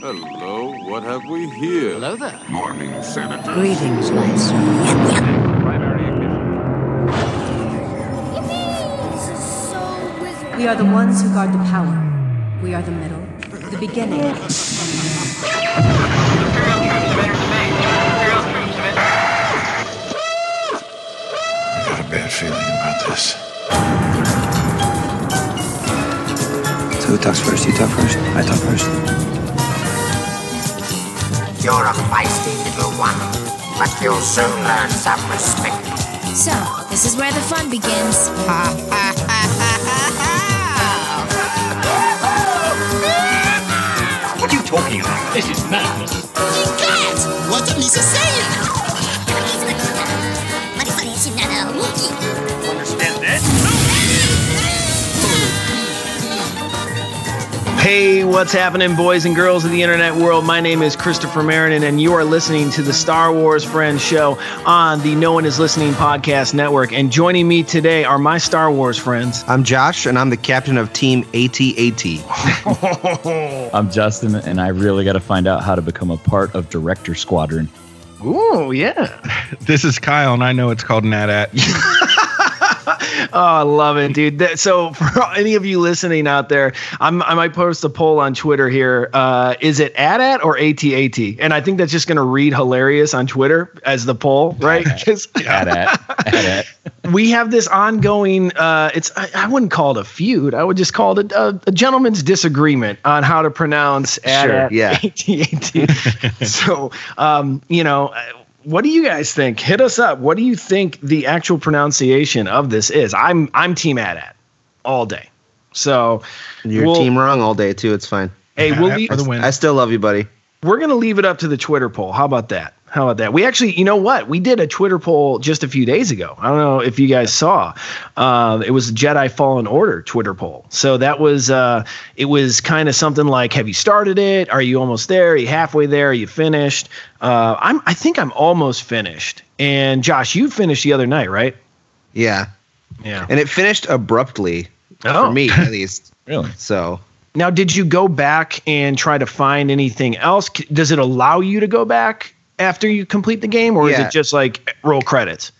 Hello, what have we here? Hello there. Morning, Senator. Greetings, my This is so wizard. We are the ones who guard the power. We are the middle, the beginning. I got a bad feeling about this. So who talks first? You talk first? I talk first. You're a feisty little one, but you'll soon learn some respect. So, this is where the fun begins. What are you talking about? This is madness. What are Lisa saying? Hey, what's happening, boys and girls of the internet world? My name is Christopher Marinan, and you are listening to the Star Wars Friends show on the No One Is Listening podcast network. And joining me today are my Star Wars friends. I'm Josh, and I'm the captain of Team AT-AT. I'm Justin, and I really got to find out how to become a part of Director Squadron. Ooh, yeah. This is Kyle, and I know it's called NatAt. Oh, I love it, dude. So, for any of you listening out there, I'm, I might post a poll on Twitter here. Uh, is it AT-AT or AT-AT? And I think that's just going to read hilarious on Twitter as the poll, right? 'Cause- At at, at at. we have this ongoing uh it's I, I wouldn't call it a feud i would just call it a, a, a gentleman's disagreement on how to pronounce Sure, AT-AT, yeah. AT-AT. so um you know uh, what do you guys think hit us up what do you think the actual pronunciation of this is i'm i'm team AT-AT all day so Your we'll- team wrong all day too. It's fine. hey we'll AT-AT leave, for the win. I still love you, buddy. we're gonna leave it up to the Twitter poll. How about that? How about that? We actually, you know what? We did a Twitter poll just a few days ago. I don't know if you guys saw. Uh, it was Jedi Fallen Order Twitter poll. So that was, uh, it was kind of something like, "Have you started it? Are you almost there? Are you halfway there? Are you finished?" Uh, I'm, I think I'm almost finished. And Josh, you finished the other night, right? Yeah, Yeah. and it finished abruptly Oh. for me, at least. Really? So Now, did you go back and try to find anything else? Does it allow you to go back after you complete the game, or is it just like roll credits?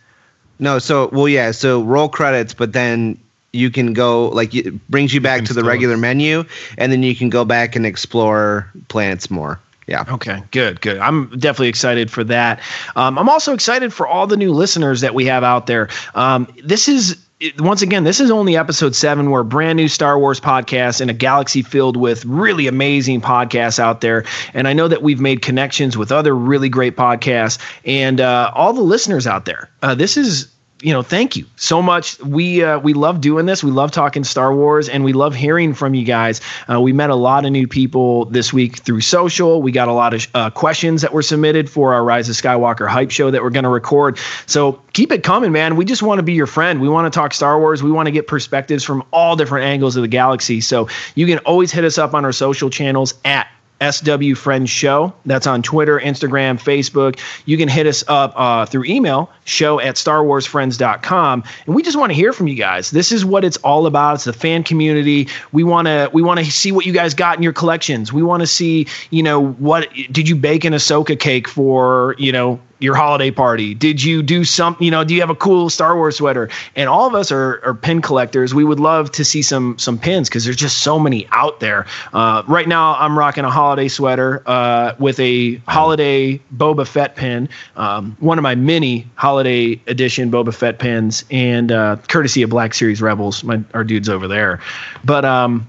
no, so well, yeah. So roll credits, but then you can go like it brings you back can to the still- regular menu, and then you can go back and explore planets more. Yeah. Okay, good, good. I'm definitely excited for that. Um, I'm also excited for all the new listeners that we have out there. Um, this is once again, this is only episode seven. We're a brand new Star Wars podcast in a galaxy filled with really amazing podcasts out there. And I know that we've made connections with other really great podcasts and uh, all the listeners out there. Uh, this is you know, thank you so much. We uh, we love doing this. We love talking Star Wars, and we love hearing from you guys. Uh, we met a lot of new people this week through social. We got a lot of uh, questions that were submitted for our Rise of Skywalker hype show that we're going to record. So keep it coming, man. We just want to be your friend. We want to talk Star Wars. We want to get perspectives from all different angles of the galaxy. So you can always hit us up on our social channels at SW Friends Show. That's on Twitter, Instagram, Facebook. You can hit us up uh, through email, show at starwarsfriends.com. And we just want to hear from you guys. This is what it's all about. It's the fan community. We want to we want to see what you guys got in your collections. We want to see, you know, what did you bake an Ahsoka cake for, you know, your holiday party? Did you do something? You know, do you have a cool Star Wars sweater? And all of us are, are pin collectors. We would love to see some some pins because there's just so many out there. Uh, right now, I'm rocking a holiday sweater uh, with a holiday Boba Fett pin, um, one of my mini holiday edition Boba Fett pins, and uh, courtesy of Black Series Rebels, my our dudes over there. But um,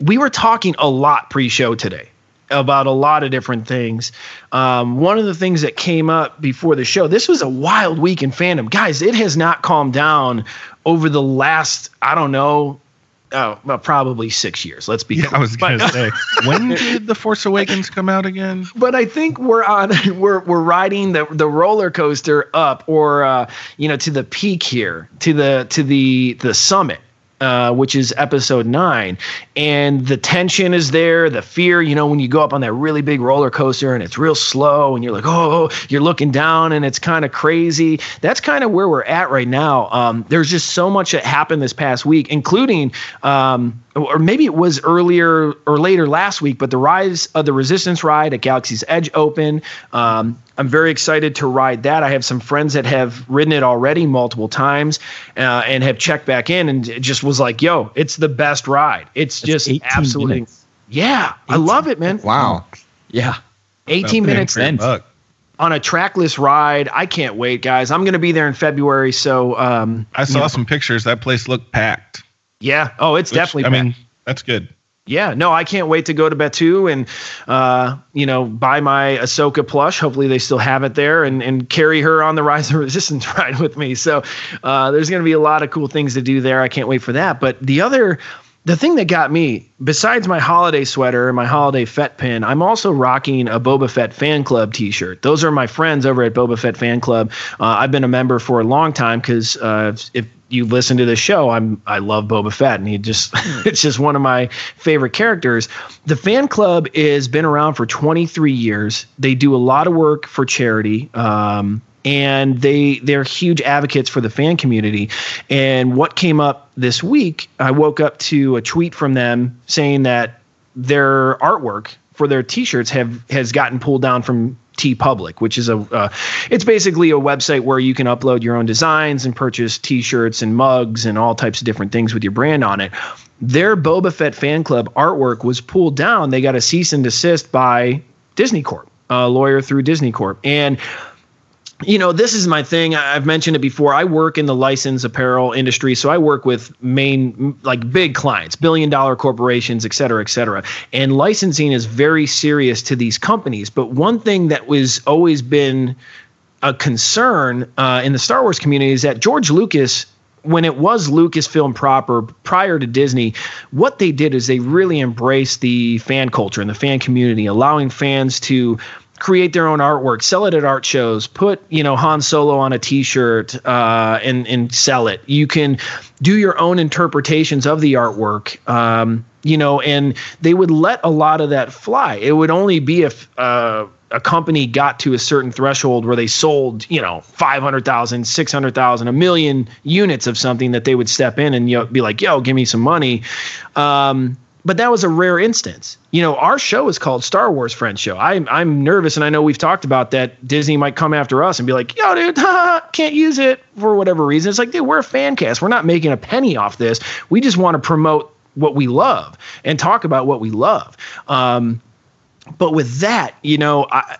we were talking a lot pre-show today about a lot of different things. Um, one of the things that came up before the show, this was a wild week in fandom, guys. It has not calmed down over the last, I don't know, oh, well, probably six years. Let's be. Yeah, I was gonna say, when did the Force Awakens come out again? but I think we're on we're we're riding the the roller coaster up or uh, you know to the peak here to the to the the summit uh, which is episode nine. And the tension is there, the fear, you know, when you go up on that really big roller coaster and it's real slow and you're like, oh, you're looking down and it's kind of crazy. That's kind of where we're at right now. Um, there's just so much that happened this past week, including. Um, or maybe it was earlier or later last week, but the Rise of the Resistance ride at Galaxy's Edge open. Um, I'm very excited to ride that. I have some friends that have ridden it already multiple times uh, and have checked back in and it just was like, yo, it's the best ride. It's That's just absolutely. minutes. Yeah, I love it, man. Wow. Yeah. 18 minutes Great on a trackless ride. I can't wait, guys. I'm going to be there in February. So, um, I saw some pictures. That place looked packed. yeah. Oh, it's which, definitely. I back. mean, that's good. Yeah, no, I can't wait to go to Batuu and, uh, you know, buy my Ahsoka plush. Hopefully, they still have it there and and carry her on the Rise of Resistance ride with me. So, uh, there's going to be a lot of cool things to do there. I can't wait for that. But the other, the thing that got me, besides my holiday sweater and my holiday Fett pin, I'm also rocking a Boba Fett fan club T-shirt. Those are my friends over at Boba Fett fan club. Uh, I've been a member for a long time because uh, if you listen to the show, I'm I love Boba Fett, and he just it's just one of my favorite characters. The fan club has been around for 23 years. They do a lot of work for charity. Um, and they they're huge advocates for the fan community. And what came up this week, I woke up to a tweet from them saying that their artwork for their t-shirts have has gotten pulled down from TeePublic, which is a uh, it's basically a website where you can upload your own designs and purchase t-shirts and mugs and all types of different things with your brand on it. Their Boba Fett fan club artwork was pulled down. They got a cease and desist by Disney Corp, a lawyer through Disney Corp, and you know, this is my thing. I've mentioned it before. I work in the license apparel industry, so I work with main, like big clients, billion dollar corporations, et cetera, et cetera. And licensing is very serious to these companies. But one thing that was always been a concern uh, in the Star Wars community is that George Lucas when it was Lucasfilm proper prior to Disney, what they did is they really embraced the fan culture and the fan community, allowing fans to create their own artwork, sell it at art shows, put you know Han Solo on a T-shirt uh, and and sell it. You can do your own interpretations of the artwork. Um, you know, and they would let a lot of that fly. It would only be if uh, a company got to a certain threshold where they sold, you know, 500,000, 600,000, a million units of something that they would step in and you know, be like, yo, give me some money. Um, but that was a rare instance. You know, our show is called Star Wars Friends Show. I'm I'm nervous, and I know we've talked about that. Disney might come after us and be like, "Yo, dude, can't use it for whatever reason." It's like, dude, we're a fan cast. We're not making a penny off this. We just want to promote what we love and talk about what we love. Um, but with that, you know, I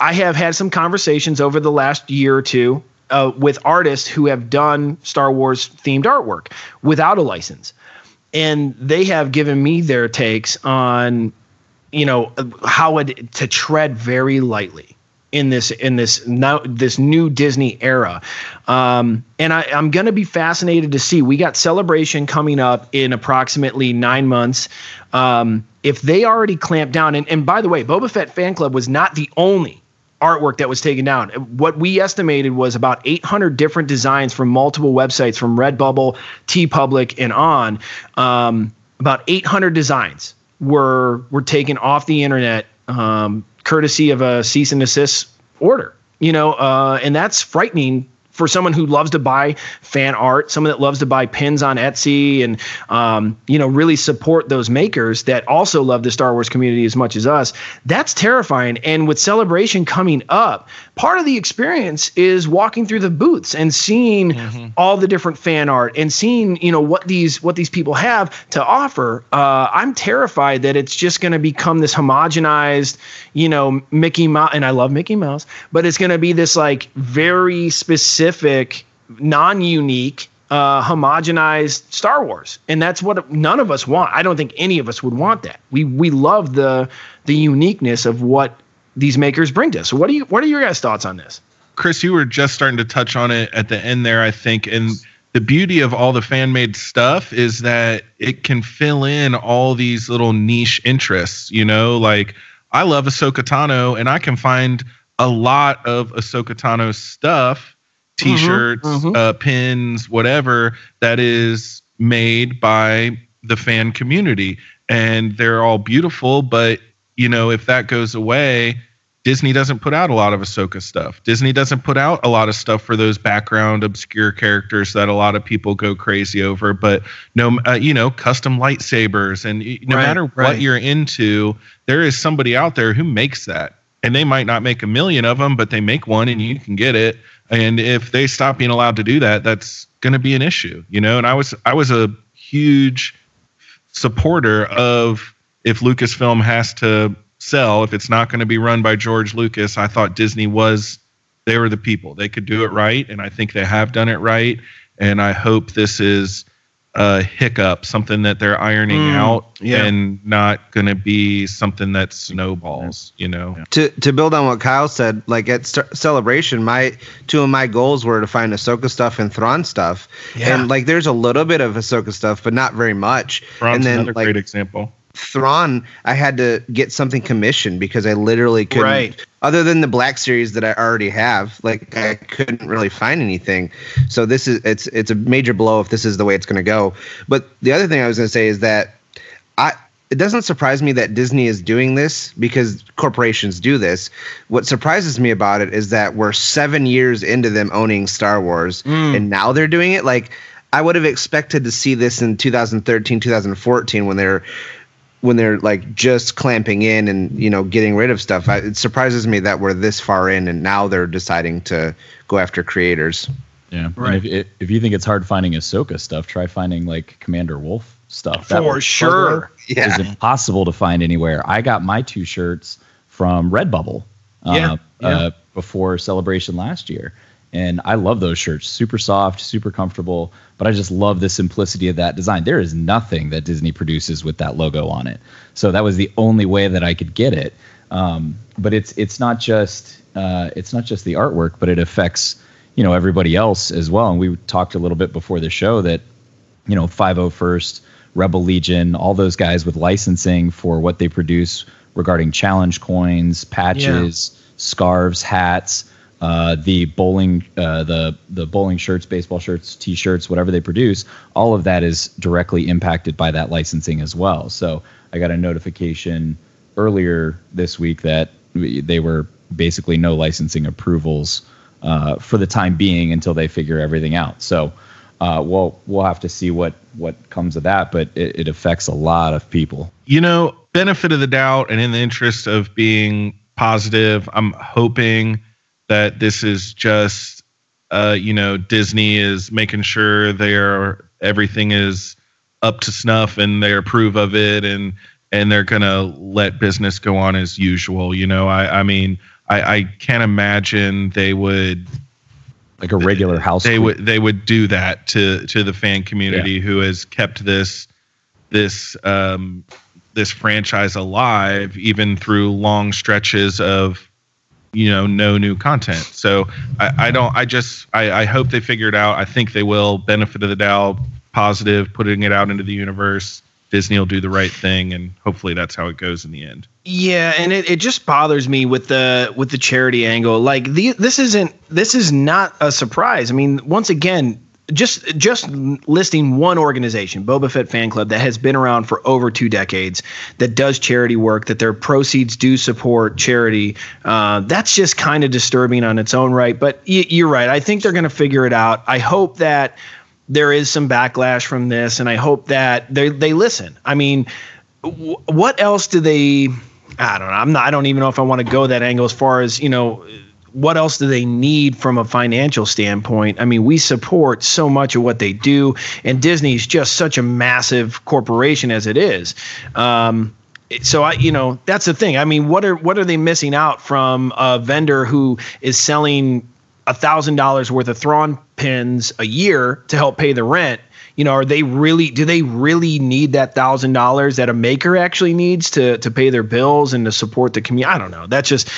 I have had some conversations over the last year or two uh, with artists who have done Star Wars themed artwork without a license, and they have given me their takes on, you know, how it, to tread very lightly in this in this now this new Disney era. Um, and I, I'm going to be fascinated to see. We got Celebration coming up in approximately nine months. Um, if they already clamped down, and, and by the way, Boba Fett fan club was not the only artwork that was taken down. What we estimated was about 800 different designs from multiple websites, from Redbubble, TeePublic, and on. Um, about 800 designs were were taken off the internet, um, courtesy of a cease and desist order. You know, uh, and that's frightening for someone who loves to buy fan art, someone that loves to buy pins on Etsy, and um, you know really support those makers that also love the Star Wars community as much as us. That's terrifying. And with Celebration coming up, part of the experience is walking through the booths and seeing all the different fan art and seeing you know what these what these people have to offer. Uh, I'm terrified that it's just going to become this homogenized, you know, Mickey Mouse, and I love Mickey Mouse, but it's going to be this like very specific non-unique uh, homogenized Star Wars, and that's what none of us want. I don't think any of us would want that. We we love the the uniqueness of what these makers bring to us. So what do you what are your guys' thoughts on this? Chris, you were just starting to touch on it at the end there, I think. And the beauty of all the fan made stuff is that it can fill in all these little niche interests. You know, like I love Ahsoka Tano, and I can find a lot of Ahsoka Tano stuff, t shirts, mhm. uh, pins, whatever, that is made by the fan community and they're all beautiful but you know if that goes away Disney doesn't put out a lot of Ahsoka stuff. Disney doesn't put out a lot of stuff for those background obscure characters that a lot of people go crazy over. But no, uh, you know, custom lightsabers, and no Right, matter right. what you're into, there is somebody out there who makes that, and they might not make a million of them, but they make one, and you can get it. And if they stop being allowed to do that, that's going to be an issue, you know. And I was I was a huge supporter of if Lucasfilm has to sell, if it's not going to be run by George Lucas, I thought Disney was they were the people. They could do it right, and I think they have done it right. And I hope this is a hiccup, something that they're ironing Mm, out, yeah. and not going to be something that snowballs. You know, to to build on what Kyle said, like at St- Celebration, my two of my goals were to find Ahsoka stuff and Thrawn stuff, Yeah. and like there's a little bit of Ahsoka stuff, but not very much. Thrawn's and then another like great example. Thrawn, I had to get something commissioned because I literally couldn't. Right. Other than the Black Series that I already have, like I couldn't really find anything. So this is it's it's a major blow if this is the way it's going to go. But the other thing I was going to say is that I it doesn't surprise me that Disney is doing this because corporations do this. What surprises me about it is that we're seven years into them owning Star Wars, mm. and now they're doing it. Like I would have expected to see this in 2013, 2014 when they're when they're like just clamping in and you know getting rid of stuff. I, it surprises me that we're this far in and now they're deciding to go after creators. Yeah. Right. If, if you think it's hard finding Ahsoka stuff, try finding like Commander Wolf stuff. For sure. Yeah. is impossible to find anywhere. I got my two shirts from Redbubble. Uh, Yeah, yeah. Uh, before celebration last year. And I love those shirts. Super soft, super comfortable. But I just love the simplicity of that design. There is nothing that Disney produces with that logo on it. So that was the only way that I could get it. Um, but it's it's not just uh, it's not just the artwork, but it affects you know everybody else as well. And we talked a little bit before the show that you know 501st rebel legion all those guys with licensing for what they produce regarding challenge coins patches scarves hats uh, the bowling uh, the the bowling shirts baseball shirts t-shirts whatever they produce all of that is directly impacted by that licensing as well so i got a notification earlier this week that they were basically no licensing approvals uh, for the time being until they figure everything out so uh, well, we'll have to see what what comes of that, but it, it affects a lot of people. you know, benefit of the doubt and in the interest of being positive, I'm hoping that this is just, uh, you know, Disney is making sure they're everything is up to snuff and they approve of it and and they're gonna let business go on as usual. You know, I I mean, I, I can't imagine they would Like a regular house. they would they would do that to to the fan community who has kept this this um this franchise alive even through long stretches of you know no new content. So i, I don't i just I, I hope they figure it out. I think they will. Benefit of the doubt positive putting it out into the universe. Disney will do the right thing and hopefully that's how it goes in the end. Yeah, and it, it just bothers me with the with the charity angle. Like the this isn't this is not a surprise. I mean, once again, just just listing one organization, Boba Fett Fan Club, that has been around for over two decades, that does charity work, that their proceeds do support charity. Uh, that's just kind of disturbing on its own right. But y- you're right. I think they're going to figure it out. I hope that there is some backlash from this, and I hope that they they listen. I mean, w- what else do they? I don't know. I'm not. I don't even know if I want to go that angle as far as you know. What else do they need from a financial standpoint? I mean, we support so much of what they do, and Disney's just such a massive corporation as it is. Um, so I, you know, that's the thing. I mean, what are what are they missing out from a vendor who is selling a thousand dollars worth of Thrawn pins a year to help pay the rent? You know, are they really? Do they really need that thousand dollars that a maker actually needs to to pay their bills and to support the community? I don't know. That's just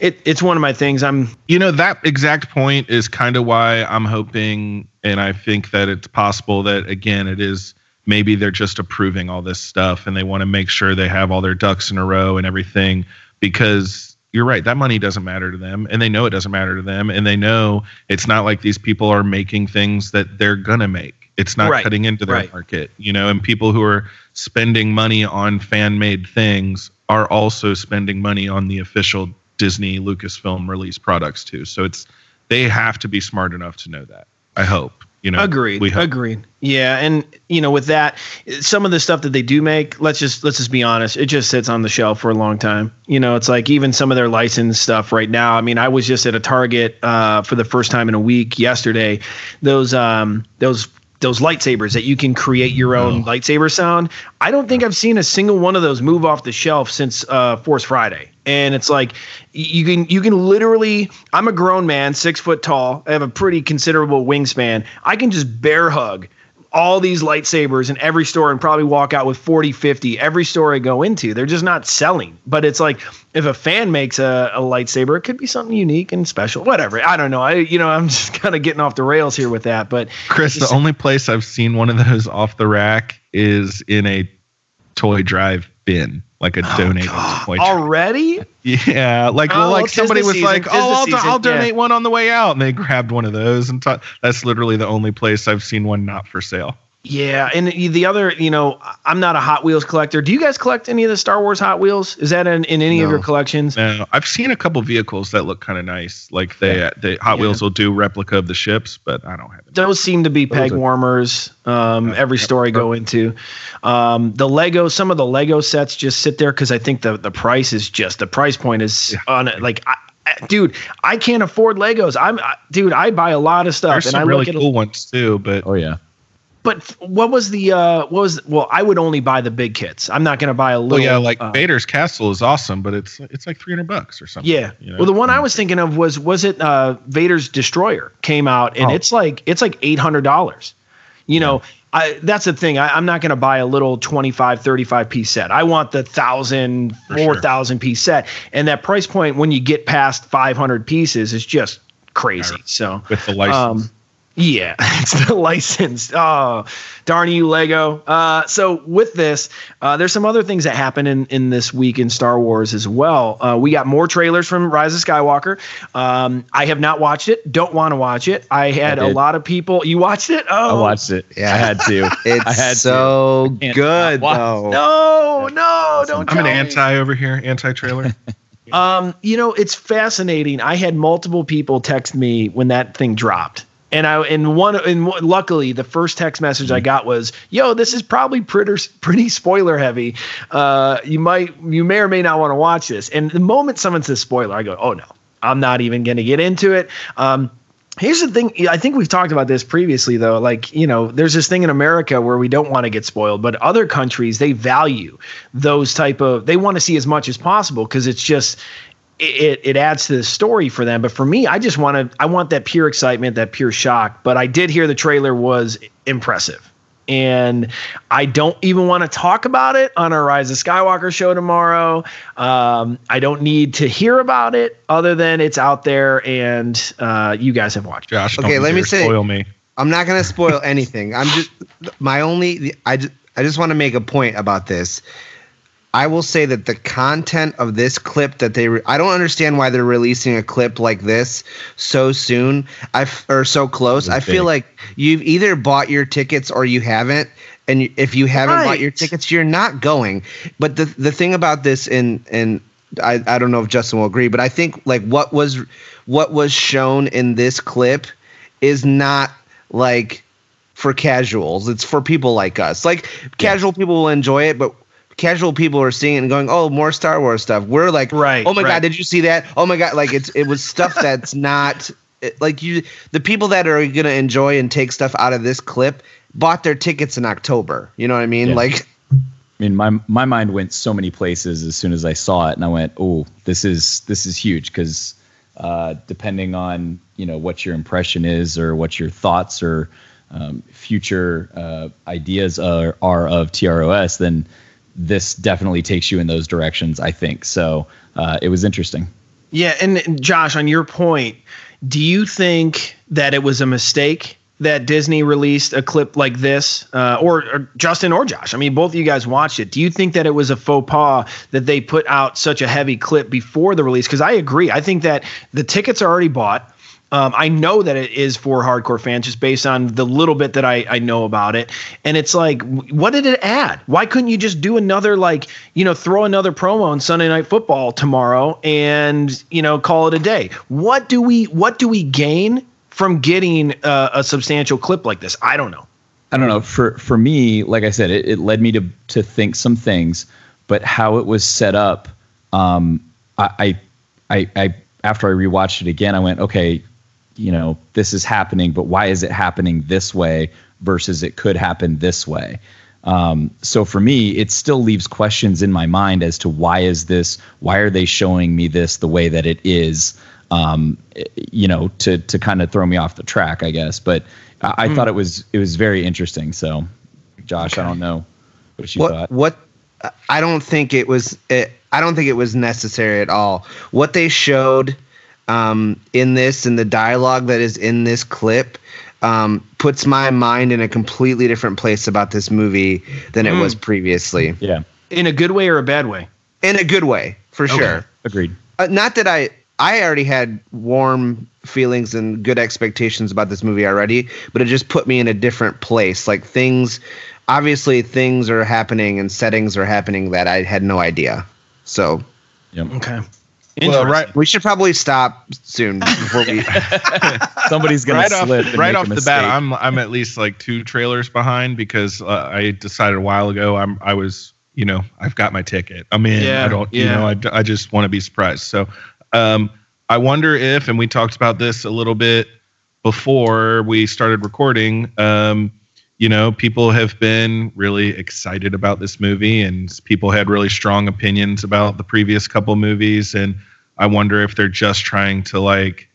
it. It's one of my things. I'm you know that exact point is kind of why i'm hoping and i think that it's possible that again it is maybe they're just approving all this stuff and they want to make sure they have all their ducks in a row and everything because you're right that money doesn't matter to them and they know it doesn't matter to them and they know it's not like these people are making things that they're gonna make It's not Right, cutting into their right. market, you know, and people who are spending money on fan made things are also spending money on the official Disney Lucasfilm release products too. So it's they have to be smart enough to know that. I hope. You know, Agreed. We hope. Agreed. Yeah, and you know, with that, some of the stuff that they do make, let's just let's just be honest, it just sits on the shelf for a long time. You know, it's like even some of their licensed stuff right now. I mean, I was just at a Target uh, for the first time in a week yesterday. Those um those those lightsabers that you can create your own lightsaber sound. I don't think I've seen a single one of those move off the shelf since uh, Force Friday. And it's like you can you can literally. I'm a grown man, six foot tall. I have a pretty considerable wingspan. I can just bear hug all these lightsabers in every store and probably walk out with 40 50 every store i go into. They're just not selling. But it's like if a fan makes a, a lightsaber it could be something unique and special. Whatever. I don't know. I you know i'm just kind of getting off the rails here with that but Chris, the only place I've seen one of those off the rack is in a toy drive bin, like a toy drive. already Yeah, like Oh, well, like somebody was season, like, "Oh, I'll, do- I'll donate yeah. one on the way out," and they grabbed one of those, and t- that's literally the only place I've seen one not for sale. Yeah and the other you know i'm not a hot wheels collector do you guys collect any of the star wars hot wheels is that in, in any of your collections Now, I've seen a couple vehicles that look kind of nice, like they, they Hot Wheels will do replica of the ships, but I don't have it. those seem to be peg are- warmers um, every store I go into. Um, the Lego, some of the Lego sets just sit there because I think the the price is just the price point is on it. Like, I, I- dude, I can't afford Legos. I'm, I, dude, I buy a lot of stuff, There's and some I really look at. cool ones too, but Oh yeah. But what was the uh, what was? Well, I would only buy the big kits. I'm not going to buy a little. well, yeah, like uh, Vader's castle is awesome, but it's it's like 300 bucks or something. Yeah. you know? Well, the one I was thinking of was was it uh, Vader's Destroyer came out and Oh. it's like it's like eight hundred dollars. You know, I that's the thing. I, I'm not going to buy a little 25, 35 piece set. I want the thousand, For four sure. piece set, and that price point when you get past five hundred pieces is just crazy. So with the license. um, yeah, it's the license. Oh, darn you, Lego. Uh, so with this, uh, there's some other things that happen in, in this week in Star Wars as well. Uh, we got more trailers from Rise of Skywalker. Um, I have not watched it. Don't want to watch it. I had I a lot of people. You watched it? Oh, I watched it. Yeah. I had to. It's I had so to. Good not watch- though. No, no, don't. I'm an tell me. anti over here, anti trailer. Um, you know, it's fascinating. I had multiple people text me when that thing dropped. And I and one and luckily the first text message I got was, "Yo, this is probably pretty pretty spoiler heavy. Uh, you might you may or may not want to watch this." And the moment someone says spoiler, I go, "Oh no, I'm not even going to get into it." Um, Here's the thing. I think we've talked about this previously, though. Like, you know, there's this thing in America where we don't want to get spoiled, but other countries they value those type of. They want to see as much as possible because it's just it it adds to the story for them. But for me, I just want to. I want that pure excitement, that pure shock. But I did hear the trailer was impressive. And I don't even want to talk about it on our Rise of Skywalker show tomorrow. Um, I don't need to hear about it other than it's out there and uh, you guys have watched. Josh, Okay, let me dare say- spoil me. I'm not gonna spoil anything. I'm just my only. I just I just want to make a point about this. I will say that the content of this clip that they re- I don't understand why they're releasing a clip like this so soon. I f- or so close. I feel like you've either bought your tickets or you haven't. And you- if you haven't bought your tickets, you're not going. But the the thing about this, and and I, I don't know if Justin will agree, but I think like what was what was shown in this clip is not like for casuals. It's for people like us. Like casual people will enjoy it, but casual people are seeing it and going, "Oh, more Star Wars stuff." We're like, Right, Oh my right. god, did you see that? Oh my god, like it's it was stuff that's not it- like you. The people that are gonna enjoy and take stuff out of this clip bought their tickets in October. You know what I mean? Yeah. Like, I mean, my my mind went so many places as soon as I saw it, and I went, "Oh, this is this is huge." Because uh, depending on you know what your impression is, or what your thoughts or um, future uh, ideas are are of TROS, then this definitely takes you in those directions. I think so. Uh, it was interesting. Yeah, and, Josh, on your point, do you think that it was a mistake that Disney released a clip like this, uh, or, or Justin or Josh? I mean, both of you guys watched it. Do you think that it was a faux pas that they put out such a heavy clip before the release? Because I agree. I think that the tickets are already bought. Um, I know that it is for hardcore fans just based on the little bit that I, I know about it. And it's like, what did it add? Why couldn't you just do another, like, you know, throw another promo on Sunday Night Football tomorrow and, you know, call it a day? What do we, what do we gain from getting uh, a substantial clip like this? I don't know. I don't know. For for me, like I said, it, it led me to to think some things, but how it was set up, um, I, I, I, I after I rewatched it again, I went, okay, you know, this is happening, but why is it happening this way versus it could happen this way? Um, so for me, it still leaves questions in my mind as to why is this? Why are they showing me this the way that it is? Um, you know, to to kind of throw me off the track, I guess. But I, I Hmm. thought it was it was very interesting. So, Josh, I don't know what you what thought. what I don't think it was it, I don't think it was necessary at all. What they showed um, in this and the dialogue that is in this clip um, puts my mind in a completely different place about this movie than it Mm. was previously. Yeah, In a good way or a bad way? in a good way for sure. agreed. Uh, not that I I already had warm feelings and good expectations about this movie already, but it just put me in a different place. Like things, obviously, things are happening and settings are happening that I had no idea. So yeah. Okay. Well, right, we should probably stop soon before we. Somebody's gonna right off, slip. and right make a off the bat, I'm I'm at least like two trailers behind because uh, I decided a while ago I'm I was you know I've got my ticket. I'm in. Yeah, I don't Yeah. you know I, I just want to be surprised. So um, I wonder if and we talked about this a little bit before we started recording. Um, you know, people have been really excited about this movie, and people had really strong opinions about the previous couple movies. And I wonder if they're just trying to like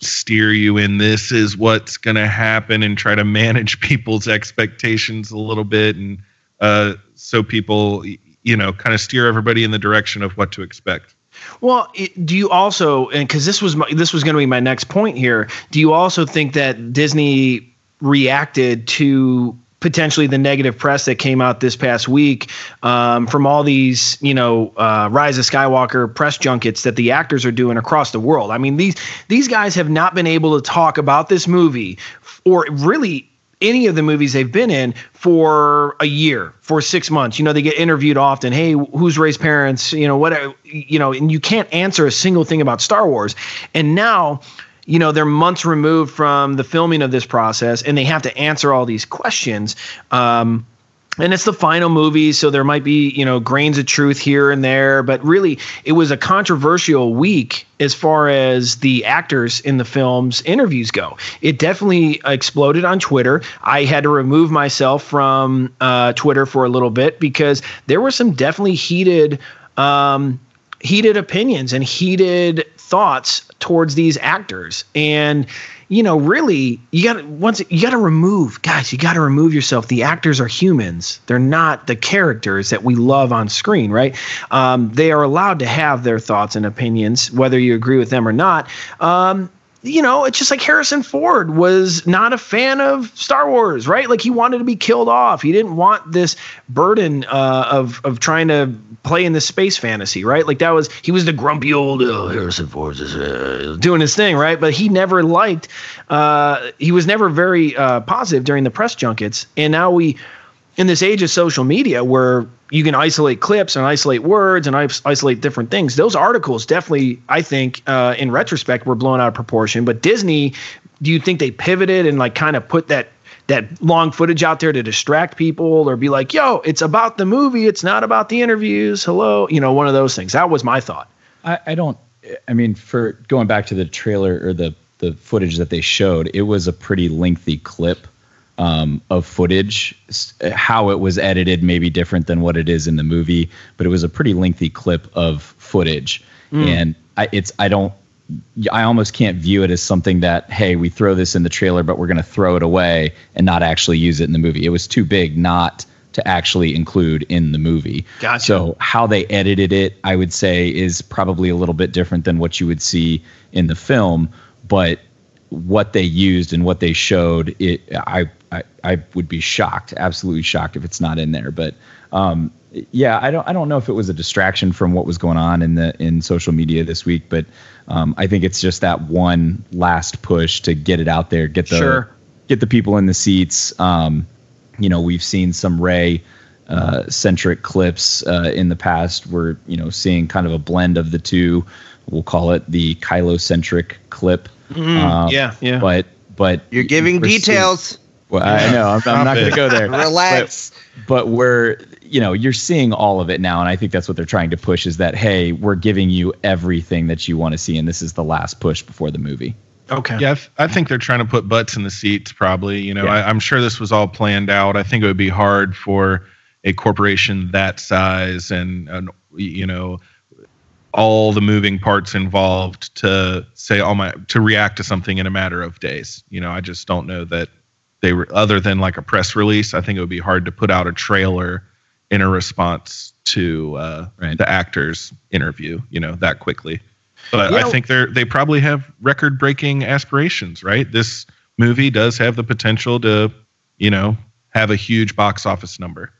steer you in this is what's going to happen and try to manage people's expectations a little bit and uh, so people you know kind of steer everybody in the direction of what to expect Well, do you also, and because this was my, this was going to be my next point here, do you also think that Disney reacted to potentially the negative press that came out this past week um, from all these, you know, uh, Rise of Skywalker press junkets that the actors are doing across the world? I mean, these these guys have not been able to talk about this movie or really any of the movies they've been in for a year, for six months. You know, they get interviewed often. Hey, who's Rey's parents? You know, what, you know, and you can't answer a single thing about Star Wars. And now, you know, they're months removed from the filming of this process and they have to answer all these questions. Um, and it's the final movie, so there might be, you know, grains of truth here and there. But really, it was a controversial week as far as the actors in the film's interviews go. It definitely exploded on Twitter. I had to remove myself from uh, Twitter for a little bit because there were some definitely heated. Um, heated opinions and heated thoughts towards these actors. And you know really you got to once you got to remove guys you got to remove yourself. The actors are humans. They're not the characters that we love on screen right? Um, they are allowed to have their thoughts and opinions whether you agree with them or not. Um, you know, it's just like Harrison Ford was not a fan of Star Wars, right? Like he wanted to be killed off. He didn't want this burden uh, of of trying to play in this space fantasy, right? Like that was he was the grumpy old oh, Harrison Ford is uh, doing his thing, right? But he never liked. Uh, he was never very uh, positive during the press junkets, and now we in this age of social media where you can isolate clips and isolate words and isolate different things. Those articles definitely i think uh, in retrospect were blown out of proportion. But disney do you think they pivoted and like kind of put that that long footage out there to distract people or be like yo it's about the movie. It's not about the interviews. Hello. You know one of those things. That was my thought. I, I don't. I mean, for going back to the trailer or the the footage that they showed, it was a pretty lengthy clip um, of footage. How it was edited may be different than what it is in the movie, but it was a pretty lengthy clip of footage, and I, it's I don't. I almost can't view it as something that hey, we throw this in the trailer, but we're going to throw it away and not actually use it in the movie. It was too big not to actually include in the movie. Gotcha. So how they edited it, I would say, is probably a little bit different than what you would see in the film. But what they used and what they showed, it I I, I would be shocked, absolutely shocked if it's not in there. But um, yeah, I don't I don't know if it was a distraction from what was going on in the in social media this week, but um, I think it's just that one last push to get it out there, get the Sure. get the people in the seats. Um, you know, we've seen some Rey uh, centric clips uh, in the past. We're you know seeing kind of a blend of the two. We'll call it the Kylo centric clip. Um, yeah, yeah. But but You're giving we're seeing- details. Well, I know. I'm, I'm not going to go there. Relax. But, but we're, you know, you're seeing all of it now, and I think that's what they're trying to push is that hey, we're giving you everything that you want to see, and this is the last push before the movie. Okay. Yeah, I, th- I think they're trying to put butts in the seats. Probably, you know, Yeah. I, I'm sure this was all planned out. I think it would be hard for a corporation that size and, and you know all the moving parts involved to say all my to react to something in a matter of days. You know, I just don't know that they were other than like a press release. I think it would be hard to put out a trailer in a response to uh, Right. the actor's interview. You know, that quickly. But Yeah. I think they're they probably have record breaking aspirations, right? This movie does have the potential to, you know, have a huge box office number.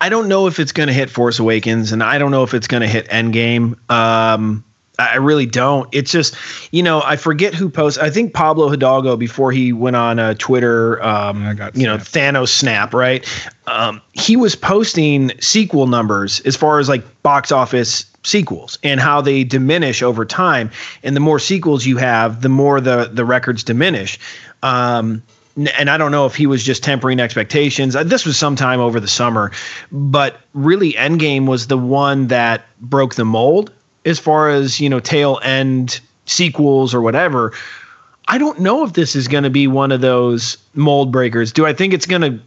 I don't know if it's going to hit Force Awakens, and I don't know if it's going to hit Endgame. Um, I really don't. It's just, you know, I forget who posts. I think Pablo Hidalgo before he went on uh, Twitter. Um, you know, Thanos snap, right? Um, he was posting sequel numbers as far as like box office sequels and how they diminish over time. And the more sequels you have, the more the the records diminish. Um, and I don't know if he was just tempering expectations. Uh, This was sometime over the summer, but really, Endgame was the one that broke the mold as far as you know tail end sequels or whatever. I don't know if this is going to be one of those mold breakers. Do I think it's going to?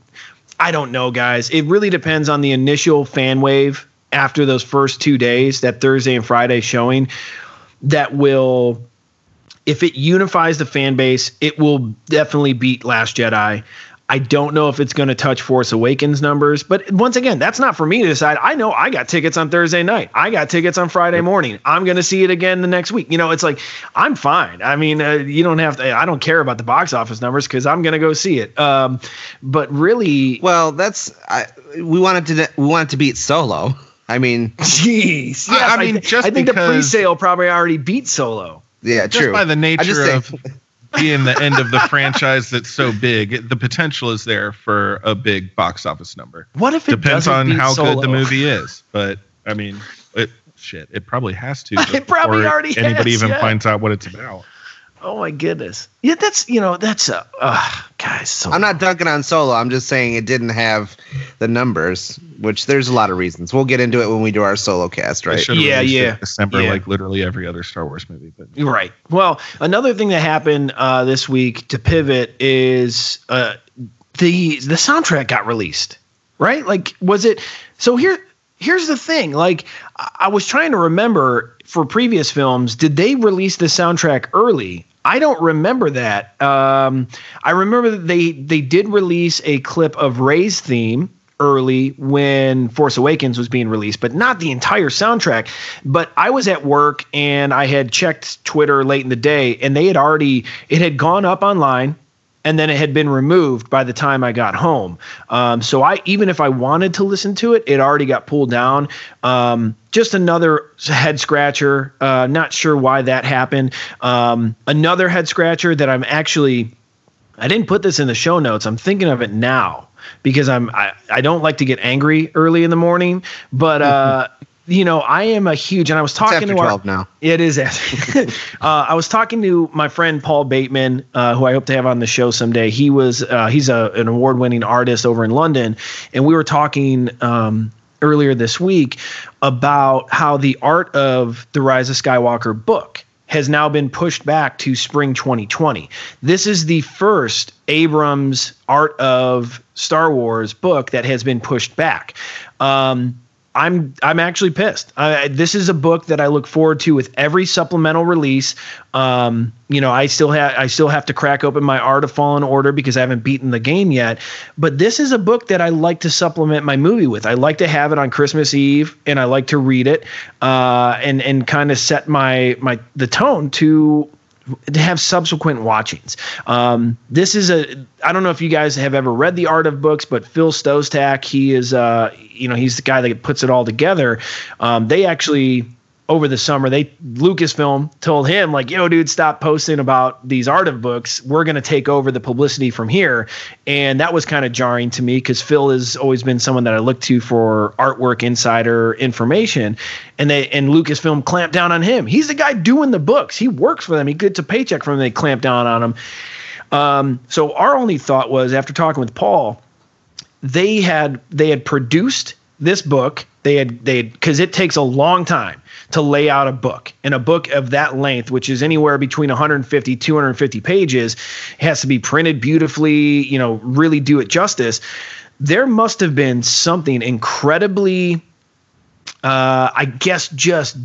I don't know, guys. It really depends on the initial fan wave after those first two days, that Thursday and Friday showing, that will if it unifies the fan base, it will definitely beat Last Jedi. I don't know if it's going to touch Force Awakens numbers, but once again, that's not for me to decide. I know I got tickets on Thursday night. I got tickets on Friday morning. I'm going to see it again the next week. You know, it's like I'm fine. I mean, uh, you don't have to. I don't care about the box office numbers because I'm going to go see it. Um, but really, Well, that's I, we wanted to we wanted to beat Solo. I mean, jeez, yes, I- I I, mean, th- just I think the pre-sale probably already beat Solo. yeah, Just true. by the I nature just say- of being the end of the franchise that's so big, the potential is there for a big box office number. What if it Depends on how Solo? good the movie is, but I mean, it shit, it probably has to. It probably already anybody has, even yeah. finds out what it's about. Oh my goodness. Yeah, that's you know that's a uh guys. So I'm not dunking on Solo. I'm just saying it didn't have the numbers, which there's a lot of reasons. We'll get into it when we do our Solo cast, right? should've Yeah, it yeah. in December, Yeah. like literally every other Star Wars movie. But right. Well, another thing that happened uh, this week to pivot is uh, the the soundtrack got released. Right? Like, was it? So here, here's the thing. Like, I, I was trying to remember for previous films, did they release the soundtrack early? I don't remember that. Um, I remember that they they did release a clip of Rey's theme early when Force Awakens was being released, but not the entire soundtrack. But I was at work and I had checked Twitter late in the day, and they had already it had gone up online. And then it had been removed by the time I got home. Um, so I, even if I wanted to listen to it, it already got pulled down. Um, just another head scratcher. Uh, not sure why that happened. Um, another head scratcher that I'm actually I didn't put this in the show notes. I'm thinking of it now because I'm I, I don't like to get angry early in the morning, but uh you know, I am a huge and I was talking after to our now. it is. uh, I was talking to my friend Paul Bateman, uh, who I hope to have on the show someday. He was uh, he's a, an award-winning artist over in London, and we were talking um, earlier this week about how the art of the Rise of Skywalker book has now been pushed back to spring 2020. This is the first Abrams art of Star Wars book that has been pushed back. Um, I'm I'm actually pissed. I, this is a book that I look forward to with every supplemental release. Um, you know, I still have I still have to crack open my Art of Fallen Order because I haven't beaten the game yet. But this is a book that I like to supplement my movie with. I like to have it on Christmas Eve, and I like to read it, uh, and and kind of set my my the tone to to have subsequent watchings. Um, this is a I don't know if you guys have ever read the Art of Books, but Phil Szostak, he is uh you know he's the guy that puts it all together. Um, they actually over the summer they lucasfilm told him like yo dude stop posting about these art of books. We're going to take over the publicity from here. And that was kind of jarring to me because phil has always been someone that i look to for artwork insider information. And they and lucasfilm clamped down on him. He's the guy doing the books. He works for them. He gets a paycheck from them. They clamp down on him. Um, so our only thought was after talking with paul they had they had produced this book they had they because it takes a long time to lay out a book. And a book of that length which is anywhere between 150 250 pages has to be printed beautifully you know really do it justice. There must have been something incredibly uh i guess just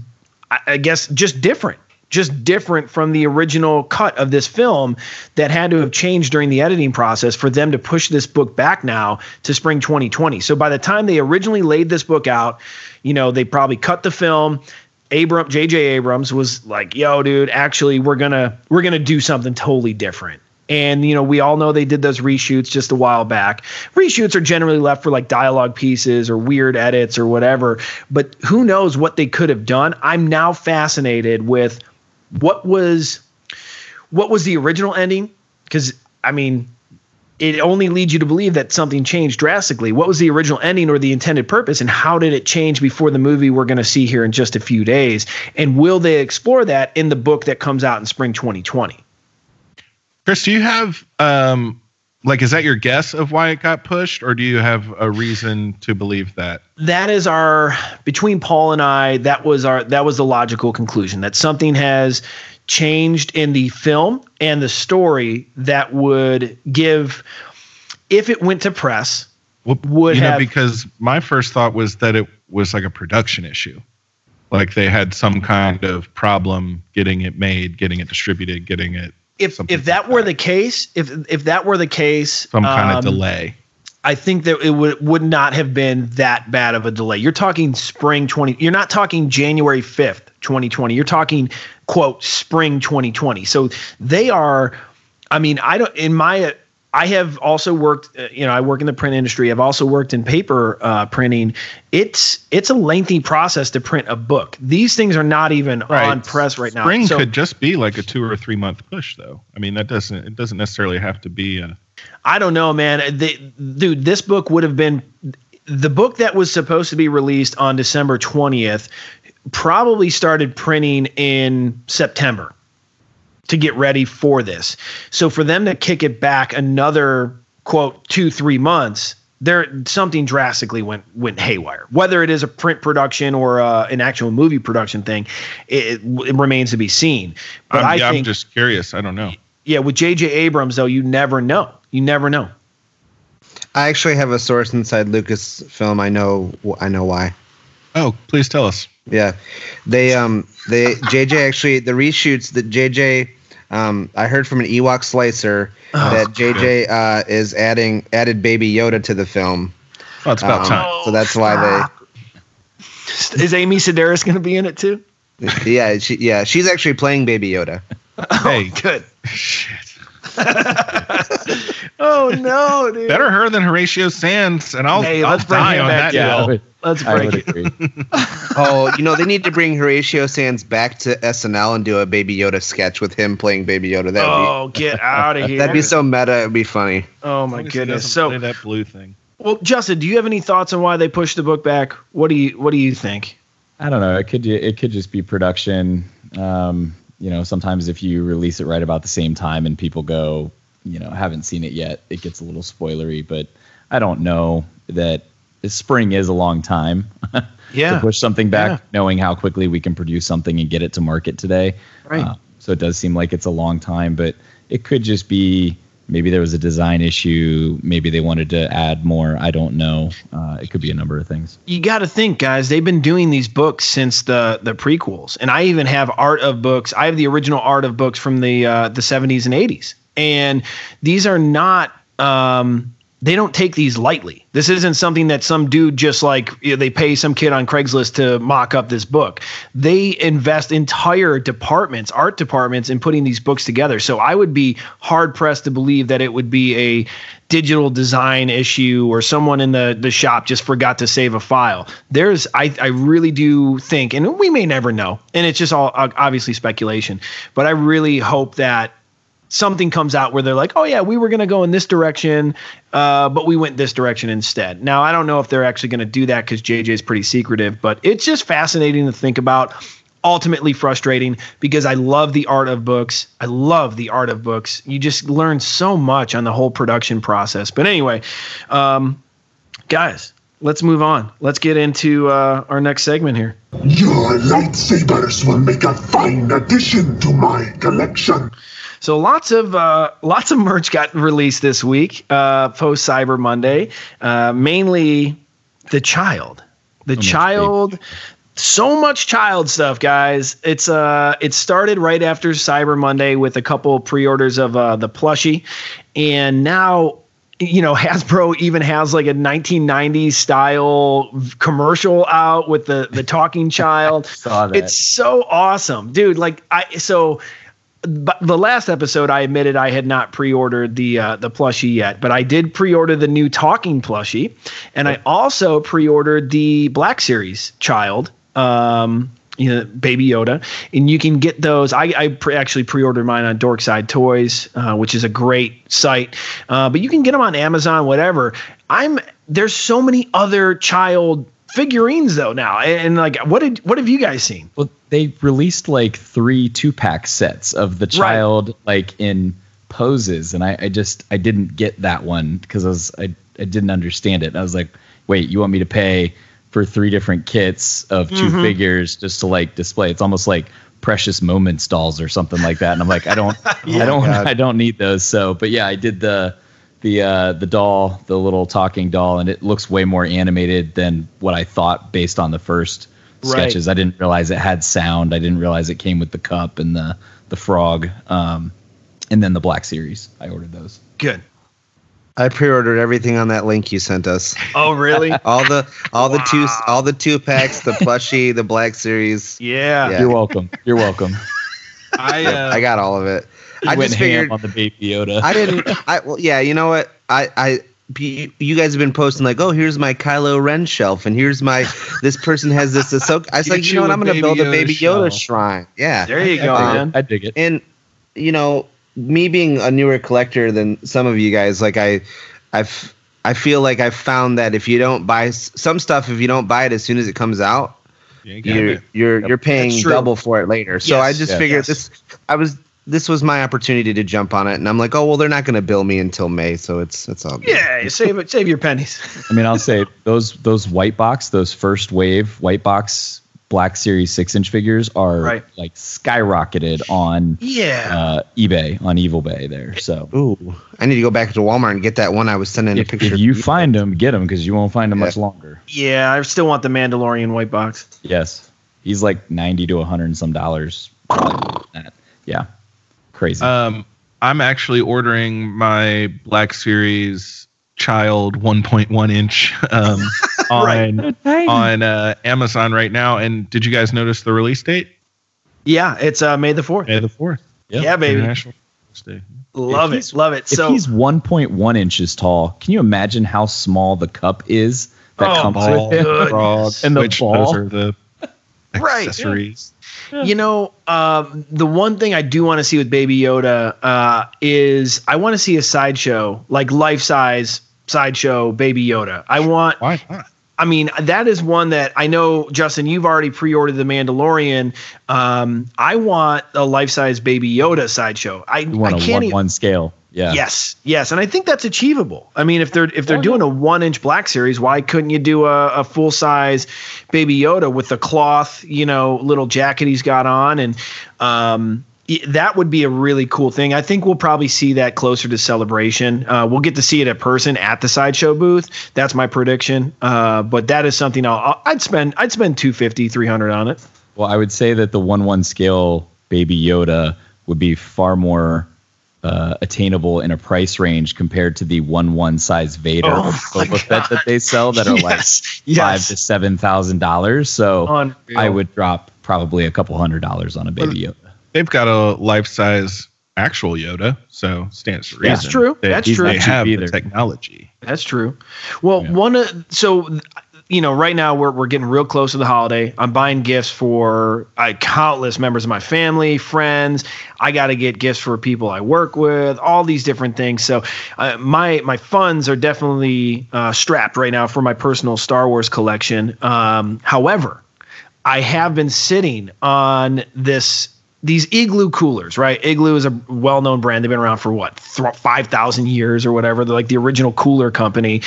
i guess just different just different from the original cut of this film that had to have changed during the editing process for them to push this book back now to spring 2020. So by the time they originally laid this book out, you know, they probably cut the film. Abram JJ Abrams was like, "Yo, dude, actually we're going to we're going to do something totally different." And you know, we all know they did those reshoots just a while back. Reshoots are generally left for like dialogue pieces or weird edits or whatever, but who knows what they could have done? I'm now fascinated with what was what was the original ending? Because I mean, it only leads you to believe that something changed drastically. What was the original ending or the intended purpose, and how did it change before the movie we're going to see here in just a few days? And will they explore that in the book that comes out in spring 2020? Chris, do you have um like is that your guess of why it got pushed or do you have a reason to believe that? That is our between Paul and I, that was our that was the logical conclusion that something has changed in the film and the story that would give if it went to press would you have know because my first thought was that it was like a production issue. Like they had some kind of problem getting it made, getting it distributed, getting it if if that were the case, if if that were the case, some kind um, of delay. I think that it would would not have been that bad of a delay. You're talking spring 20. You're not talking January 5th, 2020. You're talking quote spring 2020. So they are I mean, I don't in my I have also worked, uh, you know, I work in the print industry. I've also worked in paper uh, printing. It's it's a lengthy process to print a book. These things are not even Right. on press right now. Spring So- could just be like a two or three month push, though. I mean, that doesn't it doesn't necessarily have to be a. I don't know, man. They, dude, this book would have been the book that was supposed to be released on December 20th, probably started printing in September to get ready for this. So for them to kick it back another quote two three months, there something drastically went went haywire. Whether it is a print production or uh, an actual movie production thing, it, it remains to be seen. But I'm, I yeah, I'm just curious. I don't know. yeah, with J.J. Abrams though, you never know. You never know. I actually have a source inside Lucasfilm. I know. I know why. Oh, please tell us. Yeah, they um they JJ actually the reshoots that JJ um I heard from an Ewok slicer Oh, that JJ uh is adding added Baby Yoda to the film. Well, it's about Um, time. So that's why they. Is Amy Sedaris going to be in it too? yeah she yeah she's actually playing Baby Yoda. Hey, Good. shit. Oh no, dude. Better her than Horatio Sanz, and I'll, Hey, I'll let's die him on back that down. Would, Let's break it. Oh, you know they need to bring Horatio Sanz back to SNL and do a Baby Yoda sketch with him playing Baby Yoda. That would Oh, get out of be here. that'd be so meta. It'd be funny. Oh my long as he goodness. So, play that blue thing. well, Justin, do you have any thoughts on why they pushed the book back? What do you What do you think? I don't know. It could it could just be production. Um, you know, sometimes if you release it right about the same time and people go, you know, haven't seen it yet, it gets a little spoilery. But I don't know that spring is a long time to push something back, Yeah. knowing how quickly we can produce something and get it to market today. Right. Uh, so it does seem like it's a long time, but it could just be maybe there was a design issue. Maybe they wanted to add more. I don't know. Uh, it could be a number of things. You got to think, guys. They've been doing these books since the the prequels, and I even have art of books. I have the original art of books from the uh, the seventies and eighties, and these are not. Um, they don't take these lightly. This isn't something that some dude just like you know, they pay some kid on Craigslist to mock up this book. They invest entire departments, art departments, in putting these books together. So I would be hard pressed to believe that it would be a digital design issue or someone in the the shop just forgot to save a file. There's I I really do think, and we may never know, and it's just all obviously speculation, but I really hope that something comes out where they're like, oh yeah, we were going to go in this direction, uh, but we went this direction instead. Now I don't know if they're actually going to do that because JJ is pretty secretive, but it's just fascinating to think about. Ultimately frustrating because I love the art of books. I love the art of books. You just learn so much on the whole production process. But anyway, um, guys, let's move on. Let's get into uh, our next segment here. Your lightsabers will make a fine addition to my collection. So lots of uh, lots of merch got released this week, uh, post Cyber Monday. Uh, mainly the child, the child. So much child stuff, guys. It's uh, it started right after Cyber Monday with a couple pre-orders of uh, the plushie, and now you know Hasbro even has like a 1990s style commercial out with the the talking child. Saw that. It's so awesome, dude. Like I so but the last episode I admitted I had not pre-ordered the uh, the plushie yet, but I did pre-order the new talking plushie, and I also pre-ordered the Black Series child. Um, you know, Baby Yoda, and you can get those. I, I pre- actually pre-ordered mine on Dorkside Toys, uh, which is a great site, uh, but you can get them on Amazon, whatever. I'm there's so many other child figurines though now, and, like, what did what have you guys seen? Well, they released like three two pack sets of the child like in poses, and I, I just I didn't get that one because I was I, I didn't understand it. And I was like, wait, you want me to pay for three different kits of 2 Mhm. figures just to like display? It's almost like precious moments dolls or something like that. And I'm like, I don't Yeah. I don't God. I don't need those. So, but yeah, I did the the uh, the doll, the little talking doll, and it looks way more animated than what I thought based on the first Right. sketches. I didn't realize it had sound. I didn't realize it came with the cup and the the frog. Um, and then the Black Series. I ordered those. Good. I pre-ordered everything on that link you sent us. Oh, really? All the all the two all the two packs, the plushie, the black series. yeah. Yeah. You're welcome. You're welcome. I uh, I got all of it. I went just ham figured on the baby Yoda. I didn't. I well, yeah. You know what? I I you you guys have been posting like, oh, here's my Kylo Ren shelf, and here's my this person has this Ahsoka. I was like, you you know what? I'm gonna Baby build a Baby Yoda shelf. shrine. Yeah, There you go, Um, man. I dig it. and you know, me being a newer collector than some of you guys, like I, I've. I feel like I've found that if you don't buy some stuff, if you don't buy it as soon as it comes out, you got you're it. you're you're paying That's double for it later. So Yes, I just yes, figured yes. this I was this was my opportunity to jump on it and I'm like, "Oh, well they're not going to bill me until May, so it's it's all good." Yeah, save it, save your pennies. I mean, I'll say those those white box, those first wave white box Black Series six inch figures are Right. like skyrocketed on Yeah. uh, eBay on Evil Bay there. So Ooh, I need to go back to Walmart and get that one I was sending a if, picture if you find them, get them because you won't find them much longer. yeah, I still want the Mandalorian white box. Yes, he's like ninety to hundred and some dollars. probably more than that. Yeah, crazy. Um, I'm actually ordering my Black Series child 1.1 inch um, on on uh, Amazon right now. And did you guys notice the release date? Yeah, it's uh, May the fourth. May the fourth. Yeah, baby. International Day. Love it, love it. if So he's one point one inches tall, can you imagine how small the cup is that Oh, comes Ball, with it? frog, And the which ball. those are the Right. Accessories. You know, um, the one thing I do want to see with Baby Yoda uh, is I want to see a sideshow, like life size sideshow Baby Yoda. I want. Why not? I mean, that is one that I know, Justin. You've already pre-ordered the Mandalorian. Um, I want a life-size Baby Yoda sideshow. I, You want I a can't. one even- one scale. Yeah. Yes, yes, and I think that's achievable. I mean, if they're if Oh, they're doing a one inch Black Series, why couldn't you do a, a full size Baby Yoda with the cloth, you know, little jacket he's got on, and um, that would be a really cool thing. I think we'll probably see that closer to Celebration. Uh, we'll get to see it in person at the sideshow booth. That's my prediction. Uh, but that is something I'll, I'll I'd spend I'd spend 250 300 on it. Well, I would say that the one one scale Baby Yoda would be far more uh, attainable in a price range compared to the one one size Vader Oh Boba Fett that they sell that are Yes, like yes. five to seven thousand dollars. So Unreal. I would drop probably a couple hundred dollars on a baby Yoda. They've got a life size actual Yoda, so stands to reason. That's true. They, That's true. they true. have Either. the technology. That's true. Well, one of so you know, right now we're we're getting real close to the holiday. I'm buying gifts for uh, countless members of my family, friends. I got to get gifts for people I work with, all these different things. So uh, my my funds are definitely uh, strapped right now for my personal Star Wars collection. Um, however, I have been sitting on this these igloo coolers, right? Igloo is a well-known brand. They've been around for what five thousand years or whatever. They're like the original cooler company.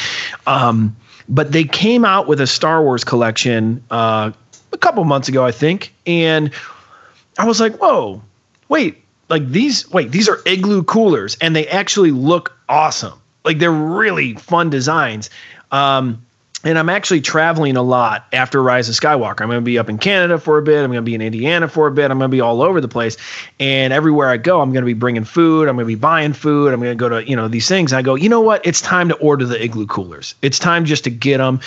Um, but they came out with a Star Wars collection uh, a couple months ago, I think, and I was like, "Whoa, wait! Like these? Wait, these are igloo coolers, and they actually look awesome. Like they're really fun designs." Um, and I'm actually traveling a lot after Rise of Skywalker. I'm going to be up in Canada for a bit. I'm going to be in Indiana for a bit. I'm going to be all over the place. And everywhere I go, I'm going to be bringing food. I'm going to be buying food. I'm going to go to, you know, these things. I go, you know what? It's time to order the igloo coolers. It's time just to get them.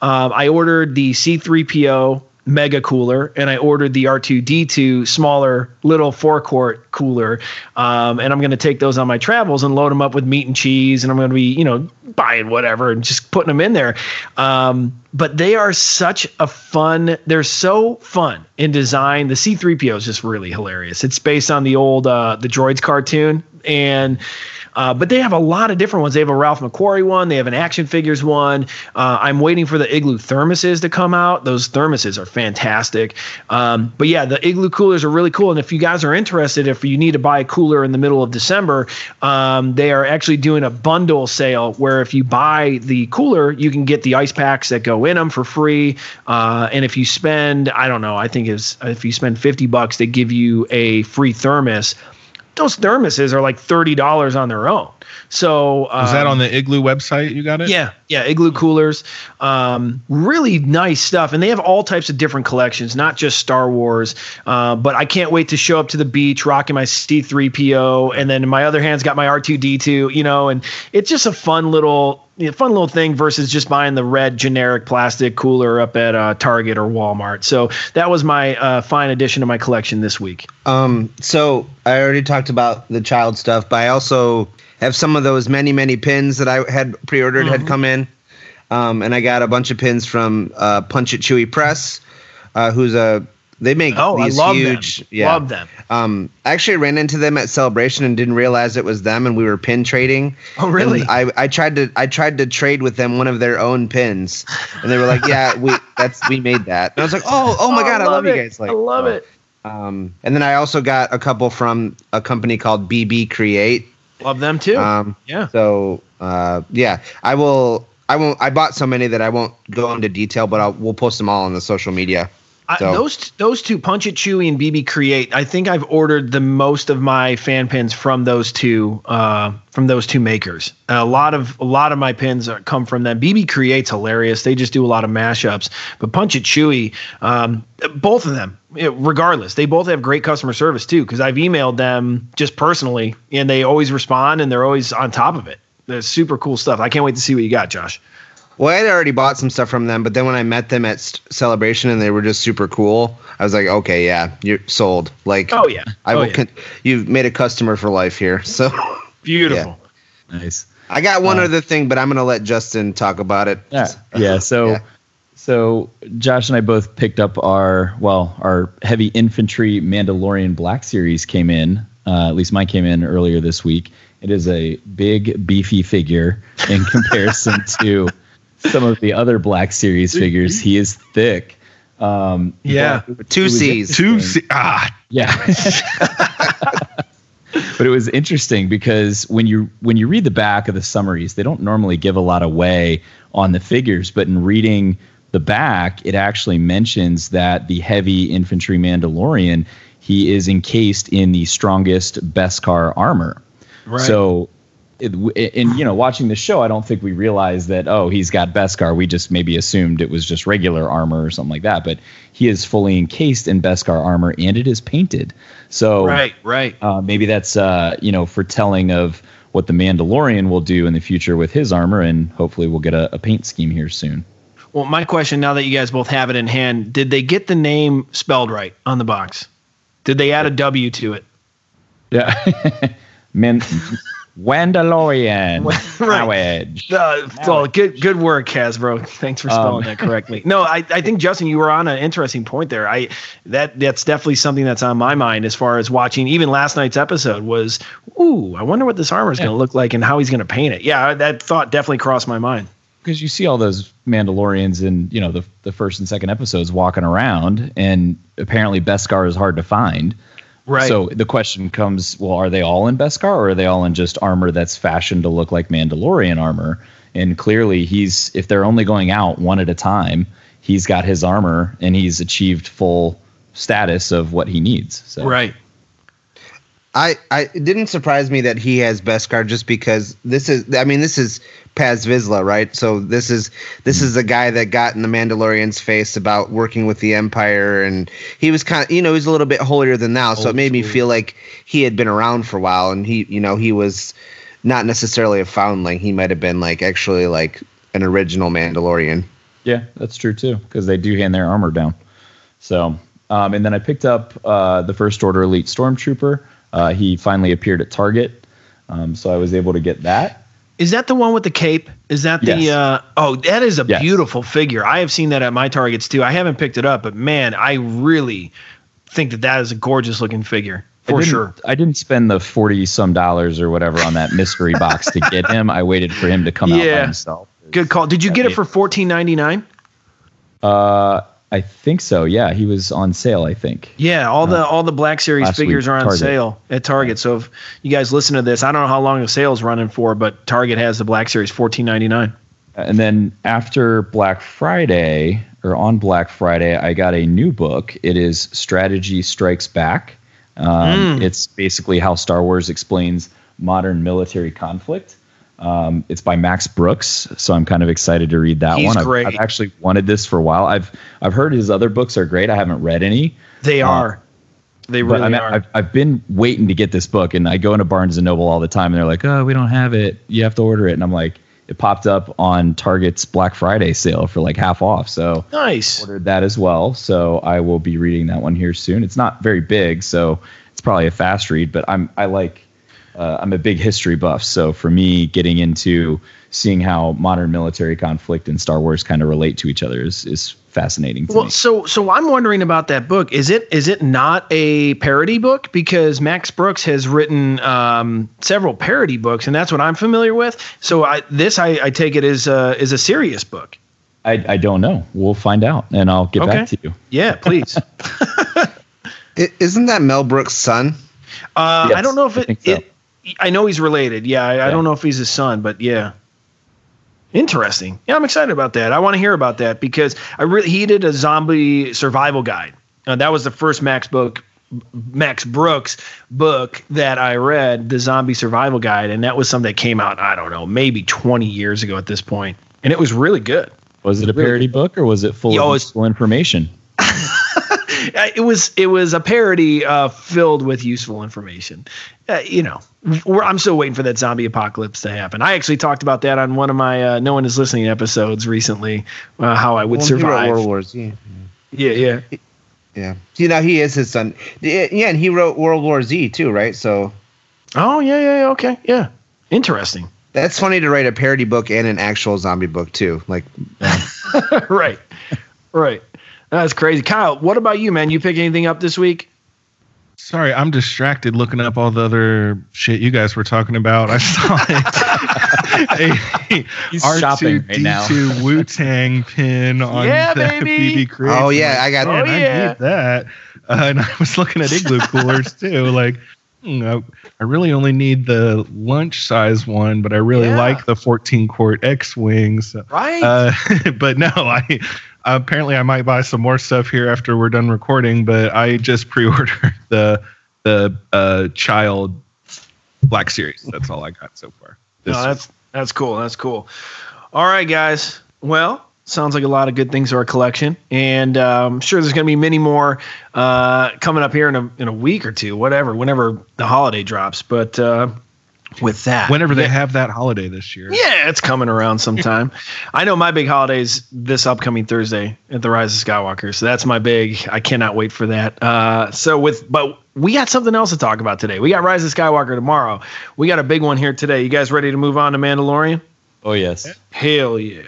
Um, I ordered the C3PO mega cooler and I ordered the R2D2 smaller little four quart cooler. Um, and I'm going to take those on my travels and load them up with meat and cheese. And I'm going to be, you know, buying whatever and just putting them in there. Um, but they are such a fun, they're so fun in design. The C3PO is just really hilarious. It's based on the old, uh, the droids cartoon. And, uh, but they have a lot of different ones. They have a Ralph McQuarrie one. They have an action figures one. Uh, I'm waiting for the igloo thermoses to come out. Those thermoses are fantastic. Um, but yeah, the igloo coolers are really cool. And if you guys are interested, if you need to buy a cooler in the middle of December, um, they are actually doing a bundle sale where if you buy the cooler, you can get the ice packs that go in them for free. Uh, and if you spend, I don't know, I think is if you spend 50 bucks, they give you a free thermos those thermoses are like thirty dollars on their own. So um, Is that on the Igloo website? You got it? Yeah, yeah, igloo coolers, um, really nice stuff, and they have all types of different collections, not just Star Wars. Uh, but I can't wait to show up to the beach rocking my C3PO, and then my other hand's got my R2D2, you know, and it's just a fun little. You know, fun little thing versus just buying the red generic plastic cooler up at uh, Target or Walmart. So that was my uh, fine addition to my collection this week. Um, so I already talked about the child stuff, but I also have some of those many, many pins that I had pre-ordered had come in. Um, and I got a bunch of pins from uh, Punch It Chewie Press, uh, who's a they make Oh, I these love them. huge, yeah. Love them. Um, I actually ran into them at Celebration and didn't realize it was them, and we were pin trading. Oh, really? And I, I tried to I tried to trade with them one of their own pins, and they were like, "Yeah, we that's we made that." And I was like, "Oh, oh my Oh, god, I love you guys!" Like, I love oh. it. Um, and then I also got a couple from a company called BB Create. Love them too. Um, yeah. So uh, yeah, I will. I won't. I bought so many that I won't go into detail, but I'll, we'll post them all on the social media. I, So- those those two, Punch It Chewie and BB Create. I think I've ordered the most of my fan pins from those two uh, from those two makers. a lot of a lot of my pins are, come from them. BB Create's hilarious. They just do a lot of mashups. But Punch It Chewie, um, both of them, regardless, they both have great customer service too. Because I've emailed them just personally, and they always respond and they're always on top of it. They're super cool stuff. I can't wait to see what you got, Josh. Well, I had already bought some stuff from them, but then when I met them at S- Celebration and they were just super cool, I was like, okay, yeah, you're sold. Like, Oh yeah, I oh, will. yeah. Con- you've made a customer for life here. So beautiful. Nice. I got one Uh, other thing, but I'm gonna let Justin talk about it. Yeah. Yeah. So, Yeah. so Josh and I both picked up our well, our heavy infantry Mandalorian Black Series came in. Uh, at least mine came in earlier this week. It is a big, beefy figure in comparison to some of the other Black Series figures. He is thick. Um, Yeah. but Two C's. Two. C- ah, Yeah. but it was interesting because when you when you read the back of the summaries, they don't normally give a lot away on the figures, but in reading the back, it actually mentions that the heavy infantry Mandalorian, he is encased in the strongest Beskar armor. Right. So it, in you know watching the show, I don't think we realized that oh he's got Beskar. We just maybe assumed it was just regular armor or something like that. But he is fully encased in Beskar armor and it is painted. So right, right. Uh, maybe that's uh, you know foretelling of what the Mandalorian will do in the future with his armor, and hopefully we'll get a, a paint scheme here soon. Well, my question now that you guys both have it in hand, did they get the name spelled right on the box? Did they add a W to it? Yeah. Man, Wandalorian. right. Uh, well, good good work, Hasbro. Thanks for spelling um, that correctly. No, I, I think Justin, you were on an interesting point there. I that that's definitely something that's on my mind as far as watching even last night's episode was, ooh, I wonder what this armor is yeah. going to look like and how he's going to paint it. Yeah, that thought definitely crossed my mind. Because you see all those Mandalorians in you know the the first and second episodes walking around, and apparently Beskar is hard to find. Right. So the question comes, well, are they all in Beskar or are they all in just armor that's fashioned to look like Mandalorian armor? And clearly he's if they're only going out one at a time, he's got his armor and he's achieved full status of what he needs. So Right. I, I it didn't surprise me that he has Beskar just because this is I mean this is Paz Vizsla, right? So this is this is the guy that got in the Mandalorian's face about working with the Empire, and he was kind of you know he's a little bit holier than thou. So it made me feel like he had been around for a while, and he you know he was not necessarily a foundling. He might have been like actually like an original Mandalorian. Yeah, that's true too, because they do hand their armor down. So, um, and then I picked up uh, the First Order Elite Stormtrooper. Uh, he finally appeared at Target, um, so I was able to get that. Is that the one with the cape? Is that the? Yes. Uh, oh, that is a Yes. beautiful figure. I have seen that at my targets too. I haven't picked it up, but man, I really think that that is a gorgeous looking figure for didn't- sure. I didn't spend the forty some dollars or whatever on that mystery box to get him. I waited for him to come out by Yeah. himself. Good call. Did you get it for fourteen ninety nine? Uh, I think so. Yeah, he was on sale. I think. Yeah, all the all the Black Series figures are on Target. sale at Target. So if you guys listen to this, I don't know how long the sale's running for, but Target has the Black Series fourteen ninety nine. And then after Black Friday or on Black Friday, I got a new book. It is Strategy Strikes Back. Um, Mm. It's basically how Star Wars explains modern military conflict. Um, it's by Max Brooks, so I'm kind of excited to read that He's one. I've, great. I've actually wanted this for a while. I've I've heard his other books are great. I haven't read any. They Uh, are. They really I mean, are. I've, I've been waiting to get this book, and I go into Barnes and Noble all the time, and they're like, "Oh, we don't have it. You have to order it." And I'm like, it popped up on Target's Black Friday sale for like half off, so nice. ordered that as well. So I will be reading that one here soon. It's not very big, so it's probably a fast read, but I'm I like. Uh, I'm a big history buff, so for me, getting into seeing how modern military conflict and Star Wars kind of relate to each other is, is fascinating to Well, me. so so I'm wondering about that book. Is it is it not a parody book? Because Max Brooks has written um, several parody books, and that's what I'm familiar with. So I this I, I take it is uh, is a serious book. I, I don't know. We'll find out, and I'll get back to you. Yeah, please. I- isn't that Mel Brooks' son? Uh, I don't know if it, think so. it. I know he's related. Yeah, I, I don't know if he's his son, but yeah. Interesting. Yeah, I'm excited about that. I want to hear about that because I really he did a zombie survival guide. Uh, that was the first Max book, Max Brooks book that I read, the zombie survival guide, and that was something that came out. I don't know, maybe 20 years ago at this point, and it was really good. Was it a parody book or was it full Yo, of it's- useful information? Uh, it was it was a parody uh, filled with useful information. Uh, you know, we're, I'm still waiting for that zombie apocalypse to happen. I actually talked about that on one of my uh, No One Is Listening episodes recently. Uh, how I would Well, he wrote survive. World War Z. Yeah, yeah. Yeah. You know, he is his son. Yeah, yeah, and he wrote World War Z too, right? So Oh yeah, yeah, yeah. Okay, yeah. Interesting. that's funny to write a parody book and an actual zombie book too. Like, right, right. That's crazy. Kyle, what about you, man? You pick anything up this week? Sorry, I'm distracted looking up all the other shit you guys were talking about. I saw it. He's shopping right now. R2D2 Wu Tang pin on Yeah, the baby. BB Creates. Oh, yeah, I got- man, Oh, I yeah. need that. Uh, and I was looking at igloo coolers too. Like, I, I really only need the lunch size one, but I really Yeah. like the 14 quart X wings. Right. Uh, but no, I apparently I might buy some more stuff here after we're done recording. But I just pre-ordered the the uh, child Black Series. That's all I got so far. No, that's that's cool. That's cool. All right, guys. Well, sounds like a lot of good things to our collection, and I'm sure there's going to be many more uh, coming up here in a in a week or two, whatever, whenever the holiday drops. But uh, with that, Whenever they have that holiday this year. yeah, it's coming around sometime. I know my big holiday's this upcoming Thursday at the Rise of Skywalker, so that's my big. I cannot wait for that. Uh, so with, but we got something else to talk about today. We got Rise of Skywalker tomorrow. We got a big one here today. You guys ready to move on to Mandalorian? oh yes. Hell yeah.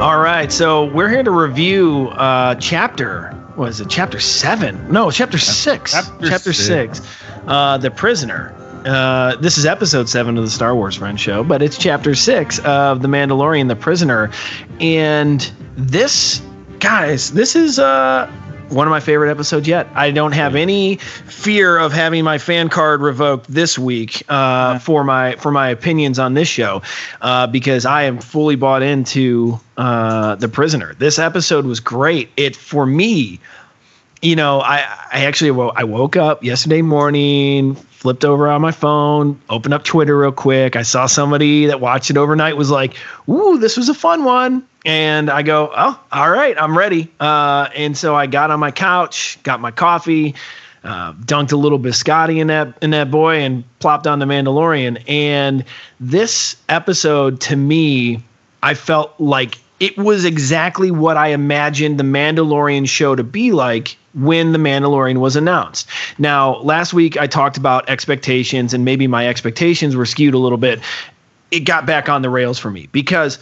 All right, so we're here to review uh, chapter. was it? Chapter seven? No, chapter six. Chapter six. Uh, the prisoner. Uh, this is episode seven of the Star Wars Friends show, but it's chapter six of The Mandalorian, The Prisoner, and this, guys, this is uh one of my favorite episodes yet. I don't have any fear of having my fan card revoked this week uh, for my for my opinions on this show uh, because I am fully bought into uh, the prisoner. This episode was great. It for me, you know, I I actually wo- I woke up yesterday morning, flipped over on my phone, opened up Twitter real quick. I saw somebody that watched it overnight was like, "Ooh, this was a fun one." And I go, "Oh, all right, I'm ready." Uh, and so I got on my couch, got my coffee, uh, dunked a little biscotti in that in that boy, and plopped on the Mandalorian. And this episode, to me, I felt like it was exactly what I imagined the Mandalorian show to be like when the Mandalorian was announced. Now, last week I talked about expectations and maybe my expectations were skewed a little bit. It got back on the rails for me because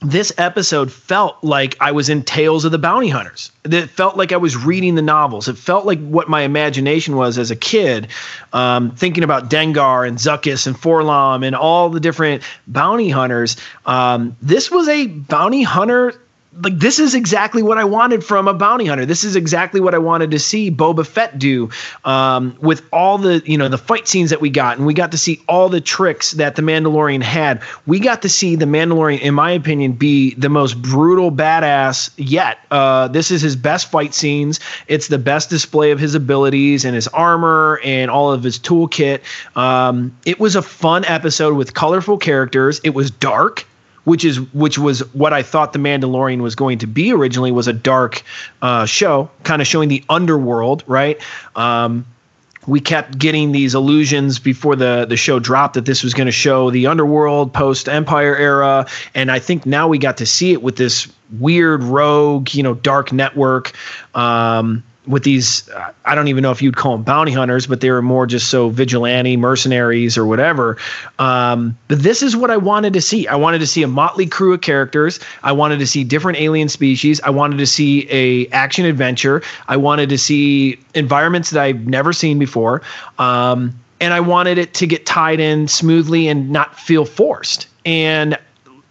this episode felt like I was in Tales of the Bounty Hunters. It felt like I was reading the novels. It felt like what my imagination was as a kid, um, thinking about Dengar and Zuckuss and 4-LOM and all the different bounty hunters. Um, this was a bounty hunter like this is exactly what I wanted from a bounty hunter. This is exactly what I wanted to see Boba Fett do um, with all the you know the fight scenes that we got, and we got to see all the tricks that the Mandalorian had. We got to see the Mandalorian, in my opinion, be the most brutal badass yet. Uh, this is his best fight scenes. It's the best display of his abilities and his armor and all of his toolkit. Um, it was a fun episode with colorful characters. It was dark which is which was what I thought the Mandalorian was going to be originally was a dark uh, show, kind of showing the underworld, right? Um, we kept getting these illusions before the the show dropped that this was going to show the underworld post Empire era, and I think now we got to see it with this weird rogue, you know, dark network. Um, with these, uh, I don't even know if you'd call them bounty hunters, but they were more just so vigilante mercenaries or whatever. Um, but this is what I wanted to see. I wanted to see a motley crew of characters. I wanted to see different alien species. I wanted to see a action adventure. I wanted to see environments that I've never seen before. Um, and I wanted it to get tied in smoothly and not feel forced. And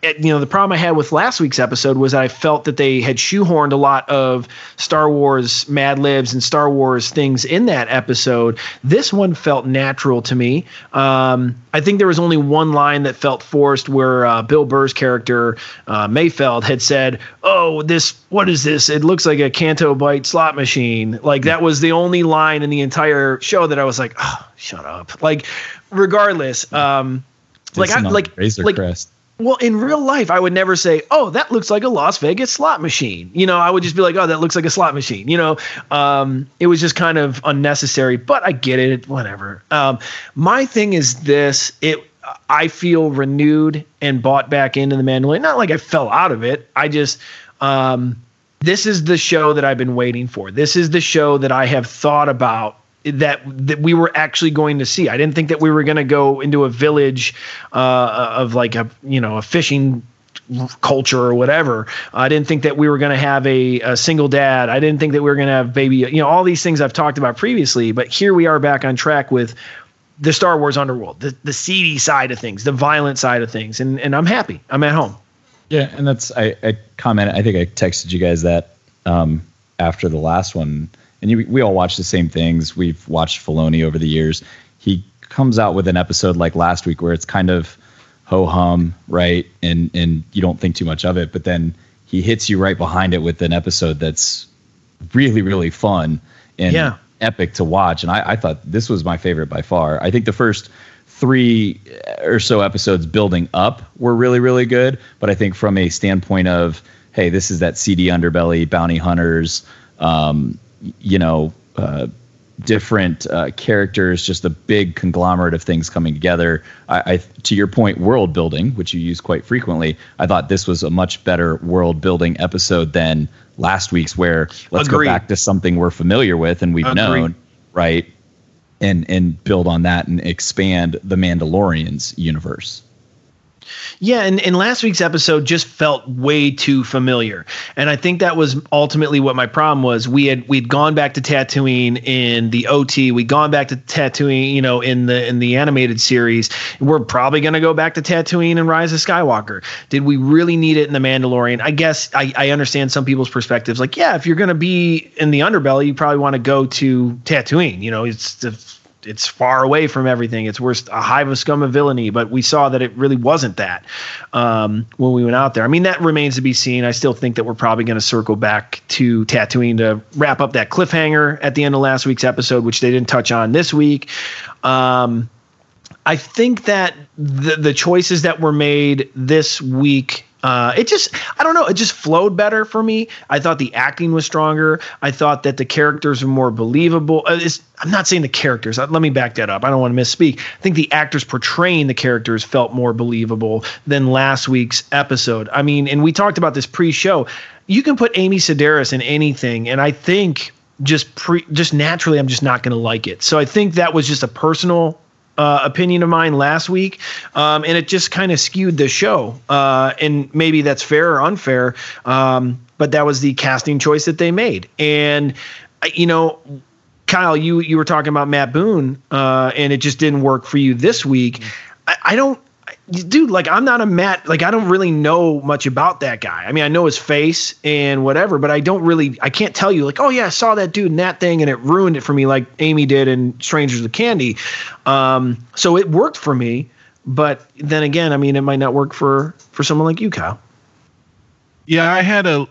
you know the problem I had with last week's episode was I felt that they had shoehorned a lot of Star Wars Mad Libs and Star Wars things in that episode. This one felt natural to me. Um, I think there was only one line that felt forced, where uh, Bill Burr's character uh, Mayfeld had said, "Oh, this what is this? It looks like a Canto Bight slot machine." Like that was the only line in the entire show that I was like, "Oh, shut up!" Like, regardless. Um, like I like Razor like Crest. Well, in real life, I would never say, "Oh, that looks like a Las Vegas slot machine." You know, I would just be like, "Oh, that looks like a slot machine." You know, um, it was just kind of unnecessary, but I get it. Whatever. Um, my thing is this: it. I feel renewed and bought back into the Mandalorian. Not like I fell out of it. I just. Um, this is the show that I've been waiting for. This is the show that I have thought about that that we were actually going to see. I didn't think that we were going to go into a village uh, of like a you know a fishing culture or whatever. I didn't think that we were going to have a, a single dad. I didn't think that we were going to have baby. You know all these things I've talked about previously. But here we are back on track with the Star Wars underworld, the the seedy side of things, the violent side of things, and and I'm happy. I'm at home. Yeah, and that's I, I commented. I think I texted you guys that um, after the last one, and you, we all watch the same things. We've watched Filoni over the years. He comes out with an episode like last week where it's kind of ho hum, right? And and you don't think too much of it, but then he hits you right behind it with an episode that's really really fun and Yeah. epic to watch. And I, I thought this was my favorite by far. I think the first three or so episodes building up were really really good, but I think from a standpoint of hey, this is that seedy underbelly bounty hunters, um, you know. Uh, different uh, characters, just a big conglomerate of things coming together. I, I, to your point, world building, which you use quite frequently, I thought this was a much better world building episode than last week's, where let's Agreed. go back to something we're familiar with and we've Agreed. known, right? And and build on that and expand the Mandalorian's universe. Yeah, and, and last week's episode just felt way too familiar. And I think that was ultimately what my problem was. We had we'd gone back to Tatooine in the OT, we'd gone back to Tatooine, you know, in the in the animated series. We're probably gonna go back to Tatooine and Rise of Skywalker. Did we really need it in the Mandalorian? I guess I, I understand some people's perspectives. Like, yeah, if you're gonna be in the underbelly, you probably want to go to Tatooine. You know, it's the it's far away from everything. It's worse a hive of scum of villainy, but we saw that it really wasn't that um, when we went out there. I mean, that remains to be seen. I still think that we're probably going to circle back to Tatooine to wrap up that cliffhanger at the end of last week's episode, which they didn't touch on this week. Um, I think that the the choices that were made this week, uh, it just I don't know, it just flowed better for me. I thought the acting was stronger. I thought that the characters were more believable. Uh, it's, I'm not saying the characters. uh, Let me back that up. I don't want to misspeak. I think the actors portraying the characters felt more believable than last week's episode. I mean, and we talked about this pre-show. You can put Amy Sedaris in anything, and I think just pre just naturally I'm just not going to like it. So I think that was just a personal uh, opinion of mine last week, um, and it just kind of skewed the show. Uh, and maybe that's fair or unfair, um, but that was the casting choice that they made. And you know, Kyle, you you were talking about Matt Boone, uh, and it just didn't work for you this week. I, I don't. Dude, like I'm not a Matt. Like I don't really know much about that guy. I mean, I know his face and whatever, but I don't really. I can't tell you like, oh yeah, I saw that dude in that thing, and it ruined it for me, like Amy did in Strangers with Candy. Um, so it worked for me, but then again, I mean, it might not work for for someone like you, Kyle. Yeah, I had a.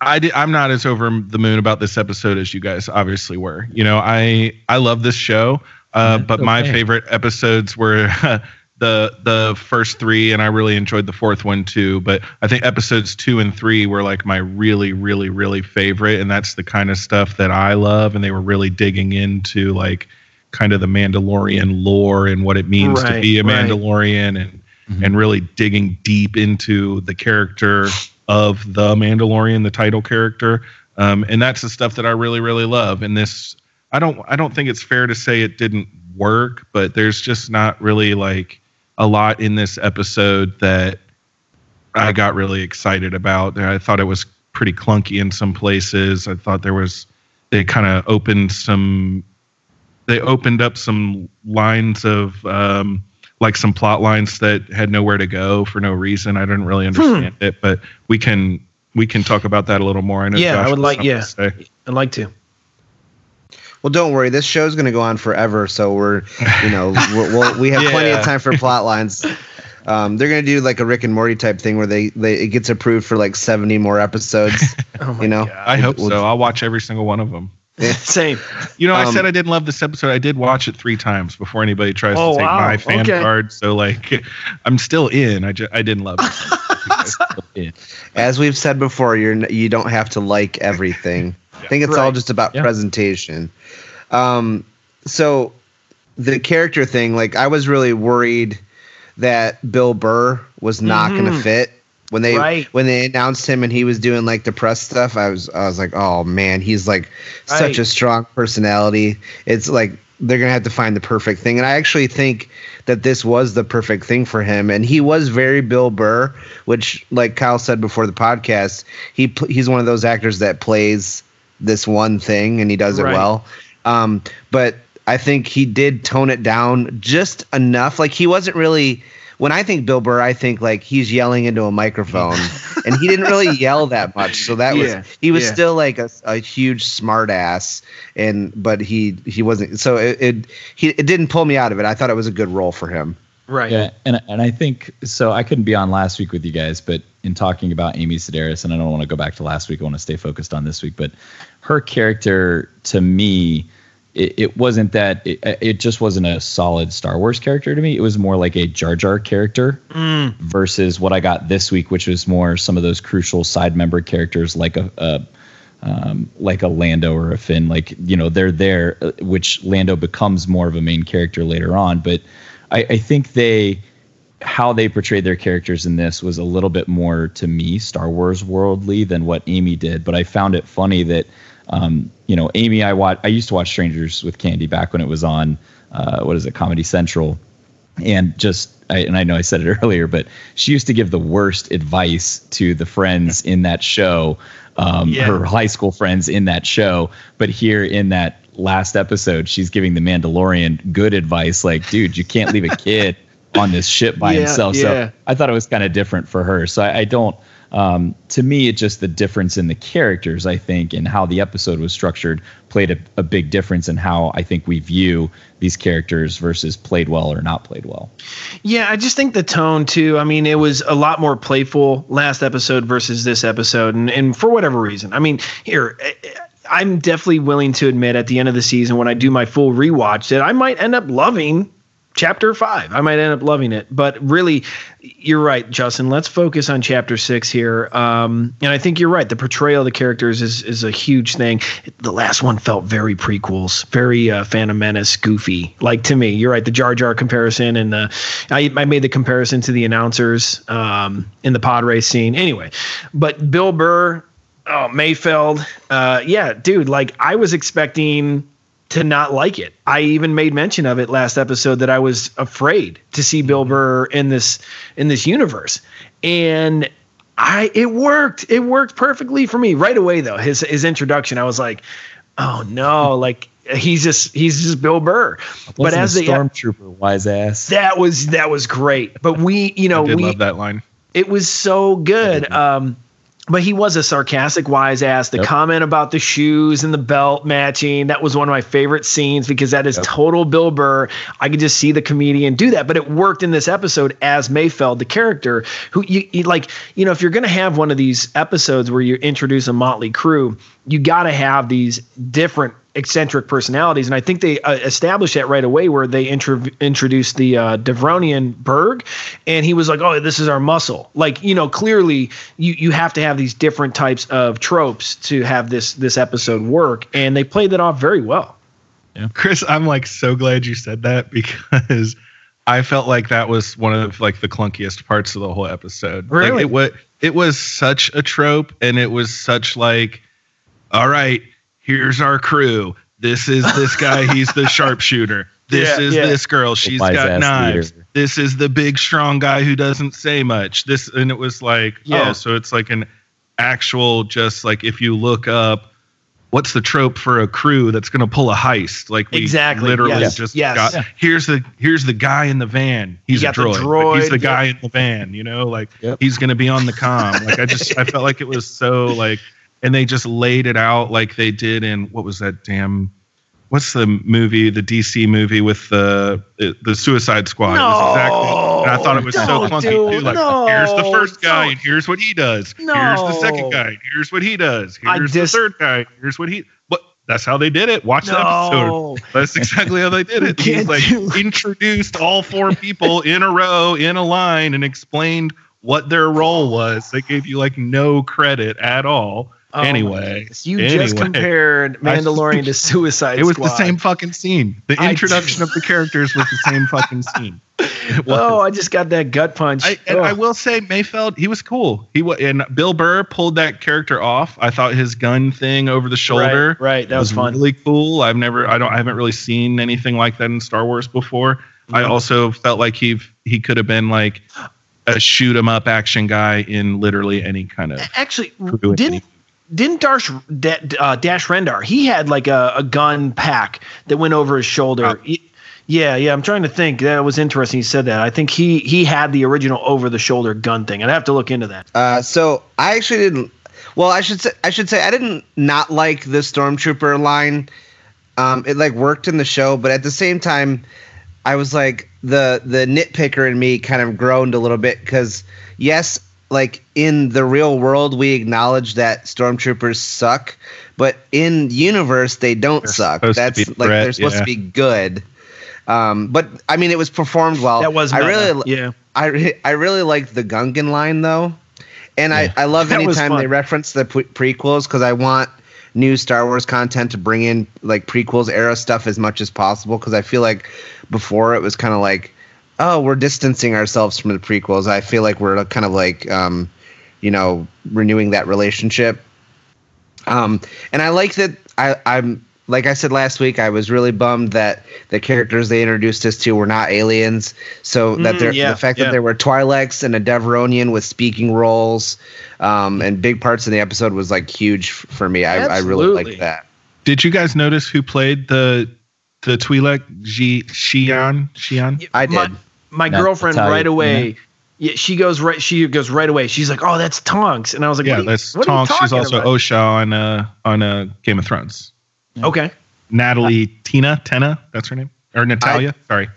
I did, I'm not as over the moon about this episode as you guys obviously were. You know, I I love this show, uh, but my favorite episodes were the the first three, and I really enjoyed the fourth one too. But I think episodes two and three were like my really, really, really favorite, and that's the kind of stuff that I love. And they were really digging into like kind of the Mandalorian lore and what it means to be a right. Mandalorian, and and really digging deep into the character of the Mandalorian, the title character. Um, and that's the stuff that I really, really love. And this, I don't, I don't think it's fair to say it didn't work, but there's just not really like a lot in this episode that I got really excited about. I thought it was pretty clunky in some places. I thought there was, they kind of opened some, they opened up some lines of, um, like some plot lines that had nowhere to go for no reason. I didn't really understand it, but we can we can talk about that a little more. I know. Yeah, I would like- yeah. I'd like to. Well, don't worry. This show's going to go on forever, so we're, you know, we're, we'll, we have plenty of time for plot lines. Um, they're going to do like a Rick and Morty type thing where they, they it gets approved for like seventy more episodes. you know, I hope We'll- so. I'll watch every single one of them. Same. You know, I Um, said I didn't love this episode. I did watch it three times before anybody tries Oh, to take wow. my fan Okay. card. So like, I'm still in. I just I didn't love it. As we've said before, you're you don't have to like everything. I think it's all just about Yeah. presentation. Um, so the character thing, like I was really worried that Bill Burr was not going to fit when they Right. when they announced him and he was doing like the press stuff. I was I was like, oh man, he's like such a strong personality. It's like they're gonna have to find the perfect thing, and I actually think that this was the perfect thing for him. And he was very Bill Burr, which, like Kyle said before the podcast, he pl- he's one of those actors that plays this one thing and he does it Right. well. Um, but I think he did tone it down just enough. Like he wasn't really. When I think Bill Burr, I think like he's yelling into a microphone, and he didn't really yell that much. So that Yeah, was he was yeah. still like a, a huge smart ass, and but he he wasn't. So it, it he it didn't pull me out of it. I thought it was a good role for him. Right. Yeah, and and I think so. I couldn't be on last week with you guys, but in talking about Amy Sedaris, and I don't want to go back to last week. I want to stay focused on this week. But her character, to me, it, it wasn't that. It, it just wasn't a solid Star Wars character to me. It was more like a Jar Jar character Mm. versus what I got this week, which was more some of those crucial side member characters like a. a um, like a Lando or a Finn, like you know, they're there, uh, which Lando becomes more of a main character later on. But I, I think they how they portrayed their characters in this was a little bit more to me Star Wars worldly than what Amy did. But I found it funny that um, you know Amy, I watch I used to watch Strangers with Candy back when it was on uh, what is it Comedy Central, and just I, and I know I said it earlier, but she used to give the worst advice to the friends in that show, um, Yeah. her high school friends in that show. But here in that last episode, she's giving the Mandalorian good advice, like, dude, you can't leave a kid on this ship by Yeah, himself. yeah. So I thought it was kind of different for her. So I, I don't. Um, to me, it's just the difference in the characters, I think, and how the episode was structured played a, a big difference in how I think we view these characters versus played well or not played well. Yeah, I just think the tone too. I mean, it was a lot more playful last episode versus this episode, and and for whatever reason, I mean, here. I'm definitely willing to admit at the end of the season when I do my full rewatch that I might end up loving chapter five. I might end up loving it. But really, you're right, Justin. Let's focus on chapter six here. Um, and I think you're right. The portrayal of the characters is is a huge thing. The last one felt very prequels, very uh, Phantom Menace, goofy. Like to me, you're right. The Jar Jar comparison and the I, I made the comparison to the announcers um, in the pod race scene. Anyway, but Bill Burr. Oh, Mayfeld. Uh, yeah, dude, like I was expecting to not like it. I even made mention of it last episode that I was afraid to see Bill Burr in this in this universe. And I it worked. It worked perfectly for me right away though. His his introduction, I was like, "Oh no, like he's just he's just Bill Burr." But as a the stormtrooper wise ass. that was that was great. But we, you know, we love that line. it was so good. Um, but he was a sarcastic wise ass. The Yep. comment about the shoes and the belt matching, that was one of my favorite scenes because that is total Bill Burr. I could just see the comedian do that, but it worked in this episode as Mayfeld, the character who you, you like, you know, if you're going to have one of these episodes where you introduce a motley crew, you got to have these different eccentric personalities, and I think they uh, established that right away where they intro- introduced the uh, Devaronian Berg, and he was like, "Oh, this is our muscle." Like you know, clearly you you have to have these different types of tropes to have this this episode work, and they played that off very well. Chris, I'm like so glad you said that because I felt like that was one of like the clunkiest parts of the whole episode. Really? Like, it was it was such a trope and it was such like all right, here's our crew. This is this guy, he's the sharpshooter. This Yeah, is yeah. this girl, she's wise got ass knives. leader. This is the big strong guy who doesn't say much. This and it was like, oh, Yeah. oh, so it's like an actual just like if you look up what's the trope for a crew that's going to pull a heist? Like we Exactly, literally yes, just yes. got Yeah. here's the here's the guy in the van. He's a got the droid. He's the droid, guy in the van. You know, like Yep. he's going to be on the com. Like I just I felt like it was so like, and they just laid it out like they did in what was that damn. What's the movie, the DC movie with the the Suicide Squad? Was exactly, and I thought it was so clunky dude. Like, no, here's the first guy, no. and here's what he does. Here's the second guy, and here's what he does. Here's dis- the third guy. Here's what he. But that's how they did it. Watch the episode. That's exactly how they did it. He's like introduced all four people in a row in a line and explained what their role was. They gave you like no credit at all. Oh anyway, you anyway. just compared I- Mandalorian to Suicide Squad. It was Squad. the same fucking scene. The introduction of the characters was the same fucking scene. Oh, I just got that gut punch. I, and Oh. I will say Mayfeld, he was cool. He was, and Bill Burr pulled that character off. I thought his gun thing over the shoulder, Right, right, that was fun. really cool. I've never, I don't, I haven't really seen anything like that in Star Wars before. I Mm-hmm. also felt like he he could have been like a shoot 'em up action guy in literally any kind of. Actually, didn't didn't Dash Da- uh, Dash Rendar? He had like a, a gun pack that went over his shoulder. Oh. He- yeah, yeah. I'm trying to think. That was interesting. He said that. I think he he had the original over the shoulder gun thing. I'd have to look into that. Uh, so I actually didn't. Well, I should say I should say I didn't not like the stormtrooper line. Um, it like worked in the show, but at the same time, I was like, the the nitpicker in me kind of groaned a little bit because yes, like in the real world, we acknowledge that stormtroopers suck, but in universe they don't They're suck. That's be a like they're supposed yeah. to be good. Um, but I mean, it was performed well. That was I meta, really, yeah. I re- I really liked the Gungan line though, and I I love That anytime they reference the pre- prequels because I want new Star Wars content to bring in like prequels era stuff as much as possible because I feel like before it was kind of like oh we're distancing ourselves from the prequels. I feel like we're kind of like um, you know renewing that relationship. Um, and I like that I, I'm like I said last week, I was really bummed that the characters they introduced us to were not aliens. So that Mm, yeah, the fact yeah. that there were Twi'leks and a Devaronian with speaking roles, um, and big parts of the episode was like huge for me. I, I really Absolutely. liked that. Did you guys notice who played the the Twi'lek? Ji Xian Xian. I did. My, my That girlfriend Natalia, right away. Yeah, she goes right. She goes right away. She's like, "Oh, that's Tonks," and I was like, Yeah, what are you- that's what Tonks. She's also about? Osha on uh on uh, Game of Thrones. Okay. Natalie Tina Tenna, that's her name, or Natalia. Sorry.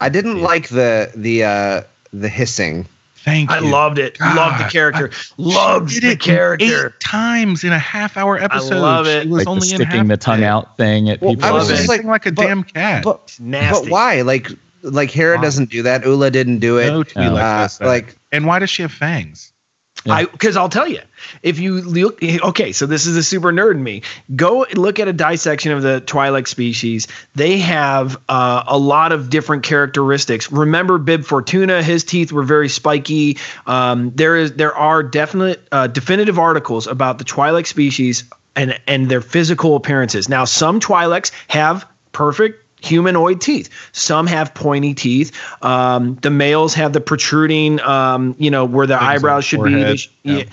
I didn't like the the uh, the hissing. Thank I you. loved it. Loved the character. I- Loved Did the it character. eight times in a half hour episode. I love it. She was like the only in sticking half the tongue out thing at Well, people. I was just like, like a but- damn cat. But, Nasty. but why? Like like Hera Why? doesn't do that. Oola didn't do it. no Twi'lek uh, like and why does she have fangs? I because I'll tell you, if you look, okay, so this is a super nerd in me. Go look at a dissection of the Twi'lek species. They have uh, a lot of different characteristics. Remember, Bib Fortuna, his teeth were very spiky. Um, there is there are definite uh, definitive articles about the Twi'lek species and and their physical appearances. Now, some Twi'leks have perfect humanoid teeth. Some have pointy teeth. Um, the males have the protruding, um, you know, where the eyebrows should be. Forehead, sh- yeah. yeah.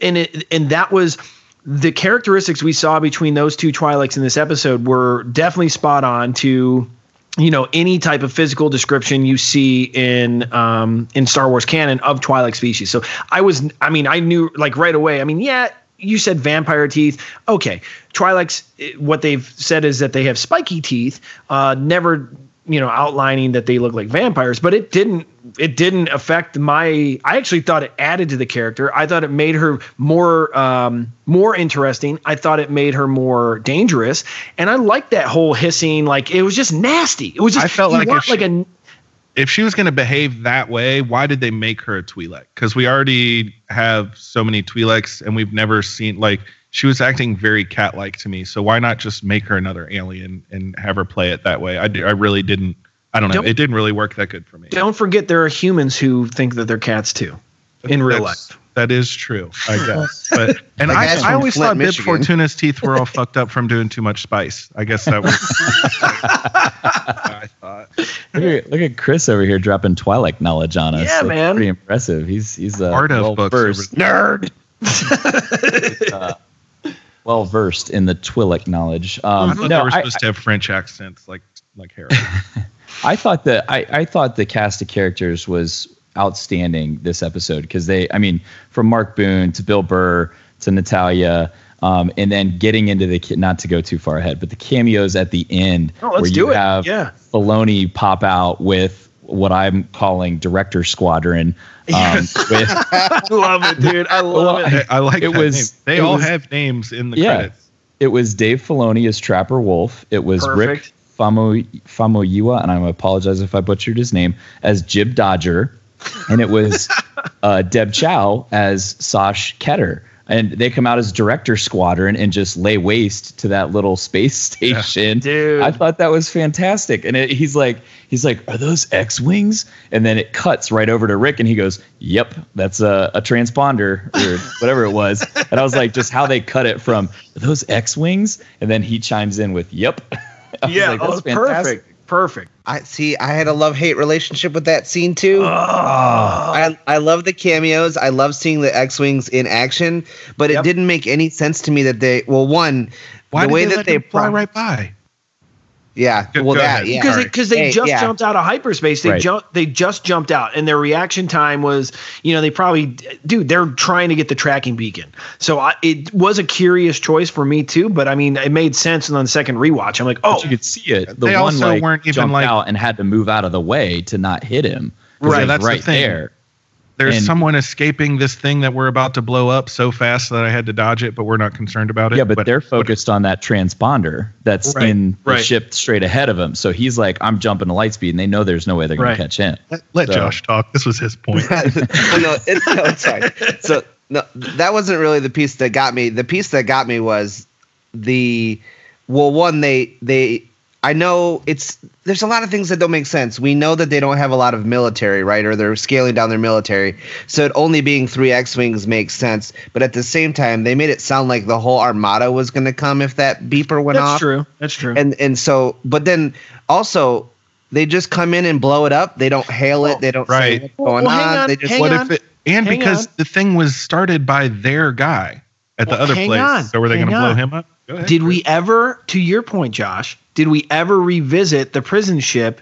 And it and that was the characteristics we saw between those two Twi'leks in this episode were definitely spot on to you know any type of physical description you see in um in Star Wars canon of Twi'lek species. So I was I mean I knew like right away. I mean yeah you said vampire teeth. Okay, Twi'leks. What they've said is that they have spiky teeth. Uh, never, you know, outlining that they look like vampires. But it didn't. It didn't affect my. I actually thought it added to the character. I thought it made her more, um, more interesting. I thought it made her more dangerous. And I liked that whole hissing. Like it was just nasty. It was just. I felt like want, if like a. if she was going to behave that way, why did they make her a Twi'lek? Because we already have so many Twi'leks, and we've never seen like she was acting very cat-like to me. So why not just make her another alien and have her play it that way? I, d- I really didn't. I don't know. Don't- it didn't really work that good for me. Don't forget there are humans who think that they're cats too, in real life. That is true, I guess. But and The I, I always Flint, thought Bib Michigan. Fortuna's teeth were all fucked up from doing too much spice. I guess that was. I thought. Look at, look at Chris over here dropping Twi'lek knowledge on us. Yeah, That's man. Pretty impressive. He's he's uh, Art of well books versed, Nerd. well versed in the Twi'lek knowledge. I Um, thought no, they were I, supposed to have French accents, like like Harry. I thought that I, I thought the cast of characters was outstanding this episode because they I mean from Mark Boone to Bill Burr to Natalia um, and then getting into the not to go too far ahead but the cameos at the end Oh, let's where do you it. have Yeah. Filoni pop out with what I'm calling Director Squadron um, with I love it, dude. I love Well, it. I like It was- name. They it all was- have names in the Yeah. credits. It was Dave Filoni as Trapper Wolf. It was Rick Perfect. Famo Famoyua, and I apologize if I butchered his name, as Jib Dodger, and it was uh, Deb Chow as Sash Ketter. And they come out as Director Squadron and just lay waste to that little space station. Dude. I thought that was fantastic. And it, he's like, he's like, are those X wings? And then it cuts right over to Rick, and he goes, "Yep, that's a, a transponder or whatever it was." And I was like, just how they cut it from "Are those X wings, and then he chimes in with, "Yep." Yeah, like, oh, that's fantastic. perfect. Perfect. I see. I had a love hate relationship with that scene too. Oh. I I love the cameos. I love seeing the X wings in action, but it didn't make any sense to me that they. Well, one, Why the way they that they fly pro- right by? Yeah. Well, that yeah. because because they Hey, just yeah. jumped out of hyperspace. They Right. jumped. They just jumped out, and their reaction time was, you know, they probably, dude, they're trying to get the tracking beacon. So I, it was a curious choice for me too. But I mean, it made sense. And on the second rewatch, I'm like, oh, But you could see it. The They one also like weren't even, jumped like- out and had to move out of the way to not hit him. Right, it was that's the right thing. there. There's And- someone escaping this thing that we're about to blow up so fast that I had to dodge it, but we're not concerned about it. Yeah, but, they're focused on that transponder that's Right, in the right. ship straight ahead of him. So he's like, I'm jumping to light speed, and they know there's no way they're going Right. to catch him. Let, let So- Josh talk. This was his point. no, it's, no, it's fine. So no, that wasn't really the piece that got me. The piece that got me was the well, one they they. I know it's there's a lot of things that don't make sense. We know that they don't have a lot of military, right? Or they're scaling down their military. So it only being three X-wings makes sense. But at the same time, they made it sound like the whole armada was going to come if that beeper went that's off. That's true. That's true. And and so, but then also they just come in and blow it up. They don't hail it. They don't Right. say what's going Well, hang on. on, They just hang what on. if it and Hang because on. the thing was started by their guy at the Well, other hang place. on, So were they hang going to blow him up? Ahead. Did we ever, to your point, Josh, did we ever revisit the prison ship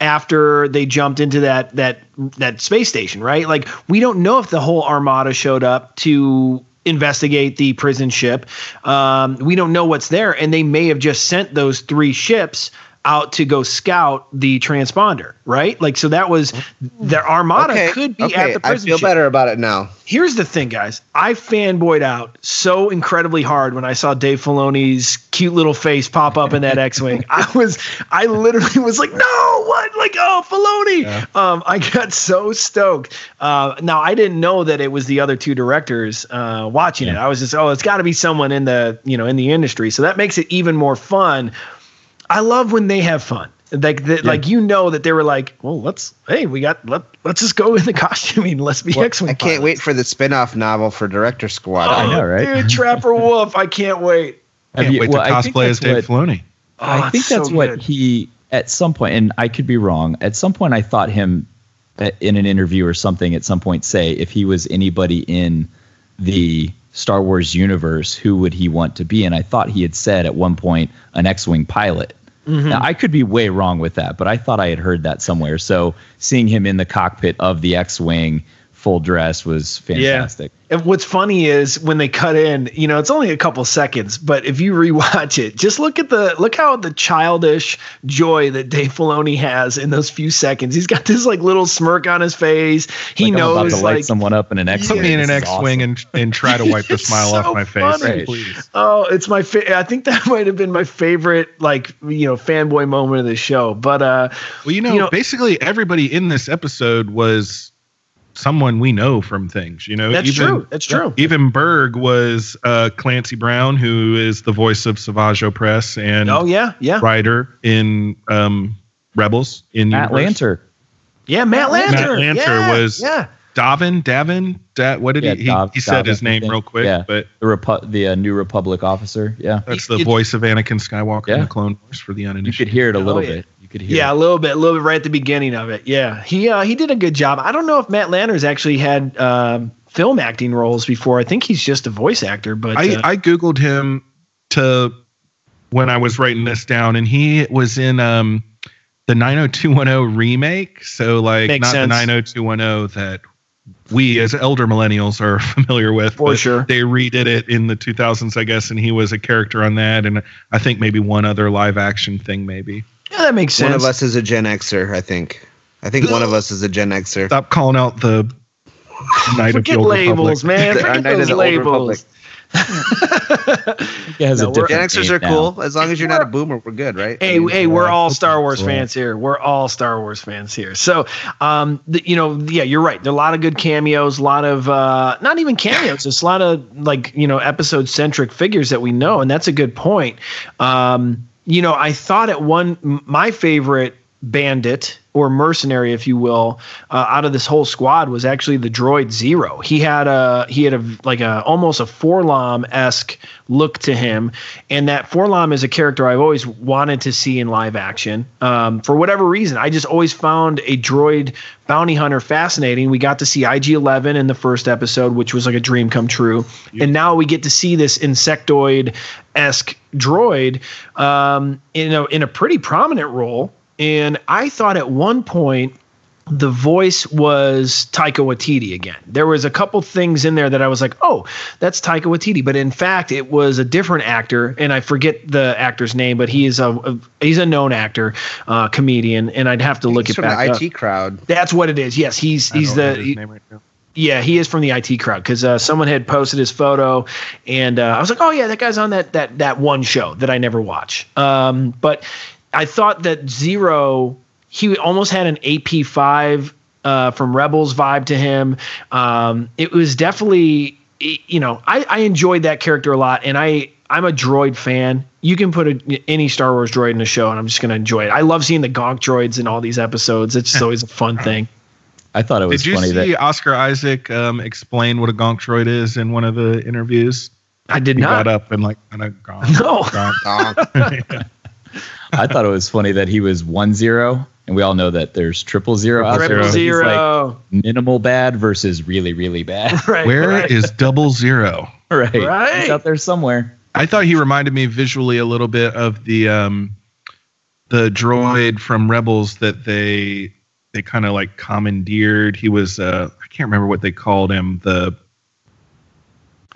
after they jumped into that that that space station, right? Like we don't know if the whole armada showed up to investigate the prison ship. Um, we don't know what's there, and they may have just sent those three ships out to go scout the transponder, right? Like so that was their armada okay, could be okay. at the prison. I feel ship better about it now. here's the thing, guys. I fanboyed out so incredibly hard when I saw Dave Filoni's cute little face pop up in that X-wing. I was, I literally was like, no, what? Like, oh, Filoni. Um, I got so stoked. Uh, now I didn't know that it was the other two directors uh, watching it. I was just, oh, it's got to be someone in the, you know, in the industry. So that makes it even more fun. I love when they have fun. Like, the, like you know that they were like, well, let's, hey, we got, let, let's just go in the costuming. Let's be X-wing. I can't wait for the spin-off novel for Director Squad. I know, right? Dude, Trapper Wolf, I can't wait. Have Can't you- wait well, to cosplay as Dave what- Filoni. Oh, I think it's so that's what good. he at some point, and I could be wrong. At some point, I thought him uh, in an interview or something. At some point, say if he was anybody in the Star Wars universe, who would he want to be? And I thought he had said at one point an X-wing pilot. Mm-hmm. Now, I could be way wrong with that, but I thought I had heard that somewhere. So seeing him in the cockpit of the X-wing, full dress, was fantastic. And what's funny is when they cut in, you know, it's only a couple seconds, but if you rewatch it, just look at the look how the childish joy that Dave Filoni has in those few seconds. He's got this like little smirk on his face. He Like, I'm about knows to light like someone up in an X-wing. Put me in an X-wing awesome. and and try to wipe the smile so off my face, funny. please. Oh, it's my fa- I think that might have been my favorite like, you know, fanboy moment of the show. But uh Well, you know, You know- basically everybody in this episode was someone we know from things. You know, that's even, true. That's true. Even Berg was uh, Clancy Brown, who is the voice of Savage Opress and Oh yeah, yeah. Ryder in um, Rebels in Matt universe. Lanter. Yeah, Matt Lanter. Matt Lanter yeah, was- Yeah. Davin, Davin, da, what did Yeah, he? He, Dav- he said Davin, his name real quick, Yeah. but the Repu- the uh, New Republic officer. Yeah, that's the It- voice of Anakin Skywalker in the Clone Wars for the uninitiated. you could hear it a little Oh, yeah. bit. You could hear. Yeah, a little bit, a little bit right at the beginning of it. Yeah, he uh, he did a good job. I don't know if Matt Lanter's actually had um, film acting roles before. I think he's just a voice actor. But I, uh, I googled him to when I was writing this down, and he was in um, the 90210 remake. So like not sense. the 90210 that we as elder millennials are familiar with. For but sure. they redid it in the 2000s, I guess, and he was a character on that, and I think maybe one other live action thing, maybe. Yeah, that makes sense. One of us is a Gen Xer, I think. I think one of us is a Gen Xer. Stop calling out the Night Forget of the Old labels, Republic. man. Forget those the Old Republic. labels. Has No, a different Gen Xers are now. cool. As long as you're not a boomer, we're good, right? Hey, hey, we're all Star Wars Yeah. fans here. We're all Star Wars fans here. So, um, the, you know, yeah, you're right. There are a lot of good cameos, a lot of uh, not even cameos. It's a lot of like you know episode centric figures that we know, and that's a good point. Um, you know, I thought at one my favorite bandit or mercenary, if you will, uh, out of this whole squad was actually the droid Zero. He had a he had a like a almost a 4-LOM esque look to him, and that 4-LOM is a character I've always wanted to see in live action. Um, for whatever reason, I just always found a droid bounty hunter fascinating. We got to see IG Eleven in the first episode, which was like a dream come true, and now we get to see this insectoid esque droid um, in a in a pretty prominent role. And I thought at one point the voice was Taika Waititi again. There was a couple things in there that I was like, "Oh, that's Taika Waititi," but in fact, it was a different actor, and I forget the actor's name, but he is a, a he's a known actor, uh, comedian, and I'd have to look He's it from back the up. IT crowd. That's what it is. Yes, he's I he's the his right yeah, he is from the IT crowd because uh, someone had posted his photo, and uh, I was like, "Oh yeah, that guy's on that that that one show that I never watch." Um, but I thought that Zero, he almost had an AP five uh, from Rebels vibe to him. Um, it was definitely, you know, I, I enjoyed that character a lot, and I I'm a droid fan. You can put a, any Star Wars droid in a show, and I'm just gonna enjoy it. I love seeing the Gonk droids in all these episodes. It's just always a fun thing. I thought it was Did you funny see that Oscar Isaac um, explain what a gonk droid is in one of the interviews? I did He not. got up and like kind of gonk. No. gonk. I thought it was funny that he was one zero, and we all know that there's triple zero out there. Triple so he's like minimal bad versus really really bad. right. Where is right. double zero? right. Right. He's out there somewhere. I thought he reminded me visually a little bit of the um, the droid from Rebels that they they kind of like commandeered. He was uh, I can't remember what they called him. The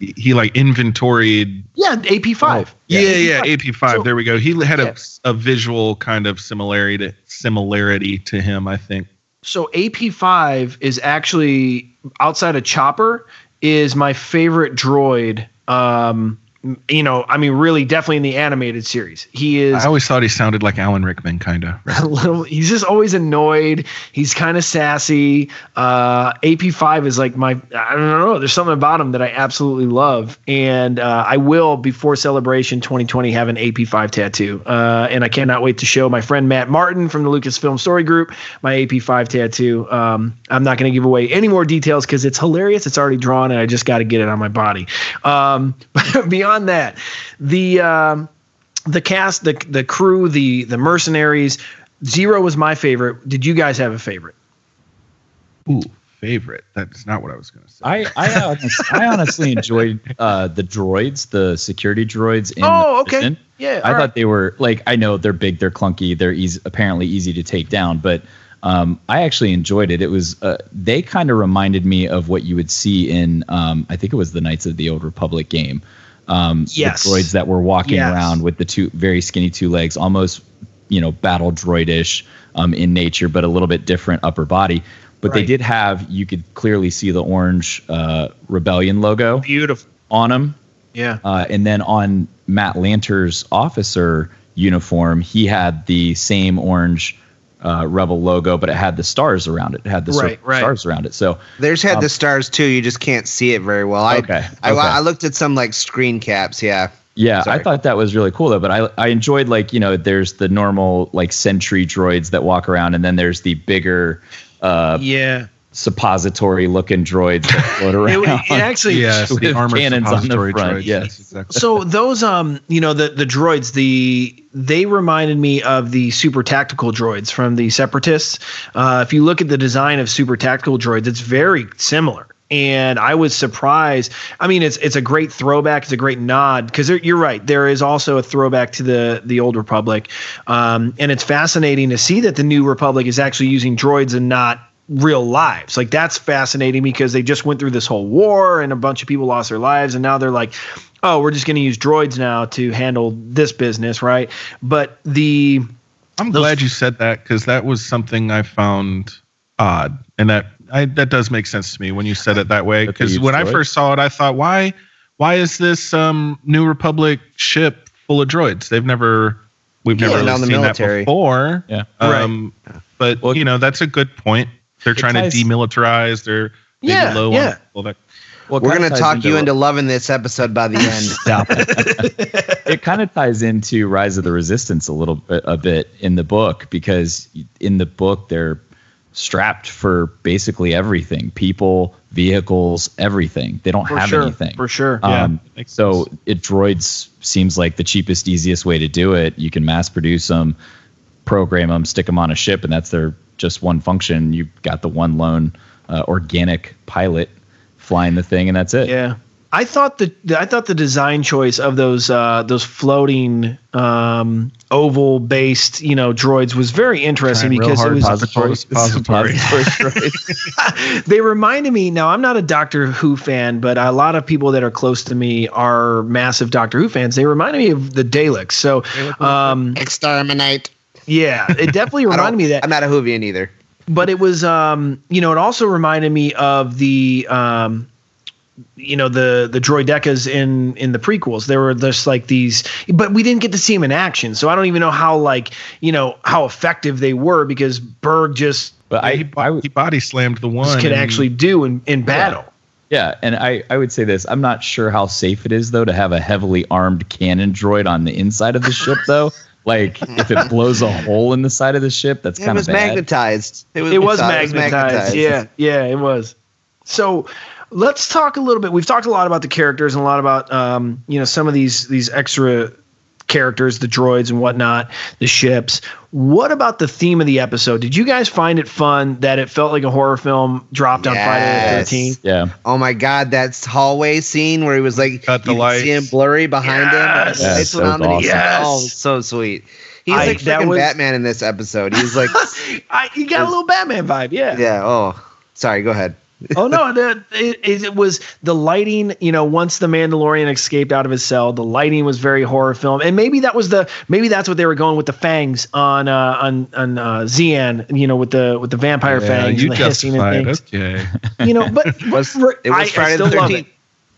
he, he like inventoried. Yeah, AP five. Yeah, yeah, AP five. So- there we go. He had Yeah. a, a visual kind of similarity to, similarity to him. I think. So AP five is actually outside of Chopper is my favorite droid. Um, you know, I mean, really, definitely in the animated series. He is I always thought he sounded like Alan Rickman, kind of. a little he's just always annoyed. He's kind of sassy. Uh ap5 is like my i don't know there's something about him that i absolutely love. And uh, i will before celebration 2020 have an ap5 tattoo. Uh, and i cannot wait to show my friend matt martin from the lucasfilm story group my ap5 tattoo. Um, i'm not going to give away any more details because it's hilarious. It's already drawn and i just got to get it on my body. Um, but beyond that the um, the cast, the the crew, the the mercenaries. Zero was my favorite. Did you guys have a favorite? Ooh, favorite. That's not what I was going to say. I I, honest, I honestly enjoyed uh, the droids, the security droids. In Oh, okay. prison. Yeah, I all thought right. they were like I know they're big, they're clunky, they're easy, apparently easy to take down, but um, I actually enjoyed it. It was uh, they kind of reminded me of what you would see in um, I think it was the Knights of the Old Republic game. Um, Yes. the droids that were walking Yes. around with the two very skinny two legs, almost you know battle droidish um, in nature, but a little bit different upper body. But they did have you could clearly see the orange uh, rebellion logo Beautiful. on them. Yeah. Uh, and then on Matt Lanter's officer uniform, he had the same orange uh, rebel logo, but it had the stars around it. It had the Right, circle right. stars around it. So There's had Um, the stars too. You just can't see it very well. I, Okay, I, okay. I looked at some like screen caps. Yeah. yeah, Sorry. I thought that was really cool though. But I I enjoyed like you know there's the normal like sentry droids that walk around, and then there's the bigger uh, Yeah. Suppository looking droids that float around. it actually. yes, with the armor cannons on the front, droids. yes. exactly. So those um you know the the droids the they reminded me of the super tactical droids from the separatists. Uh, if you look at the design of super tactical droids, it's very similar. And I was surprised. I mean, it's it's a great throwback. It's a great nod because you're right. There is also a throwback to the the old Republic, um, and it's fascinating to see that the new Republic is actually using droids and not real lives. Like that's fascinating because they just went through this whole war and a bunch of people lost their lives and now they're like, "Oh, we're just going to use droids now to handle this business, right?" But the I'm Those- glad you said that because that was something I found odd, and that I, that does make sense to me when you said it that way. Because use when I first saw it, I thought, why why is this um, New Republic ship full of droids? They've never we've never really on the seen military. that before. Yeah. Um, But Well, you know that's a good point. They're trying ties- to demilitarize. They're maybe Yeah, low yeah. on all that. We're gonna ties talk you into loving this episode by the end. Stop it. it kind of ties into Rise of the Resistance a little bit, a bit in the book because in the book they're strapped for basically everything people vehicles everything they don't For have sure, anything for sure. um, Yeah, makes so sense. it droids seems like the cheapest easiest way to do it you can mass produce them program them stick them on a ship and that's their just one function you've got the one lone uh, organic pilot flying the thing and that's it Yeah. I thought the I thought the design choice of those uh, those floating um, oval based you know droids was very interesting Trying real because it was pository, Pository. pository. they reminded me now i'm not a doctor who fan but a lot of people that are close to me are massive doctor who fans they reminded me of the daleks so um, Exterminate. Yeah it definitely reminded me of that I'm not a Hoovian either. but it was um you know it also reminded me of the um you know the the droidekas in in the prequels there were just like these but we didn't get to see them in action so i don't even know how like you know how effective they were because berg just but he, I, bo- he body slammed the one. could actually do in in battle Yeah, and I, I would say this. I'm not sure how safe it is though to have a heavily armed cannon droid on the inside of the ship though. Like if it blows a hole in the side of the ship, that's It kind was of bad. magnetized. it was it was magnetized. Yeah, yeah, it was. So let's talk a little bit. We've talked a lot about the characters and a lot about um, you know some of these these extra characters, the droids and whatnot, the ships. What about the theme of the episode? Did you guys find it fun that it felt like a horror film dropped on Friday the Thirteenth? Yeah. Oh my god, that's hallway scene where he was like Cut the you could see him blurry behind Yes. him. Yes, Lights that was around him. awesome. Yes. Oh, so sweet. He's I- like that freaking was- Batman in this episode. He's like, I, you got a little Batman vibe, yeah. yeah. Oh, sorry. Go ahead. Oh no, the, it, it was the lighting. You know, once the Mandalorian escaped out of his cell, the lighting was very horror film, and maybe that was the maybe that's what they were going with the fangs on uh, on on uh, Zian. You know, with the with the vampire Yeah, fangs you and the hissing and things. Okay. You know, but It was, it was I- I Friday the still love 13th.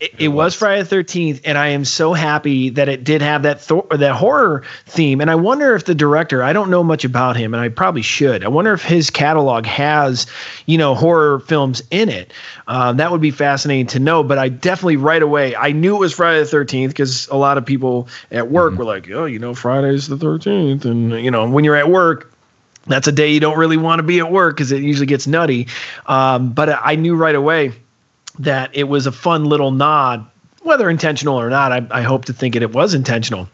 It. It, it was Friday the Thirteenth, and I am so happy that it did have that Thor, that horror theme. And I wonder if the director, I don't know much about him, and I probably should. I wonder if his catalog has, you know, horror films in it. Um, that would be fascinating to know. But I definitely right away I knew it was Friday the Thirteenth because a lot of people at work were like, "Oh, you know, Friday's the Thirteenth," and you know, when you're at work, that's a day you don't really want to be at work because it usually gets nutty. Um, but I knew right away that it was a fun little nod, whether intentional or not. I, I hope to think it, it was intentional.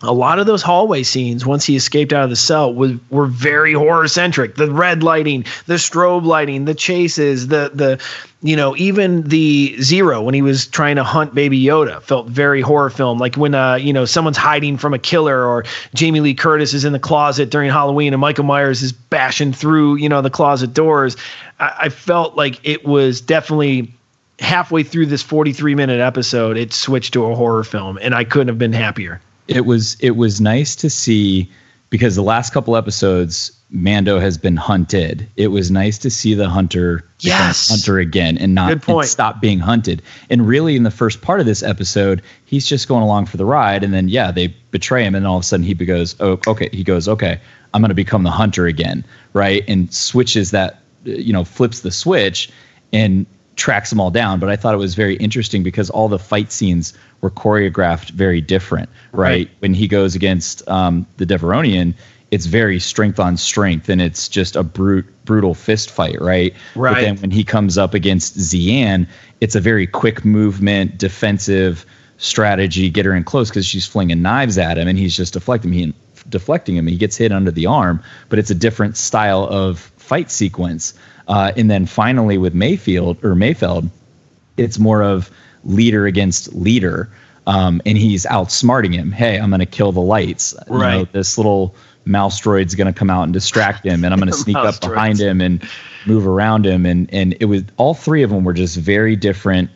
A lot of those hallway scenes, once he escaped out of the cell, was, were very horror centric. The red lighting, the strobe lighting, the chases, the the you know even the zero when he was trying to hunt Baby Yoda felt very horror film. Like when uh you know someone's hiding from a killer, or Jamie Lee Curtis is in the closet during Halloween, and Michael Myers is bashing through you know the closet doors. I, I felt like it was definitely halfway through this 43 minute episode, it switched to a horror film, and I couldn't have been happier. it was it was nice to see because the last couple episodes Mando has been hunted. It was nice to see the hunter Yes. hunter again and not and stop being hunted. And really in the first part of this episode, he's just going along for the ride and then yeah, they betray him and all of a sudden he goes, "Oh, okay." He goes, "Okay, I'm going to become the hunter again." Right? And switches that you know, flips the switch and tracks them all down. But I thought it was very interesting because all the fight scenes were choreographed very different, right? Right. When he goes against um, the Devaronian, it's very strength on strength, and it's just a brute, brutal fist fight, right? But Right. then when he comes up against Zian, it's a very quick movement, defensive strategy, get her in close because she's flinging knives at him, and he's just deflecting he deflecting him. He gets hit under the arm, but it's a different style of fight sequence. Uh, and then finally with Mayfield or Mayfeld, it's more of leader against leader. Um, and he's outsmarting him. Hey, I'm going to kill the lights. You know, Right. this little mouse droid's going to come out and distract him, and I'm going to sneak up behind him and move around him. And and it was all three of them were just very different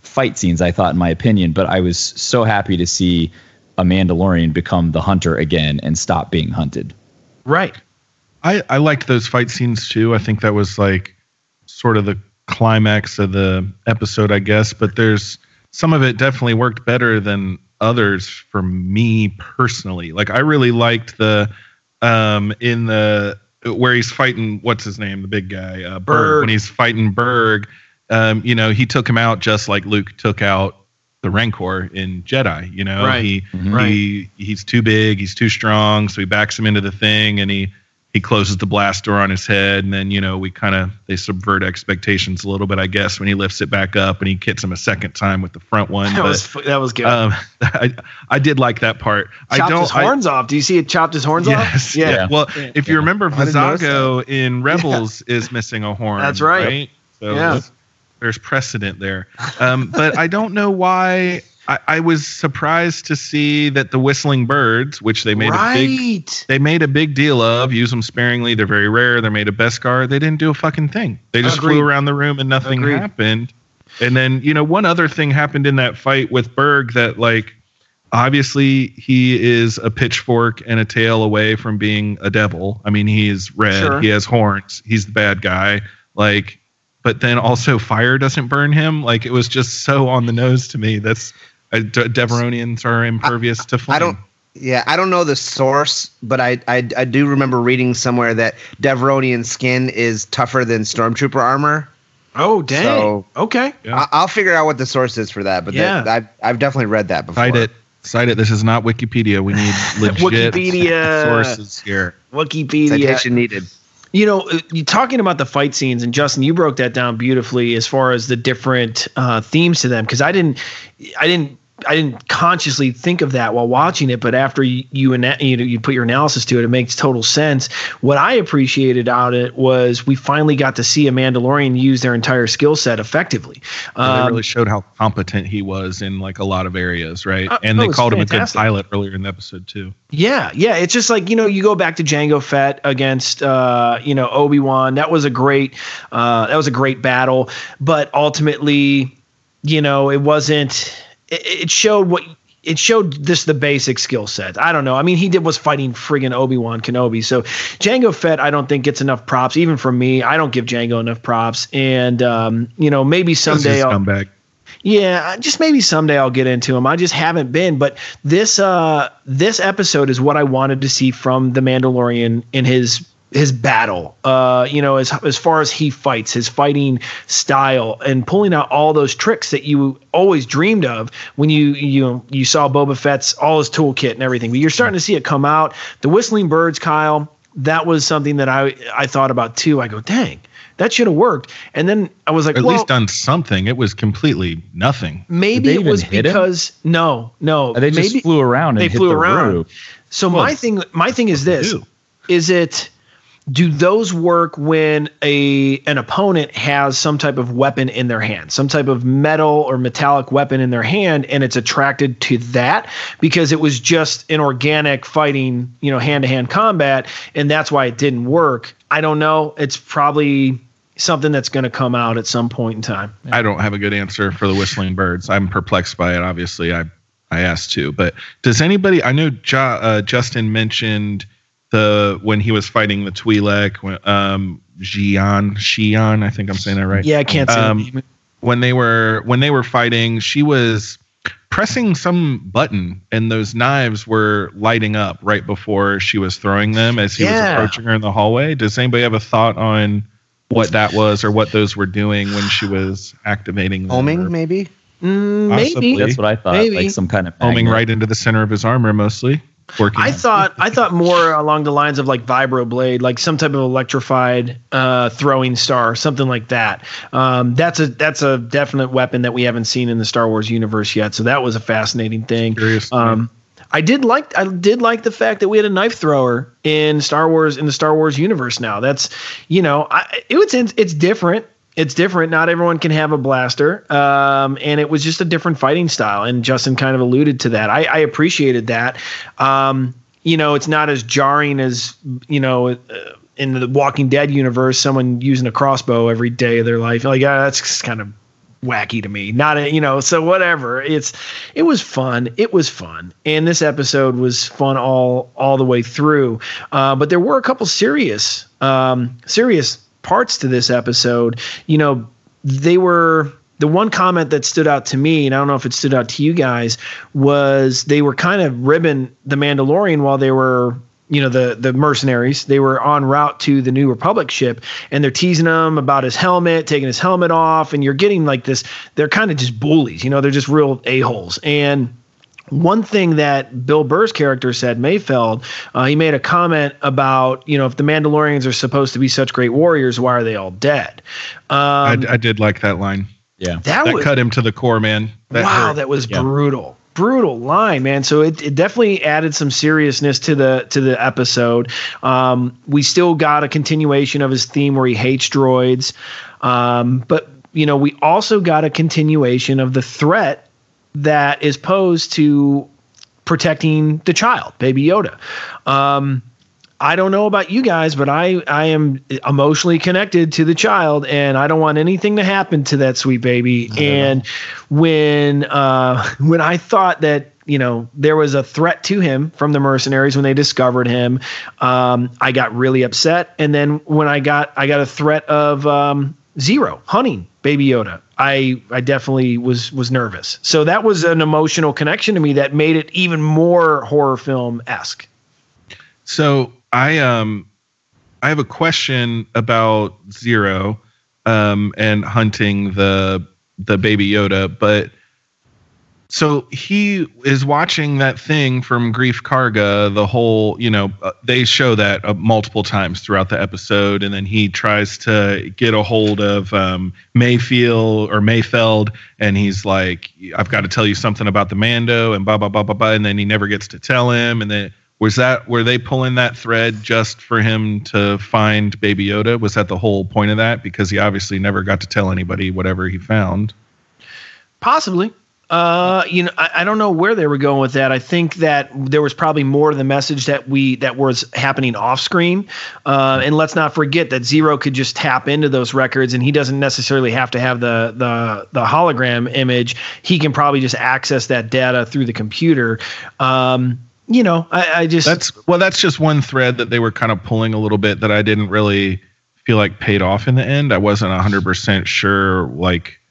fight scenes. I thought, in my opinion, but I was so happy to see a Mandalorian become the hunter again and stop being hunted. Right. I, I liked those fight scenes too. I think that was like sort of the climax of the episode, I guess. But there's some of it definitely worked better than others for me personally. Like I really liked the um in the where he's fighting what's his name, the big guy, uh, Berg. Berg. When he's fighting Berg, um, you know, he took him out just like Luke took out the Rancor in Jedi. You know, Right. he Right. he he's too big, he's too strong, so he backs him into the thing, and he he closes the blast door on his head, and then you know we kind of they subvert expectations a little bit, I guess, when he lifts it back up and he hits him a second time with the front one. That but, was that was good. um, I I did like that part. I don't. his I- horns off. Do you see it chopped his horns Yes. off? Yeah. Well, Yeah. if you remember, I Vizago in Rebels is missing a horn. That's right. So Yeah. there's- there's precedent there. Um, but I don't know why. I, I was surprised to see that the whistling birds, which they made a big they made a big deal of, use them sparingly. They're very rare. They're made of Beskar. They didn't do a fucking thing. They just Agreed. flew around the room and nothing Agreed. happened. And then, you know, one other thing happened in that fight with Berg that, like, obviously he is a pitchfork and a tail away from being a devil. I mean, he is red. Sure. He has horns. He's the bad guy. Like, but then also fire doesn't burn him. Like, it was just so on the nose to me. That's uh, De- Devaronians are impervious to flame. I don't. Yeah, I don't know the source, but I, I I do remember reading somewhere that Devaronian skin is tougher than stormtrooper armor. Oh dang. So- okay. Yeah. I, I'll figure out what the source is for that. But Yeah. that, I've I've definitely read that before. Cite it. Cite it. This is not Wikipedia. We need legit Wikipedia. sources here. Wikipedia. Citation needed. You know, uh, you talking about the fight scenes, and Justin, you broke that down beautifully as far as the different uh, themes to them. Because I didn't, I didn't, I didn't consciously think of that while watching it. But after you you, ana- you know you put your analysis to it, it makes total sense. What I appreciated out it was we finally got to see a Mandalorian use their entire skill set effectively. they Um, really showed how competent he was in like a lot of areas, right? Uh, and they was called him a good pilot earlier in the episode too. Yeah, yeah. It's just like you know, you go back to Jango Fett against uh, you know Obi Wan. That was a great, uh, that was a great battle. But ultimately, you know, it wasn't. It, it showed what it showed. Just the basic skill set. I don't know. I mean, he did was fighting friggin' Obi Wan Kenobi. So Jango Fett, I don't think gets enough props. Even from me, I don't give Jango enough props. And um, you know, maybe someday I'll. scumbag. Yeah, just maybe someday I'll get into him. I just haven't been, but this uh this episode is what I wanted to see from the Mandalorian in his his battle. Uh, you know, as as far as he fights, his fighting style, and pulling out all those tricks that you always dreamed of when you you you saw Boba Fett's all his toolkit and everything. But you're starting to see it come out. The whistling birds, Kyle. That was something that I I thought about too. I go, dang, that should have worked. And then I was like, Or at well, least done something. It was completely nothing. Maybe it was hit him? because no, no. They just flew around and they hit flew the around. roof. So Well, my thing, my thing is this: is it do those work when a an opponent has some type of weapon in their hand, some type of metal or metallic weapon in their hand, and it's attracted to that because it was just an organic fighting, you know, hand to hand combat, and that's why it didn't work. I don't know. It's probably something that's going to come out at some point in time. I don't have a good answer for the whistling birds. I'm perplexed by it. Obviously, I I asked to, but does anybody? I know jo, uh, Justin mentioned the when he was fighting the Twi'lek, when, um, Xian, Xian. I think I'm saying that right. Yeah, I can't say. Um, when they were when they were fighting, she was pressing some button, and those knives were lighting up right before she was throwing them as he Yeah. was approaching her in the hallway. Does anybody have a thought on what that was or what those were doing when she was activating them Homing, maybe. Mm, maybe. That's what I thought. Maybe. Like some kind of homing right into the center of his armor, mostly working. I thought I thought more along the lines of like vibroblade, like some type of electrified uh, throwing star, something like that. Um, that's a that's a definite weapon that we haven't seen in the Star Wars universe yet. So that was a fascinating thing. Um, I did like I did like the fact that we had a knife thrower in Star Wars in the Star Wars universe now. That's you know I, it was it's different. It's different. Not everyone can have a blaster, um, and it was just a different fighting style. And Justin kind of alluded to that. I, I appreciated that. Um, you know, it's not as jarring as you know. Uh, in the Walking Dead universe, someone using a crossbow every day of their life, like uh, that's kind of wacky to me. Not a, you know, so whatever. It's it was fun. It was fun, and this episode was fun all all the way through. Uh, but there were a couple serious um, serious parts to this episode. You know, they were. The one comment that stood out to me, and I don't know if it stood out to you guys, was they were kind of ribbing the Mandalorian while they were you know the the mercenaries they were en route to the new republic ship and they're teasing him about his helmet taking his helmet off and you're getting like this they're kind of just bullies you know they're just real a-holes and one thing that Bill Burr's character said, Mayfeld, uh, he made a comment about, you know, if the Mandalorians are supposed to be such great warriors, why are they all dead? Um, I, I did like that line. Yeah, that, that was, cut him to the core, man. That wow, hurt. that was Yeah. brutal. Brutal line, man. So it, it definitely added some seriousness to the to the episode. Um, we still got a continuation of his theme where he hates droids, um, but you know we also got a continuation of the threat that is posed to protecting the child, Baby Yoda. Um, I don't know about you guys, but I I am emotionally connected to the child, and I don't want anything to happen to that sweet baby. And when uh, when I thought that you know there was a threat to him from the mercenaries when they discovered him, um, I got really upset. And then when I got I got a threat of um, Zero hunting Baby Yoda, I I definitely was was nervous. So that was an emotional connection to me that made it even more horror film esque. So I um I have a question about Zero um and hunting the the baby Yoda, but so he is watching that thing from Greef Karga, the whole, you know, uh, they show that uh, multiple times throughout the episode, and then he tries to get a hold of um, Mayfield or Mayfeld, and he's like, "I've got to tell you something about the Mando," and blah blah blah blah blah, and then he never gets to tell him, and then was that were they pulling that thread just for him to find Baby Yoda? Was that the whole point of that? Because he obviously never got to tell anybody whatever he found. Possibly. Uh, you know, I, I don't know where they were going with that. I think that there was probably more to the message that we that was happening off screen. Uh, and let's not forget that Zero could just tap into those records, and he doesn't necessarily have to have the the the hologram image. He can probably just access that data through the computer. Um, you know, I, I just That's well, that's just one thread that they were kind of pulling a little bit that I didn't really feel like paid off in the end. I wasn't hundred percent sure like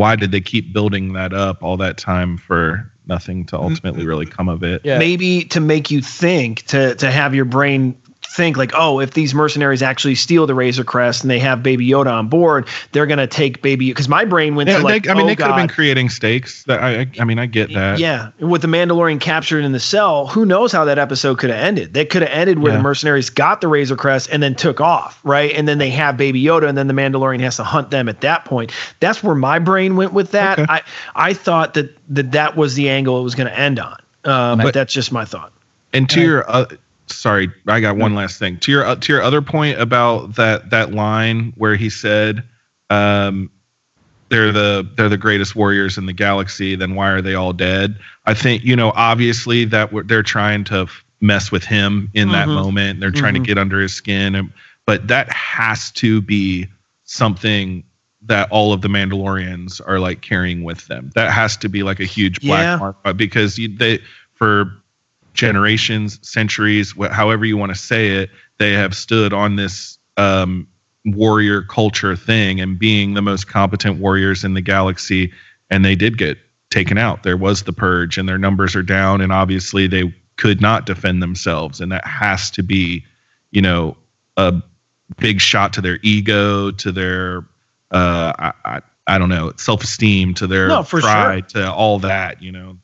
why did they keep building that up all that time for nothing to mm-hmm. ultimately really come of it. Yeah. maybe to make you think to to have your brain think like oh if these mercenaries actually steal the razor crest and they have baby yoda on board they're gonna take baby because my brain went Yeah, to like they, I mean, oh, they could have been creating stakes. That I, I, I mean, I get that. yeah with the mandalorian captured in the cell who knows how that episode could have ended they could have ended where Yeah. the mercenaries got the razor crest and then took off right and then they have baby yoda and then the mandalorian has to hunt them at that point that's where my brain went with that Okay. i i thought that that, that was the angle it was going to end on uh, but But- that's just my thought And to your, uh, sorry, I got one last thing. To your, uh, to your other point about that that line where he said, um, "They're the they're the greatest warriors in the galaxy." Then why are they all dead? I think you know, obviously that they're trying to f- mess with him in that Mhm. moment. They're trying Mhm. to get under his skin, and, but that has to be something that all of the Mandalorians are like carrying with them. That has to be like a huge black Yeah. mark uh, because you, they for generations, centuries, wh- however you want to say it, they have stood on this um, warrior culture thing and being the most competent warriors in the galaxy. And they did get taken out. There was the purge, and their numbers are down. And obviously, they could not defend themselves. And that has to be, you know, a big shot to their ego, to their, uh, I, I, I don't know, self esteem, to their No, pride, to all that, you know.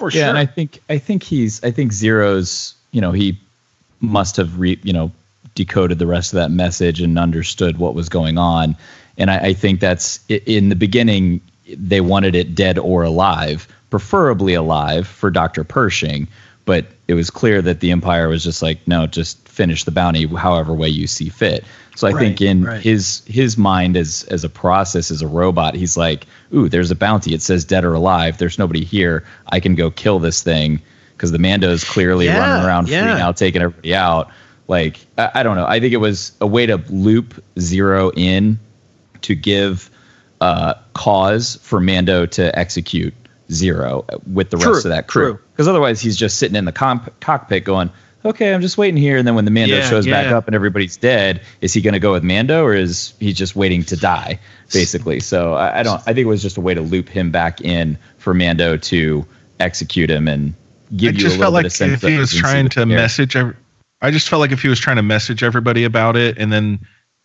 For yeah, sure and I think I think he's I think Zero's you know he must have re, you know decoded the rest of that message and understood what was going on, and I, I think that's in the beginning they wanted it dead or alive, preferably alive for Doctor Pershing, but it was clear that the Empire was just like no, just finish the bounty however way you see fit. So I think in right. his his mind as as a process as a robot, he's like, "Ooh, there's a bounty. It says dead or alive. There's nobody here. I can go kill this thing." Because the Mando is clearly Yeah, running around yeah. freaking out, taking everybody out. Like I, I don't know. I think it was a way to loop Zero in to give uh, cause for Mando to execute Zero with the True, rest of that crew. Because otherwise, he's just sitting in the comp- cockpit going, "Okay, I'm just waiting here." And then when the Mando Yeah, shows back up and everybody's dead, is he going to go with Mando or is he just waiting to die, basically? So I, I don't. I think it was just a way to loop him back in for Mando to execute him and give I you a just little felt bit like of sense if he was trying to the message, ev- I just felt like if he was trying to message everybody about it, and then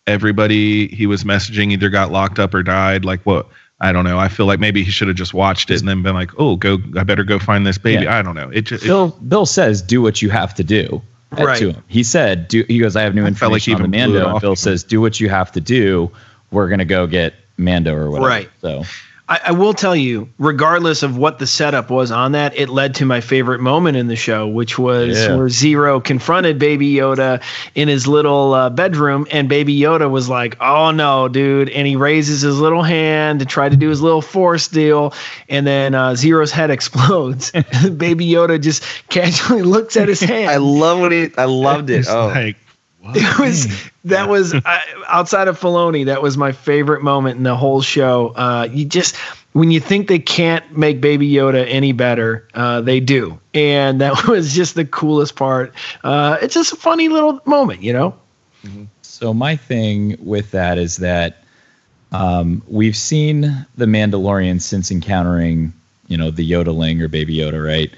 everybody he was messaging either got locked up or died, like what? I don't know. I feel like maybe he should have just watched it and then been like, "Oh, go! I better go find this baby." Yeah. I don't know. It just Bill Bill says, "Do what you have to do." Right. To him, he said, "Do." He goes, "I have new I felt like information on the it Mando." And Bill says, "Do what you have to do. We're gonna go get Mando or whatever." Right. So I, I will tell you, regardless of what the setup was on that, it led to my favorite moment in the show, which was Yeah. where Zero confronted Baby Yoda in his little uh, bedroom, and Baby Yoda was like, "Oh no, dude!" And he raises his little hand to try to do his little force deal, and then uh, Zero's head explodes. Baby Yoda just casually looks at his hand. I love what he. I loved it. Oh, like it was that was outside of Filoni. That was my favorite moment in the whole show. Uh, you just when you think they can't make Baby Yoda any better, uh, they do, and that was just the coolest part. Uh, it's just a funny little moment, you know. So my thing with that is that um, we've seen the Mandalorian since encountering, you know, the Yodeling or Baby Yoda, right?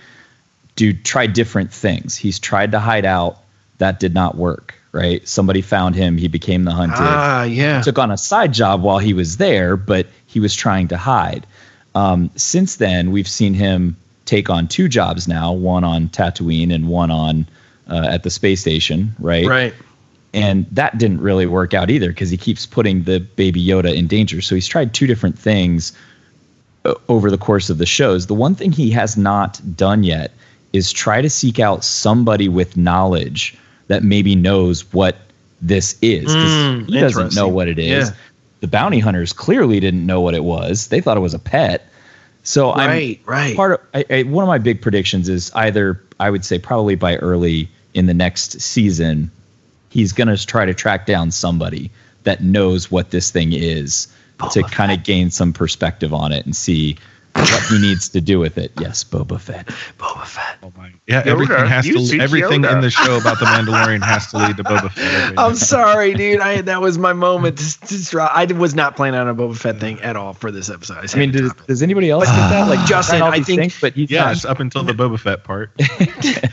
Do try different things. He's tried to hide out. That did not work, right? Somebody found him. He became the hunted. Ah, yeah. Took on a side job while he was there, but he was trying to hide. Um, since then, we've seen him take on two jobs now, one on Tatooine and one on uh, at the space station, right? Right. and that didn't really work out either because he keeps putting the baby Yoda in danger. So he's tried two different things uh, over the course of the shows. The one thing he has not done yet is try to seek out somebody with knowledge that maybe knows what this is. Mm, he doesn't know what it is. Yeah. The bounty hunters clearly didn't know what it was. They thought it was a pet. So Right, I'm right. part of I, I, one of my big predictions is either I would say probably by early in the next season he's going to try to track down somebody that knows what this thing is to kind of gain some perspective on it and see what he needs to do with it. Yes, Boba Fett. Boba Fett. oh my, yeah, Yoda, everything has you to see everything Yoda. in the show about the Mandalorian has to lead to Boba Fett. I'm sorry, dude. I that was my moment to, to draw. I was not planning on a Boba Fett thing at all for this episode. just I mean, does, does anybody else get that? Like Justin, I think- things, but he's Yes, not. up until the Boba Fett part.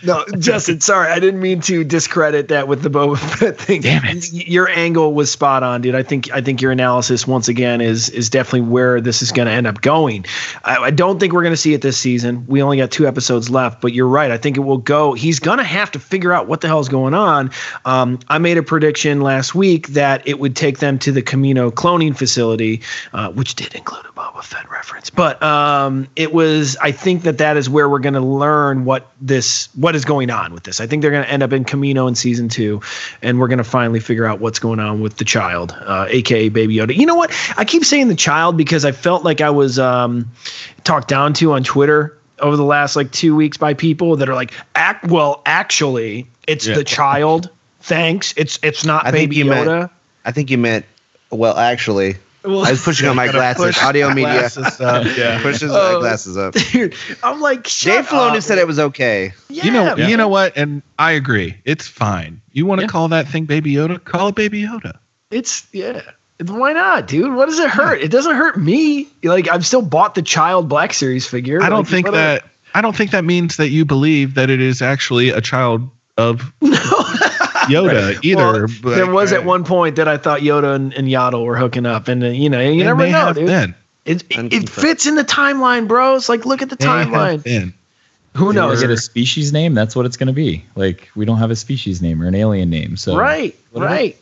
No, Justin, sorry. I didn't mean to discredit that with the Boba Fett thing. Damn it. Your angle was spot on, dude. I think I think your analysis once again is is definitely where this is going to end up going. I, I don't think we're going to see it this season. We only got two episodes left, but you're right. I think it will go. He's going to have to figure out what the hell is going on. Um, I made a prediction last week that it would take them to the Kamino cloning facility, uh, which did include a Boba Fett reference. But um, it was. I think that that is where we're going to learn what this what is going on with this. I think they're going to end up in Kamino in season two, and we're going to finally figure out what's going on with the child, uh, aka Baby Yoda. You know what? I keep saying the child because I felt like I was um, talked down to on Twitter over the last like two weeks by people that are like, act well, actually, it's Yeah. the child. Thanks. It's it's not I think Baby you meant- Yoda. I think you meant. Well, actually, Well- I was pushing on my glasses. push Audio media glasses up, yeah. pushes my Oh. glasses up. Dude, I'm like, shut Dave Filoni said it was okay. Yeah, you know, man. you know what? And I agree. It's fine. You want to Yeah. call that thing Baby Yoda? Call it Baby Yoda. It's yeah. Why not, dude? What does it hurt? It doesn't hurt me. Like I've still bought the Child Black Series figure. I don't Like, think that. I don't think that means that you believe that it is actually a child of Yoda either. Well, but there was I- at one point that I thought Yoda and, and Yaddle were hooking up, and uh, you know, you they never may know, have dude. been. It, it, it fits in the timeline, bro. It's like look at the May have timeline. been. Who Is knows? it a species name? That's what it's going to be. Like we don't have a species name or an alien name. So right, whatever. right.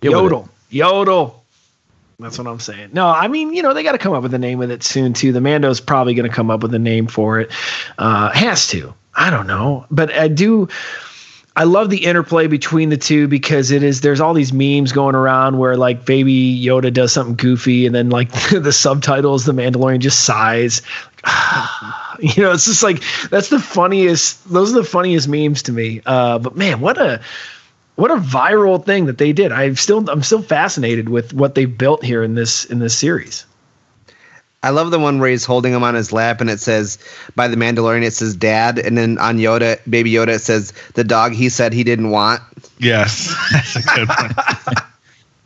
Get with it. Yodel, yodel. That's what I'm saying. No, I mean, you know, they got to come up with a name with it soon too. The Mando's probably going to come up with a name for it. Uh, has to. I don't know, but I do. I love the interplay between the two because it is there's all these memes going around where like baby Yoda does something goofy and then like the subtitles the Mandalorian just sighs. you know, it's just like that's the funniest those are the funniest memes to me. Uh, but man, what a what a viral thing that they did. I'm still I'm still fascinated with what they built here in this in this series. I love the one where he's holding him on his lap and it says by the Mandalorian it says dad and then on Yoda baby Yoda it says the dog he said he didn't want. Yes, that's a good one.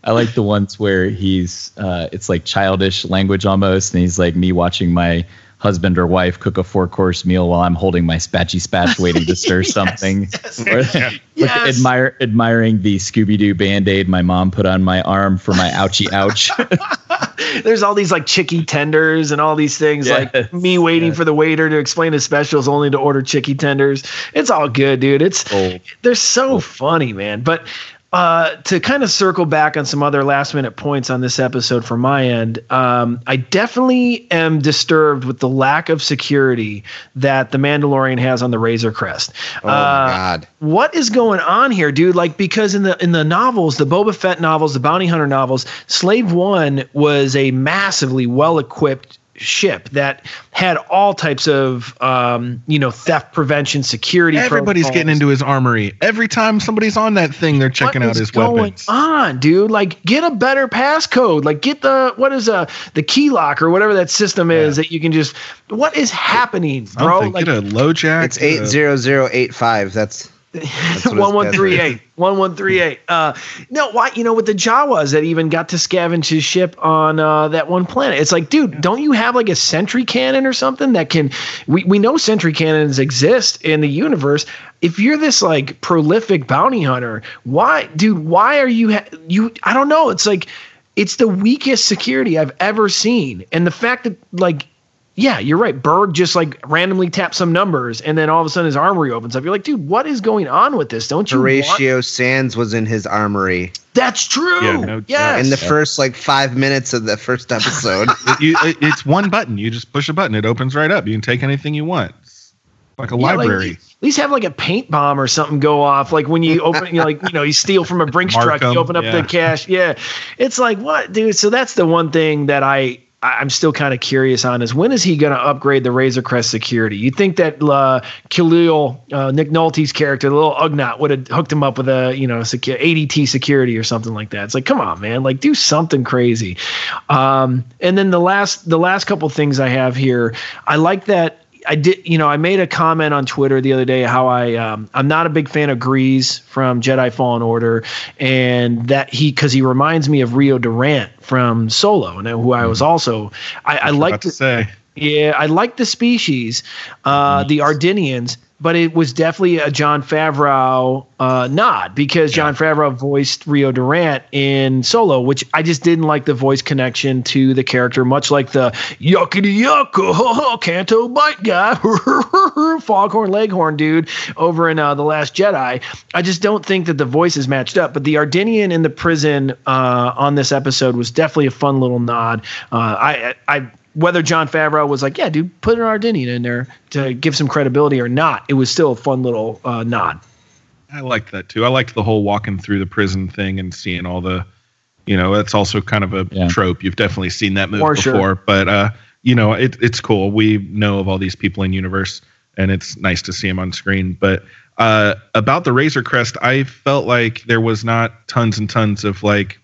I like the ones where he's uh, it's like childish language almost, and he's like me watching my husband or wife cook a four course meal while I'm holding my spatchy spatch waiting to stir something. Or look- Yes. admire admiring the Scooby Doo band aid my mom put on my arm for my ouchie ouch. There's all these like chicky tenders and all these things. Yes. Like me waiting for the waiter to explain his specials only to order chicky tenders. It's all good, dude. It's Gold. they're so funny, man. But uh, to kind of circle back on some other last minute points on this episode from my end, um, I definitely am disturbed with the lack of security that the Mandalorian has on the Razor Crest. Oh my god. What is going on here, dude? Like because in the in the novels, the Boba Fett novels, the bounty hunter novels, Slave One was a massively well equipped ship that had all types of um, you know theft prevention security Everybody's protocols. getting into his armory. Every time somebody's on that thing, they're checking What out is his going weapons. on, dude? Like, get a better passcode. Like, get the what is a the key lock or whatever that system is that you can just. What is happening, bro? Something. Like, Get a low jack. It's eight zero zero eight five. That's what it's one one three eight one one three eight. Uh, no, why? You know, with the Jawas that even got to scavenge his ship on uh, that one planet. It's like, dude, don't you have like a sentry cannon or something that can? We we know sentry cannons exist in the universe. If you're this like prolific bounty hunter, why, dude? Why are you ha- you? I don't know. It's like it's the weakest security I've ever seen, and the fact that like yeah, you're right. Burg just like randomly taps some numbers, and then all of a sudden his armory opens up. You're like, dude, what is going on with this? Don't you? want- Horatio Sanz was in his armory That's true. Yeah, no- yes. in the first like five minutes of the first episode. It- you- it- it's one button. You just push a button. It opens right up. You can take anything you want. It's like a Yeah, like, library. at least have like a paint bomb or something go off. Like when you open, you know, like you know, you steal from a Brinks Mark truck, you open up yeah. the cash. Yeah, it's like what, dude? So that's the one thing that I. I'm still kind of curious on is when is he going to upgrade the Razor Crest security? You think that uh, Kuiil, uh, Nick Nolte's character, the little Ugnaught, would have hooked him up with a you know secu- ADT security or something like that? It's like, come on, man, like do something crazy. Um, and then the last the last couple things I have here, I like that I did, you know, I made a comment on Twitter the other day how I um, I'm not a big fan of Greez from Jedi Fallen Order, and that he because he reminds me of Rio Durant from Solo, and who I was also I, I like to say. yeah, I like the species, uh, the Ardennians, but it was definitely a Jon Favreau uh, nod because Jon Favreau voiced Rio Durant in Solo, which I just didn't like the voice connection to the character, much like the yuckity yuck, oh, Canto Bight guy, foghorn leghorn dude over in uh, The Last Jedi. I just don't think that the voices matched up, but the Ardennian in the prison uh, on this episode was definitely a fun little nod. Uh, I, I, whether Jon Favreau was like, yeah, dude, put an Ardennian in there to give some credibility or not, it was still a fun little uh, nod. I liked that too. I liked the whole walking through the prison thing and seeing all the, you know, that's also kind of a Yeah. trope. You've definitely seen that move For before, sure. but uh, you know, it, it's cool. We know of all these people in universe, and it's nice to see them on screen. But uh, about the Razor Crest, I felt like there was not tons and tons of like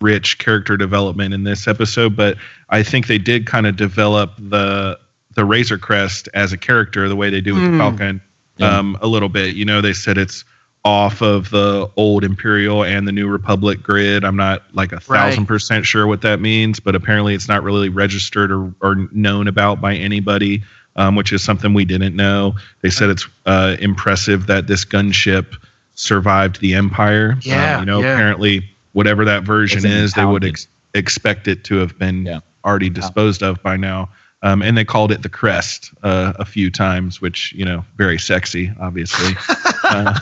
rich character development in this episode, but I think they did kind of develop the the Razor Crest as a character the way they do with the Falcon Yeah. um, a little bit. You know, they said it's off of the old Imperial and the New Republic grid. I'm not like a thousand Right. percent sure what that means, but apparently it's not really registered or, or known about by anybody, um, which is something we didn't know. They said it's uh, impressive that this gunship survived the Empire. Yeah, Um, you know, yeah. apparently whatever that version Wasn't is, they would ex- expect it to have been Yeah. already disposed of by now. Um, and they called it the crest uh, a few times, which you know, very sexy, obviously. Uh,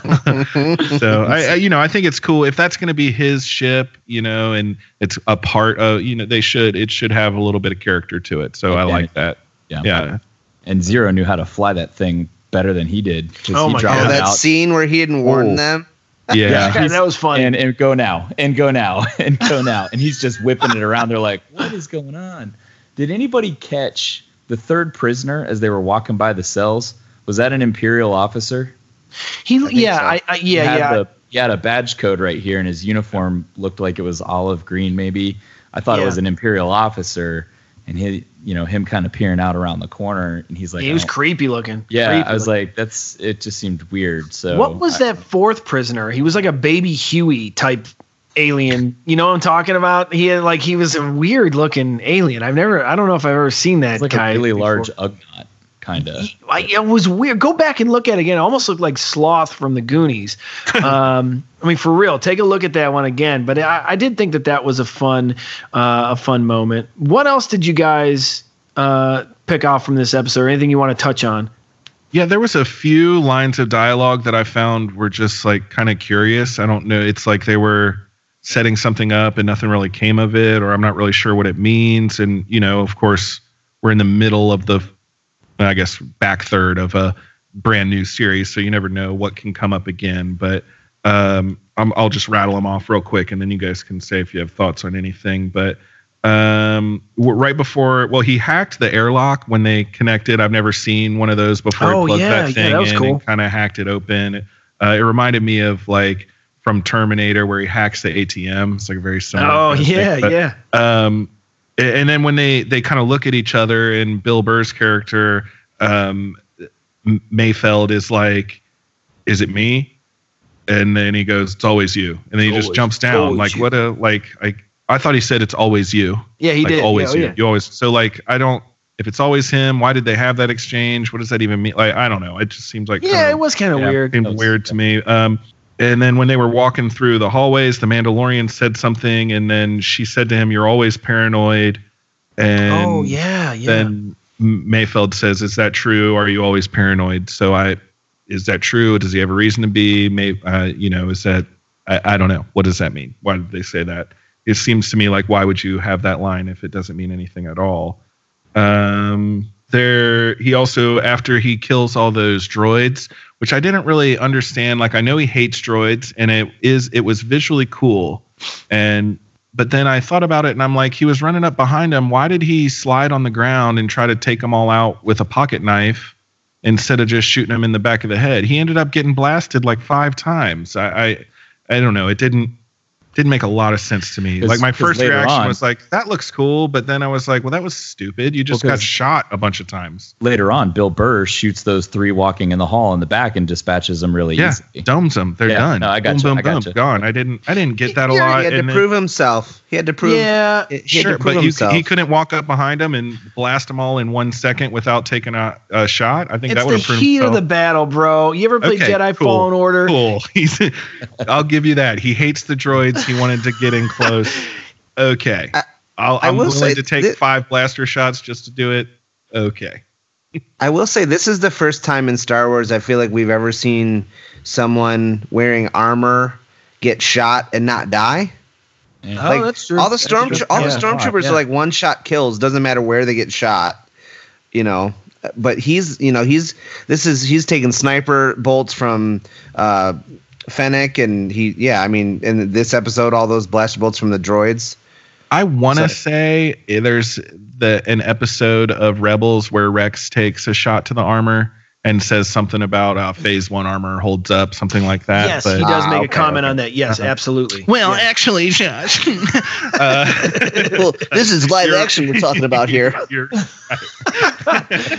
so I, I, you know, I think it's cool if that's going to be his ship, you know, and it's a part of, you know, they should, it should have a little bit of character to it. So I like that. Yeah. Yeah. And Zero knew how to fly that thing better than he did. Oh he my dropped oh, that out. scene where he hadn't warned Oh. them. Yeah. Yeah, that was funny. And, and go now, and go now, and go now. And he's just whipping it around. They're like, what is going on? Did anybody catch the third prisoner as they were walking by the cells? Was that an Imperial officer? He, think yeah, so. I, I, yeah, had yeah. The, he had a badge code right here, and his uniform looked like it was olive green. Maybe I thought Yeah. it was an Imperial officer, and he, you know, him kind of peering out around the corner, and he's like, he was "Oh." creepy looking. Yeah, Creepy I was looking. like, that's. It just seemed weird. So what was I- that fourth prisoner? He was like a baby Huey type alien. You know what I'm talking about? He had like he was a weird looking alien. I've never I don't know if I've ever seen that like guy. a really before. large Ugnaught, kind of. It was weird. Go back and look at it again. It almost looked like Sloth from the Goonies. um, I mean, for real, take a look at that one again. But I, I did think that that was a fun, uh, a fun moment. What else did you guys uh, pick off from this episode? Or anything you want to touch on? Yeah, there was a few lines of dialogue that I found were just like kind of curious. I don't know. It's like they were setting something up and nothing really came of it, or I'm not really sure what it means. And, you know, of course, we're in the middle of the, I guess, back third of a brand new series. So you never know what can come up again. But um, I'm, I'll just rattle them off real quick and then you guys can say if you have thoughts on anything. But um right before well he hacked the airlock when they connected i've never seen one of those before Oh, he plugged yeah, yeah, that thing that was in cool. and kind of hacked it open uh, it reminded me of like from terminator where he hacks the atm it's like a very similar Oh thing. yeah, But, yeah. um and then when they they kind of look at each other and bill burr's character um mayfeld is like is it me and then he goes it's always you and then he just jumps down like you. what a like like i thought he said it's always you Yeah, he like did. always yeah, you. yeah. You always so like I don't if it's always him, why did they have that exchange? What does that even mean? Like I don't know. It just seems like Yeah, kinda- it was kind of Yeah. weird. seemed was- weird to me. Um and then when they were walking through the hallways, the Mandalorian said something and then she said to him, You're always paranoid. And oh yeah, yeah. then Mayfeld says, "Is that true? Are you always paranoid?" So I, is that true? Does he have a reason to be? May uh, you know? Is that I, I don't know. What does that mean? Why did they say that? It seems to me like why would you have that line if it doesn't mean anything at all? Um, there he also after he kills all those droids, which I didn't really understand. Like I know he hates droids, and it is it was visually cool, and but then I thought about it and I'm like, he was running up behind him. Why did he slide on the ground and try to take them all out with a pocket knife instead of just shooting them in the back of the head? He ended up getting blasted like five times. I, I, I don't know. It didn't didn't make a lot of sense to me. Like my first reaction on- was like, that looks cool, but then I was like, well, that was stupid. You just Well, got 'cause- shot a bunch of times. Later on, Bill Burr shoots those three walking in the hall in the back and dispatches them really Yeah, easily. domes them. They're Yeah, done. no, I boom, gotcha, boom, I boom, gotcha. gone. I didn't. I didn't get that a He already lot. had to and then- prove himself. He had to prove. yeah, He had Sure, to prove but you, he couldn't walk up behind them and blast them all in one second without taking a, a shot. I think it's that would the have proven heat of himself. the battle, bro. You ever played Okay, Jedi cool, Fallen Order? Cool. He's. I'll give you that. He hates the droids. He wanted to get in close. Okay. I- I'll, I I'm will willing say to take thi- five blaster shots just to do it. Okay. I will say this is the first time in Star Wars I feel like we've ever seen someone wearing armor get shot and not die. Yeah. Oh, like that's true. all the storm true. all the stormtroopers Yeah. are like one shot kills. Doesn't matter where they get shot. You know, but he's you know he's this is he's taking sniper bolts from uh, Fennec and he yeah I mean in this episode all those blaster bolts from the droids. I want to So- say eh, there's the an episode of Rebels where Rex takes a shot to the armor and says something about uh, Phase One armor holds up, something like that. Yes, but- he does Ah, make a comment okay. on that. Yes, Uh-huh. absolutely. Well, Yeah. actually, Josh. uh, well, this is live action we're talking about here. you're-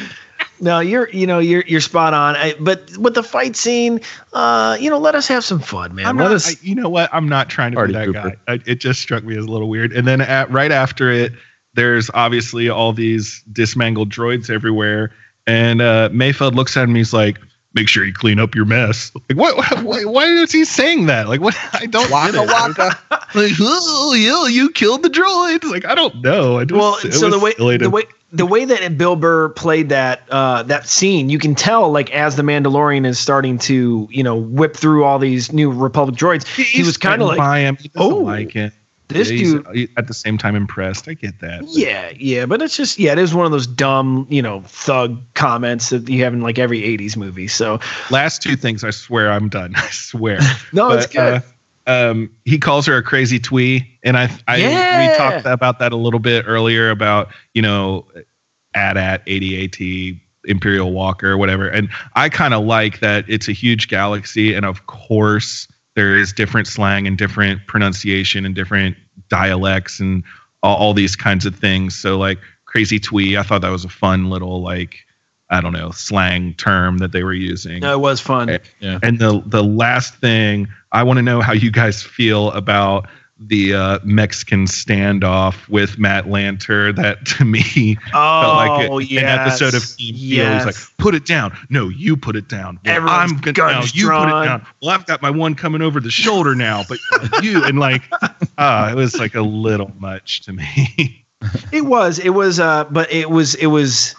No, you're you know you're you're spot on. I, but with the fight scene, uh, you know, let us have some fun, man. I'm let not, us. I, you know what? I'm not trying to Party be that pooper. guy. I, it just struck me as a little weird. And then at, right after it, there's obviously all these dismangled droids everywhere. And uh, Mayfeld looks at him. He's like, "Make sure you clean up your mess." Like, what? Why, why is he saying that? Like, what? I don't Waka get it. waka. Like, oh, yeah, you killed the droids. Like, I don't know. It was, well, so the way to- the way the way that Bill Burr played that uh, that scene, you can tell like as the Mandalorian is starting to you know whip through all these new Republic droids, he was kind of like, by him. He doesn't "Oh, like it. This He's, dude- at the same time impressed. I get that. Yeah, yeah, but it's just yeah, it is one of those dumb, you know, thug comments that you have in like every '80s movie. So last two things i swear i'm done i swear No, it's good. uh, um he calls her a crazy twee and i i Yeah. we talked about that a little bit earlier about you know AT-AT, AT-AT, Imperial Walker, whatever. And I kind of like that it's a huge galaxy, and of course there is different slang and different pronunciation and different dialects and all, all these kinds of things. So like crazy twee, I thought that was a fun little like I don't know slang term that they were using. no, it was fun. Yeah. And the the last thing I want to know how you guys feel about the uh, Mexican standoff with Matt Lanter. That to me felt like Oh, a- an episode of yes, Team Heel. He's like, "Put it down. No, you put it down. Well, Everyone's I'm gonna guns now, you put it down. Well, I've got my one coming over the shoulder now, but you and like, uh, it was like a little much to me. It was. It was. Uh, but it was. It was.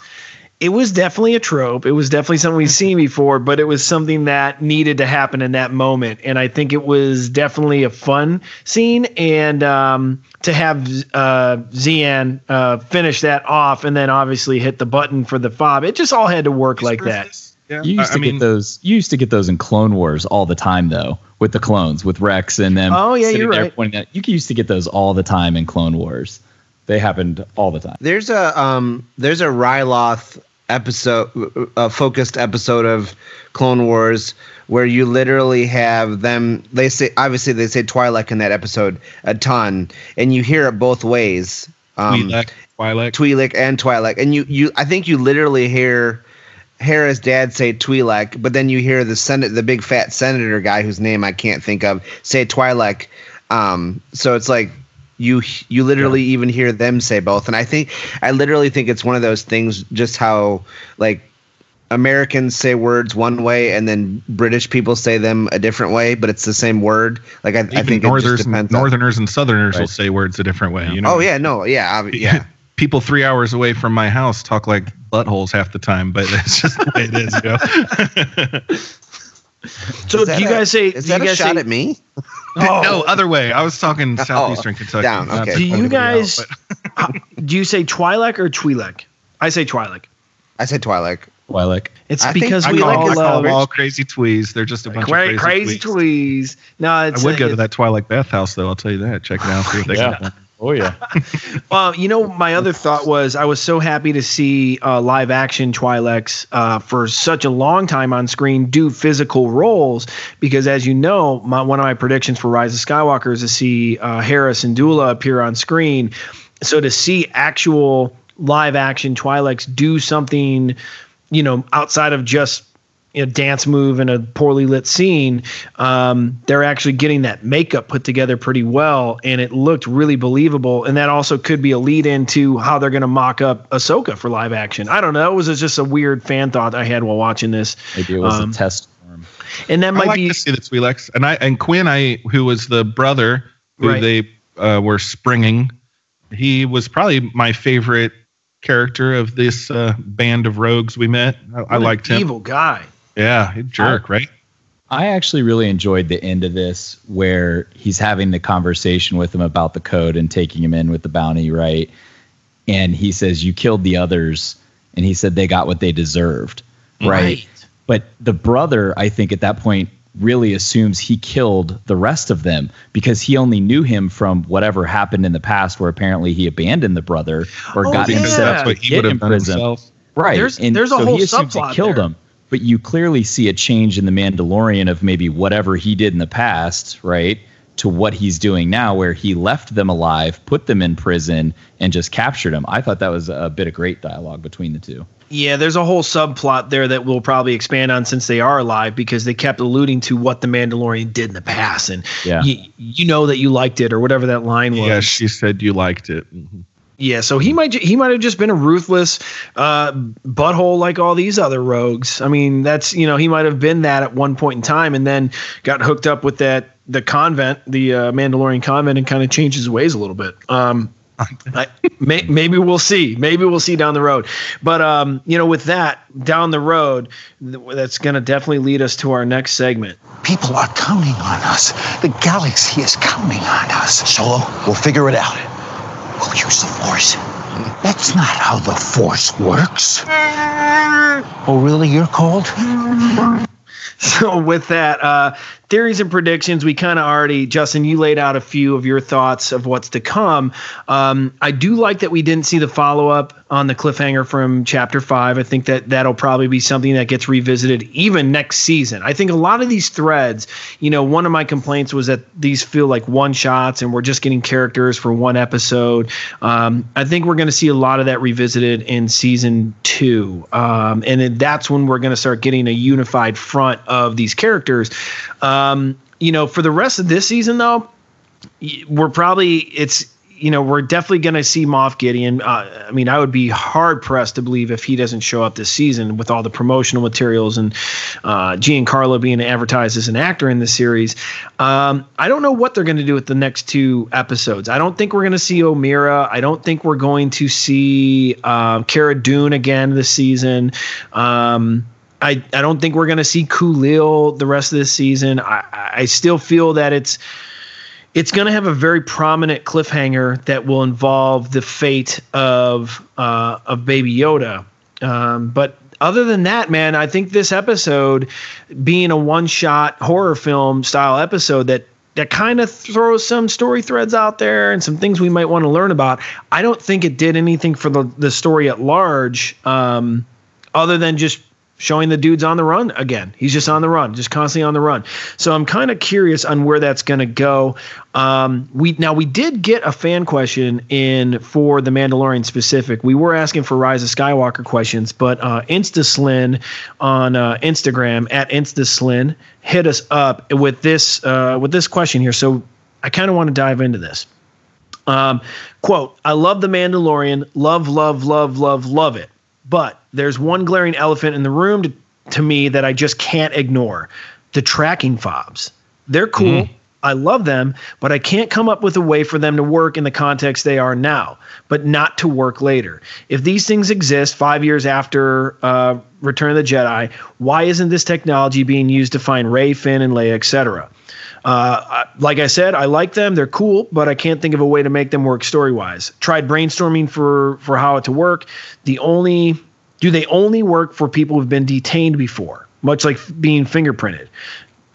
It was definitely a trope. It was definitely something we've seen before, but it was something that needed to happen in that moment. And I think it was definitely a fun scene. And um, to have uh, Xi'an uh, finish that off and then obviously hit the button for the fob, it just all had to work like that. Yeah, You used I- to I mean, get those. You used to get those in Clone Wars all the time, though, with the clones, with Rex and them. Oh, yeah, you're right. Pointing at, you used to get those all the time in Clone Wars. They happened all the time. There's a um there's a Ryloth episode a focused episode of Clone Wars where you literally have them they say obviously they say Twi'lek in that episode a ton and you hear it both ways. Um Twi'lek, Twi'lek. Twi'lek and Twi'lek and you you I think you literally hear Hera's dad say Twi'lek, but then you hear the senate the big fat senator guy whose name I can't think of say Twi'lek. Um so it's like you you literally even hear them say both and i think i literally think it's one of those things just how like americans say words one way and then british people say them a different way but it's the same word like i, I Even think it northerners, just depends on- northerners and southerners will say words a different way. You know. oh yeah no yeah ob- yeah People three hours away from my house talk like buttholes half the time, but that's just the way it is. You know? So Is do that you a- guys say? is do you that a guys shot say- at me Oh. No, other way. I was talking oh, southeastern Kentucky. down, okay. Do you guys? else, uh, do you say Twi'lek or Twi'lek? I say Twi'lek. i say Twi'lek Twi'lek. It's I because we I call, like I call love them all crazy twees. They're just a bunch cra- of crazy, crazy, tweez. tweez. No, it's I would go to that Twilight Bath House though. I'll tell you that. Check it out. See if they Yeah. Oh yeah. Well, you know, my other thought was I was so happy to see uh, live action Twi'leks uh, for such a long time on screen do physical roles because, as you know, my, one of my predictions for Rise of Skywalker is to see uh, Hera Syndulla appear on screen. So to see actual live action Twi'leks do something, you know, outside of just you know, dance move in a poorly lit scene, um, they're actually getting that makeup put together pretty well, and it looked really believable. And that also could be a lead into how they're going to mock up Ahsoka for live action. I don't know. It was just a weird fan thought I had while watching this. Maybe it was Um, a test form. And that I might like be to see the Twi'leks, and I and Quinn, I who was the brother who Right. they uh, were springing. He was probably my favorite character of this uh, band of rogues we met. I, I what an liked him. Evil guy. Yeah, he jerk, right? I actually really enjoyed the end of this where he's having the conversation with him about the code and taking him in with the bounty, right? And he says, You killed the others. And he said they got what they deserved, right? Right. But the brother, I think at that point, really assumes he killed the rest of them because he only knew him from whatever happened in the past where apparently he abandoned the brother or Oh, got yeah. him Because set that's what he would have in done prison. himself. Right. There's- and there's a so whole he assumes he subplot killed there. him. But you clearly see a change in the Mandalorian of maybe whatever he did in the past, right? To what he's doing now, where he left them alive, put them in prison, and just captured them. I thought that was a bit of great dialogue between the two. Yeah, there's a whole subplot there that we'll probably expand on since they are alive because they kept alluding to what the Mandalorian did in the past, and Yeah. you, you know that you liked it or whatever that line was. Yeah, she said you liked it. Mhm. Yeah, so he might ju- he might have just been a ruthless uh, butthole like all these other rogues. I mean, that's you know he might have been that at one point in time, and then got hooked up with that the convent, the uh, Mandalorian convent, and kind of changed his ways a little bit. Um, I, may, maybe we'll see. Maybe we'll see down the road. But um, you know, with that down the road, th- that's going to definitely lead us to our next segment. People are counting on us. The galaxy is counting on us. Solo, we'll figure it out. We'll use the Force. That's not how the Force works. Oh, really? You're cold? So with that, uh, theories and predictions, we kind of already, Justin, you laid out a few of your thoughts of what's to come. Um, I do like that we didn't see the follow up on the cliffhanger from chapter five. I think that that'll probably be something that gets revisited even next season. I think a lot of these threads, you know, one of my complaints was that these feel like one shots and we're just getting characters for one episode. Um, I think we're going to see a lot of that revisited in season two. Um, and then that's when we're going to start getting a unified front of these characters. Um, you know, for the rest of this season, though, we're probably it's you know we're definitely going to see Moff Gideon. Uh, I mean, I would be hard pressed to believe if he doesn't show up this season with all the promotional materials and uh, Giancarlo being advertised as an actor in the series. Um, I don't know what they're going to do with the next two episodes. I don't think we're going to see Omera. I don't think we're going to see um, Cara Dune again this season. Um, I, I don't think we're going to see Kuiil the rest of this season. I, I still feel that it's it's going to have a very prominent cliffhanger that will involve the fate of uh, of Baby Yoda. Um, but other than that, man, I think this episode, being a one shot horror film style episode that that kind of throws some story threads out there and some things we might want to learn about. I don't think it did anything for the the story at large, um, other than just showing the dude's on the run again. He's just on the run, just constantly on the run. So I'm kind of curious on where that's going to go. Um, we now we did get a fan question in for the Mandalorian specific. We were asking for Rise of Skywalker questions, but uh, InstaSlin on uh, Instagram at InstaSlin hit us up with this uh, with this question here. So I kind of want to dive into this. Um, quote: I love the Mandalorian. Love, love, love, love, love it. But there's one glaring elephant in the room to, to me that I just can't ignore the tracking fobs. They're cool. I love them, but I can't come up with a way for them to work in the context they are now, but not to work later. If these things exist five years after uh, Return of the Jedi, why isn't this technology being used to find Rey, Finn, and Leia, etc.? Uh, like I said, I like them. They're cool, but I can't think of a way to make them work story wise. Tried brainstorming for for how it to work. The only do they only work for people who've been detained before, much like being fingerprinted.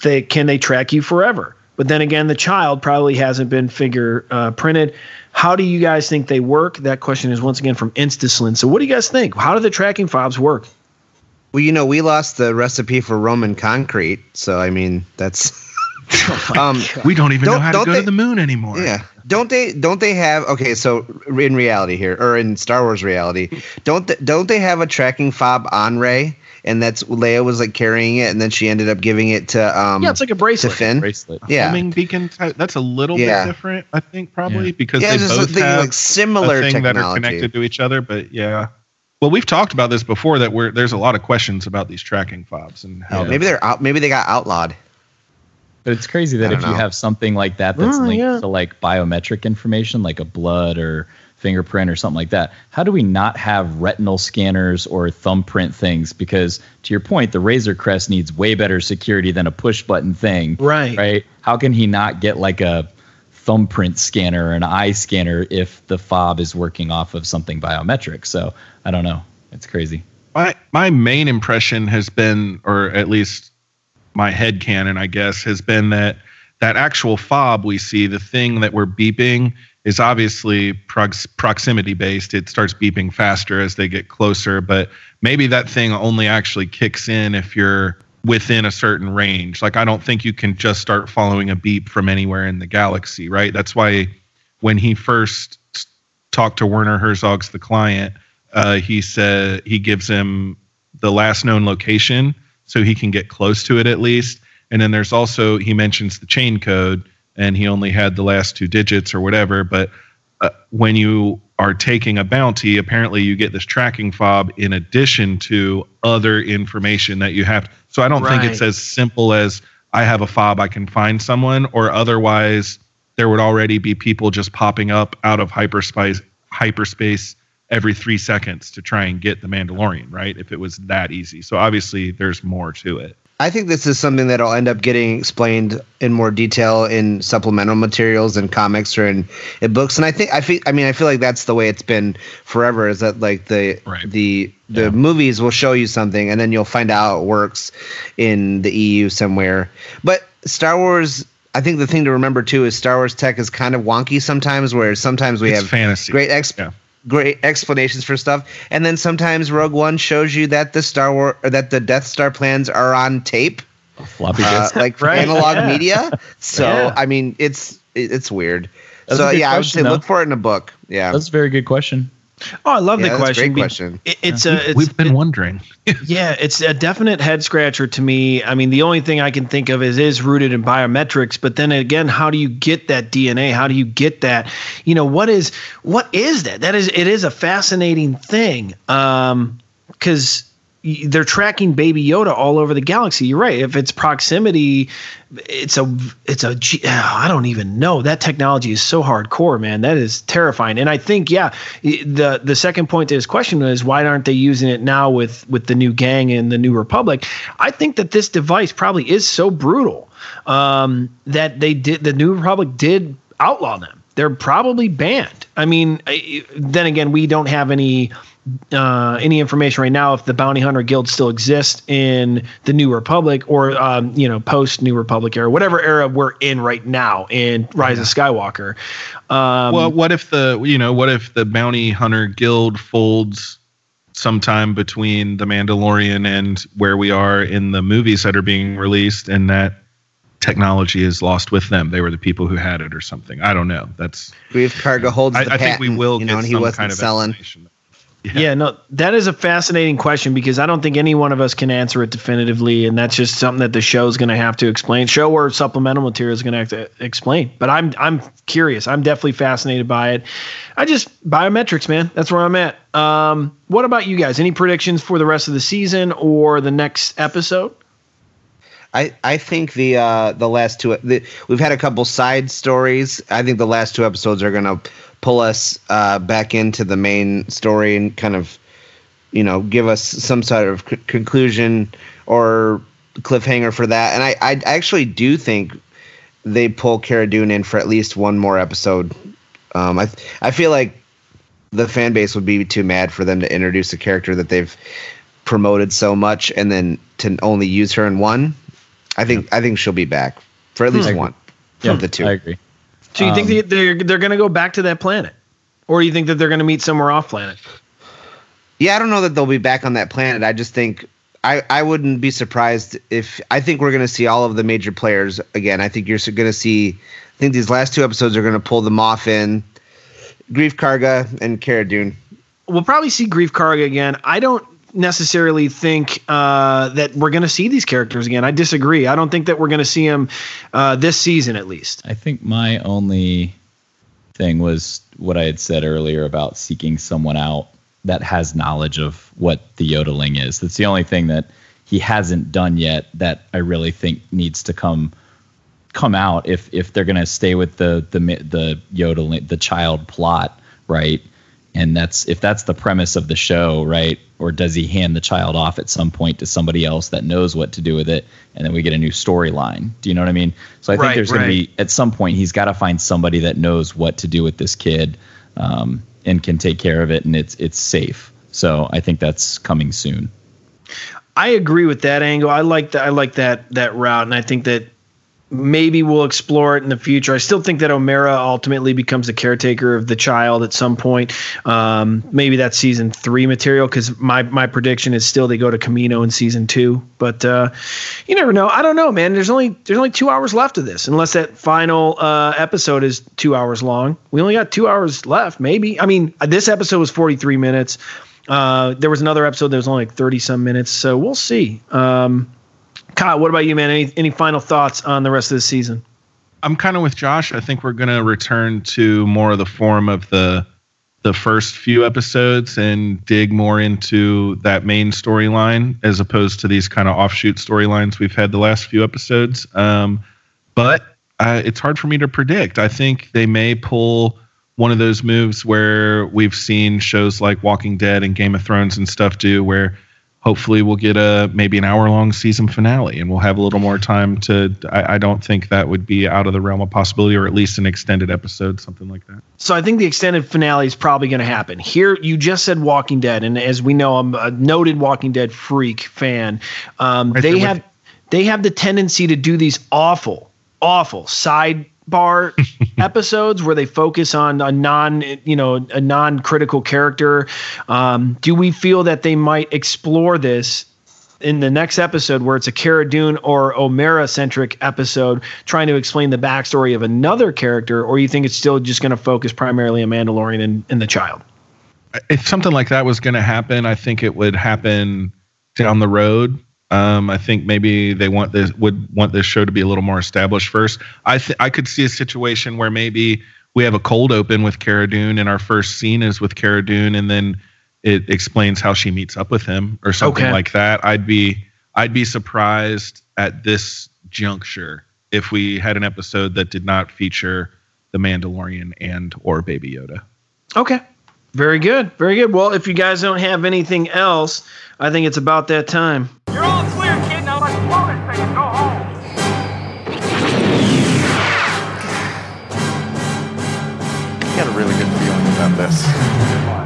They can they track you forever. But then again, the child probably hasn't been finger uh, printed. How do you guys think they work? That question is once again from Instaslin. So, what do you guys think? How do the tracking fobs work? Well, you know, we lost the recipe for Roman concrete, so I mean, that's. um, we don't even know Don't- how to don't go they- to the moon anymore. Yeah. Don't they? Don't they have? Okay, so in reality here, or in Star Wars reality, don't th- don't they have a tracking fob on Rey? And that's Leia was like carrying it, and then she ended up giving it to um. Yeah, it's like a bracelet. To Finn. Bracelet. Yeah. Homing beacon type. That's a little Yeah. bit different, I think, probably Yeah. because Yeah, they just both thinking, have like, similar a thing that are connected to each other. But yeah, well, we've talked about this before. That we're there's a lot of questions about these tracking fobs and how Yeah. Maybe they're out. Maybe they got outlawed. But it's crazy that if don't you have something like that that's Oh, linked yeah. to like biometric information, like a blood or fingerprint or something like that, how do we not have retinal scanners or thumbprint things? Because to your point, the Razor Crest needs way better security than a push button thing. Right. Right. How can he not get like a thumbprint scanner or an eye scanner if the fob is working off of something biometric? So I don't know. It's crazy. my my main impression has been, or at least my head canon, I guess, has been that that actual fob we see, the thing that we're beeping, is obviously prox- proximity based. It starts beeping faster as they get closer, but maybe that thing only actually kicks in if you're within a certain range. Like I don't think you can just start following a beep from anywhere in the galaxy, right? That's why when he first talked to Werner Herzog's the client, uh, he said he gives him the last known location so he can get close to it at least. And then there's also he mentions the chain code, and he only had the last two digits or whatever. But uh, when you are taking a bounty, apparently you get this tracking fob in addition to other information that you have. So I don't think it's as simple as I have a fob, I can find someone, or otherwise there would already be people just popping up out of hyperspace hyperspace every three seconds to try and get the Mandalorian, right? If it was that easy. So obviously there's more to it. I think this is something that'll end up getting explained in more detail in supplemental materials and comics or in, in books. And I think I feel I mean I feel like that's the way it's been forever. Is that like the Right. the the movies will show you something and then you'll find out how it works in the EU somewhere. But Star Wars. I think the thing to remember too is Star Wars tech is kind of wonky sometimes. Where sometimes we It's have fantasy. great ex- Yeah. Great explanations for stuff, and then sometimes Rogue One shows you that the Star War or that the Death Star plans are on tape Floppy uh, disk. like Right, analog yeah. media. So Yeah. I mean, it's it's weird. That's so a good yeah, I would question, say look for it in a book. Yeah, That's a very good question. Oh, I love Yeah, the that's a question. great question. it- it's a it's, We've been wondering. yeah, it's a definite head scratcher to me. I mean, the only thing I can think of is is rooted in biometrics, but then again, how do you get that DNA? How do you get that? You know, what is what is that? That is it is a fascinating thing. Um cuz they're tracking baby Yoda all over the galaxy. You're right. If it's proximity, it's a it's a i don't even know. That technology is so hardcore, man. That is terrifying. And I think yeah, the the second point to his question is why aren't they using it now with with the new gang and the new republic? I think that this device probably is so brutal um, that they did the new republic did outlaw them. They're probably banned. I mean, then again, we don't have any uh, any information right now if the bounty hunter guild still exists in the new republic or um, you know post new republic era whatever era we're in right now in rise of skywalker um, well, what if the you know what if the bounty hunter guild folds sometime between the Mandalorian and where we are in the movies that are being released, and that technology is lost with them? They were the people who had it, or something. I don't know. That's Greef Karga holds I, the I think we will You get know, and he some wasn't kind of selling. Explanation. yeah. no that is a fascinating question because i don't think any one of us can answer it definitively and that's just something that the show is going to have to explain show or supplemental material is going to have to explain but i'm i'm curious i'm definitely fascinated by it i just biometrics man that's where i'm at um, what about you guys any predictions for the rest of the season or the next episode I, I think the uh, the last two the, we've had a couple side stories. I think the last two episodes are gonna pull us uh, back into the main story and kind of you know give us some sort of c- conclusion or cliffhanger for that. And I, I actually do think they pull Cara Dune in for at least one more episode. Um, I I feel like the fan base would be too mad for them to introduce a character that they've promoted so much and then to only use her in one. I think I think she'll be back for at least Hmm. one Yeah, of the two. I agree. So you think Um, they, they're they're going to go back to that planet or do you think that they're going to meet somewhere off planet Yeah, I don't know that they'll be back on that planet. I just think I, I wouldn't be surprised if I think we're going to see all of the major players again. I think you're going to see. I think these last two episodes are going to pull them off in Greef Karga and Cara Dune. we'll probably see Greef Karga again. I don't necessarily think uh, that we're going to see these characters again. I disagree. I don't think that we're going to see them uh, this season, at least. I think my only thing was what I had said earlier about seeking someone out that has knowledge of what the yodeling is. That's the only thing that he hasn't done yet that I really think needs to come come out if if they're going to stay with the the the yodeling the child plot, right? And that's if that's the premise of the show, right? Or does he hand the child off at some point to somebody else that knows what to do with it, and then we get a new storyline? Do you know what I mean? So I think Right, there's going to be at some point he's got to find somebody that knows what to do with this kid um, and can take care of it, and it's it's safe. So I think that's coming soon. I agree with that angle. I like that. I like that that route, and I think that maybe we'll explore it in the future. I still think that Omera ultimately becomes the caretaker of the child at some point. Um, maybe that's season three material because my my prediction is still they go to Kamino in season two. But uh, you never know. I don't know, man. There's only there's only two hours left of this, unless that final uh, episode is two hours long. We only got two hours left, maybe. I mean, this episode was 43 minutes. Uh, there was another episode that was only like 30 some minutes, so we'll see. Um, Kyle, what about you, man? Any any final thoughts on the rest of the season? I'm kind of with Josh. I think we're going to return to more of the form of the the first few episodes and dig more into that main storyline as opposed to these kind of offshoot storylines we've had the last few episodes. Um, but uh, it's hard for me to predict. I think they may pull one of those moves where we've seen shows like Walking Dead and Game of Thrones and stuff do, where hopefully we'll get a maybe an hour long season finale and we'll have a little more time to I, I don't think that would be out of the realm of possibility or at least an extended episode something like that So I think the extended finale is probably going to happen. Here, you just said Walking Dead, and as we know, I'm a noted Walking Dead freak fan. Um, Right they have they have the tendency to do these awful, awful sidebar episodes where they focus on a non, you know, a non-critical character. Um, do we feel that they might explore this in the next episode where it's a Cara Dune or Omera centric episode trying to explain the backstory of another character, or you think it's still just going to focus primarily on Mandalorian and, and the child? if something like that was going to happen, I think it would happen down the road. Um, I think maybe they want this would want this show to be a little more established first. I th- I could see a situation where maybe we have a cold open with Cara Dune, and our first scene is with Cara Dune, and then it explains how she meets up with him or something Okay. like that. I'd be I'd be surprised at this juncture if we had an episode that did not feature the Mandalorian and or Baby Yoda. Okay. Very good. Very good. Well, if you guys don't have anything else, I think it's about that time. You're all clear, kid. Now let's blow this thing and go home. I got a really good feeling about this.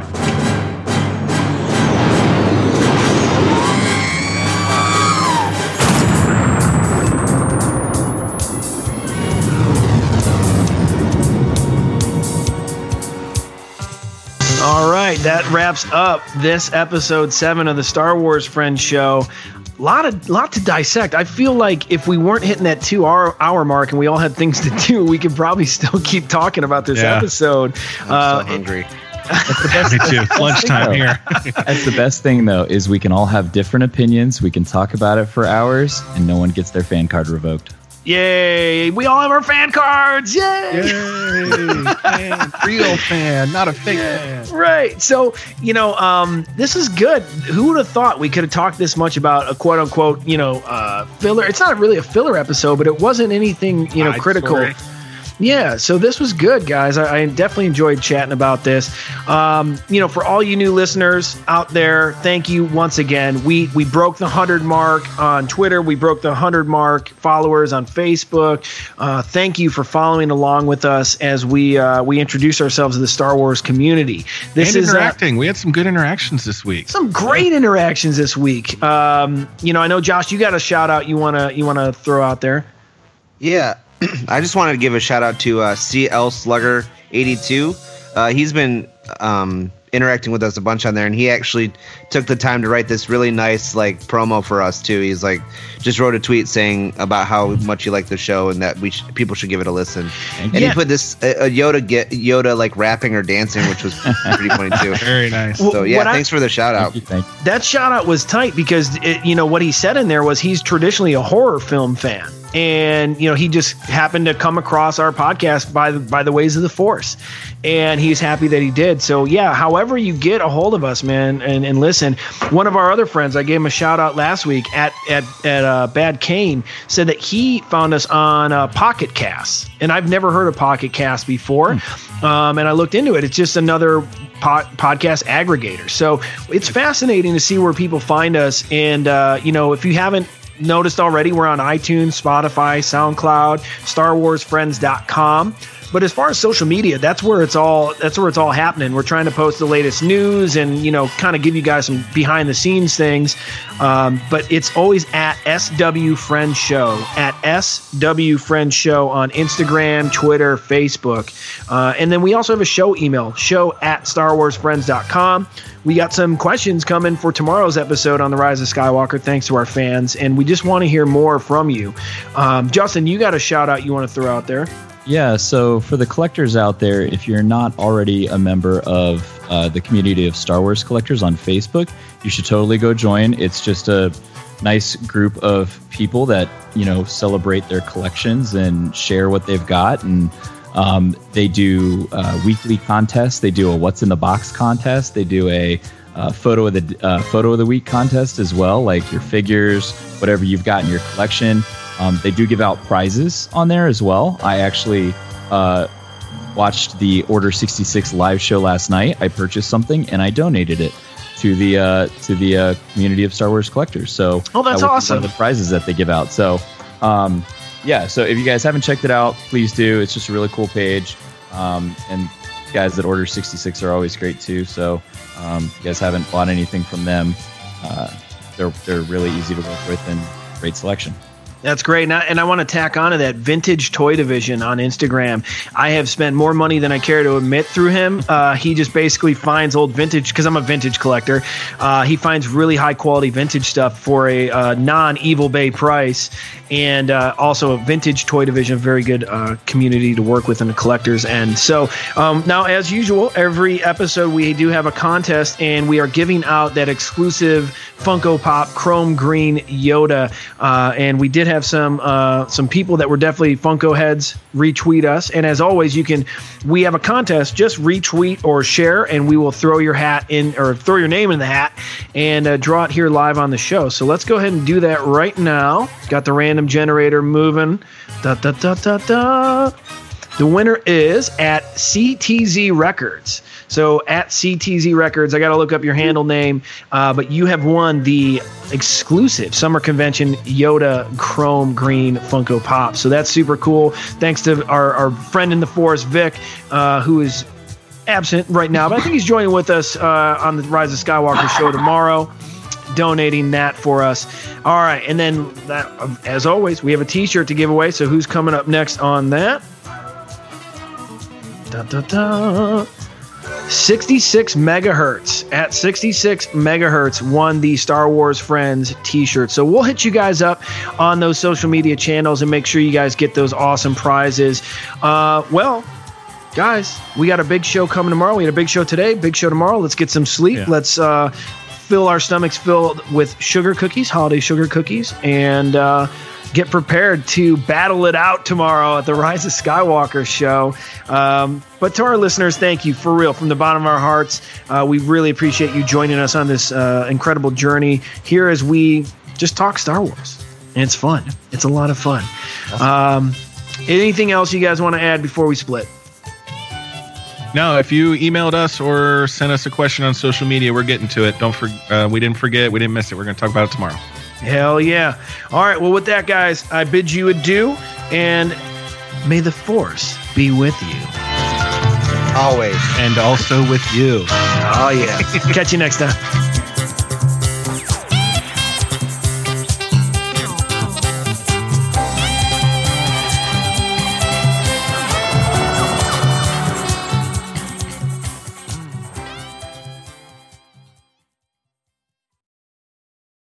All right, that wraps up this episode seven of the Star Wars Friends show. Lot of lot to dissect. I feel like if we weren't hitting that two hour hour mark and we all had things to do, we could probably still keep talking about this Yeah. episode. I'm Uh, so hungry. Me too. Lunchtime here. That's the best thing, though, is we can all have different opinions. We can talk about it for hours, and no one gets their fan card revoked. Yay! We all have our fan cards. Yay! fan, real fan, not a fake fan. Right. So, you know, um, this is good. Who would have thought we could have talked this much about a quote unquote, you know, uh, filler? It's not really a filler episode, but it wasn't anything, you know, Side critical. Yeah, so this was good, guys. I, I definitely enjoyed chatting about this. Um, you know, for all you new listeners out there, thank you once again. We we broke the hundred mark on Twitter. We broke the hundred mark followers on Facebook. Uh, thank you for following along with us as we uh, we introduce ourselves to the Star Wars community. This and is uh, interacting. we had some good interactions this week. some great interactions this week. Um, you know, I know Josh, you got a shout out you wanna you wanna throw out there. Yeah, I just wanted to give a shout out to uh, CL Slugger 82. Uh, he's been um, interacting with us a bunch on there, and he actually took the time to write this really nice like promo for us too. He's like just wrote a tweet saying about how much he liked the show and that we sh- people should give it a listen. And Yeah. he put this a, a Yoda get Yoda like rapping or dancing, which was pretty funny too. Very nice. So yeah, What I- thanks for the shout out. Thank you, thank you. that shout out was tight because it, you know what he said in there was he's traditionally a horror film fan and you know he just happened to come across our podcast by the by the ways of the force. And he's happy that he did. So yeah however you get a hold of us man and, and listen one of our other friends i gave him a shout out last week at at, at uh, bad kane said that he found us on uh, pocket cast. And i've never heard of pocket cast before. Um, and i looked into it. It's just another po- podcast aggregator. So it's fascinating to see where people find us. And uh, you know if you haven't noticed already we're on itunes spotify soundcloud starwarsfriends.com but as far as social media that's where it's all that's where it's all happening. We're trying to post the latest news and you know kind of give you guys some behind the scenes things. Um, but it's always at sw friends show at sw friends show on instagram twitter facebook. Uh, and then we also have a show email show at starwarsfriends.com we got some questions coming for tomorrow's episode on the rise of skywalker. Thanks to our fans and we just want to hear more from you. Um, justin you got a shout out you want to throw out there Yeah, so for the collectors out there, if you're not already a member of uh, the community of Star Wars collectors on Facebook, you should totally go join. It's just a nice group of people that you know celebrate their collections and share what they've got, and um, they do uh, weekly contests. They do a What's in the Box contest. They do a uh, photo of the uh, photo of the week contest as well, like your figures, whatever you've got in your collection. Um, they do give out prizes on there as well. I actually uh, watched the Order 66 live show last night. I purchased something and I donated it to the uh, to the uh, community of Star Wars collectors. So Oh, that's that awesome. One of the prizes that they give out. So um, yeah, so if you guys haven't checked it out, please do. It's just a really cool page. Um, and guys that Order 66 are always great too. So um, if you guys haven't bought anything from them, uh, they're they're really easy to work with and great selection. That's great. And I, and I want to tack onto that vintage toy division on Instagram. I have spent more money than I care to admit through him. Uh, he just basically finds old vintage because I'm a vintage collector. Uh, he finds really high quality vintage stuff for a uh, non Evil Bay price. And uh, also a vintage toy division, very good uh, community to work with in the collectors. And so um, now, as usual, every episode we do have a contest, and we are giving out that exclusive Funko Pop Chrome Green Yoda. Uh, and we did have some uh, some people that were definitely Funko heads retweet us. And as always, you can we have a contest. Just retweet or share, and we will throw your hat in or throw your name in the hat and uh, draw it here live on the show. So let's go ahead and do that right now. Got the random generator moving. Da da da da da. The winner is at CTZ Records. So at CTZ Records, I got to look up your handle name, uh, but you have won the exclusive Summer Convention Yoda Chrome Green Funko Pop. So that's super cool. Thanks to our, our friend in the forest, Vic, uh, who is absent right now, but I think he's joining with us uh, on the Rise of Skywalker show tomorrow donating that for us. All right, and then that, as always, we have a T-shirt to give away. So who's coming up next on that? Da, da, da. 66 megahertz at 66 megahertz won the Star Wars Friends t-shirt. So we'll hit you guys up on those social media channels and make sure you guys get those awesome prizes. Uh, well, guys, we got a big show coming tomorrow. We had a big show today, big show tomorrow. Let's get some sleep. Yeah. Let's uh, fill our stomachs filled with sugar cookies, holiday sugar cookies, and uh, get prepared to battle it out tomorrow at the Rise of Skywalker show. Um, but to our listeners, thank you for real from the bottom of our hearts. Uh, we really appreciate you joining us on this uh, incredible journey here as we just talk Star Wars. And it's fun. It's a lot of fun. Um, anything else you guys want to add before we split? No, if you emailed us or sent us a question on social media, we're getting to it. Don't for, uh, we didn't forget, we didn't miss it. We're going to talk about it tomorrow. Hell yeah. All right. Well, with that, guys, I bid you adieu and may the force be with you. Always. And also with you. Oh, yeah. Catch you next time.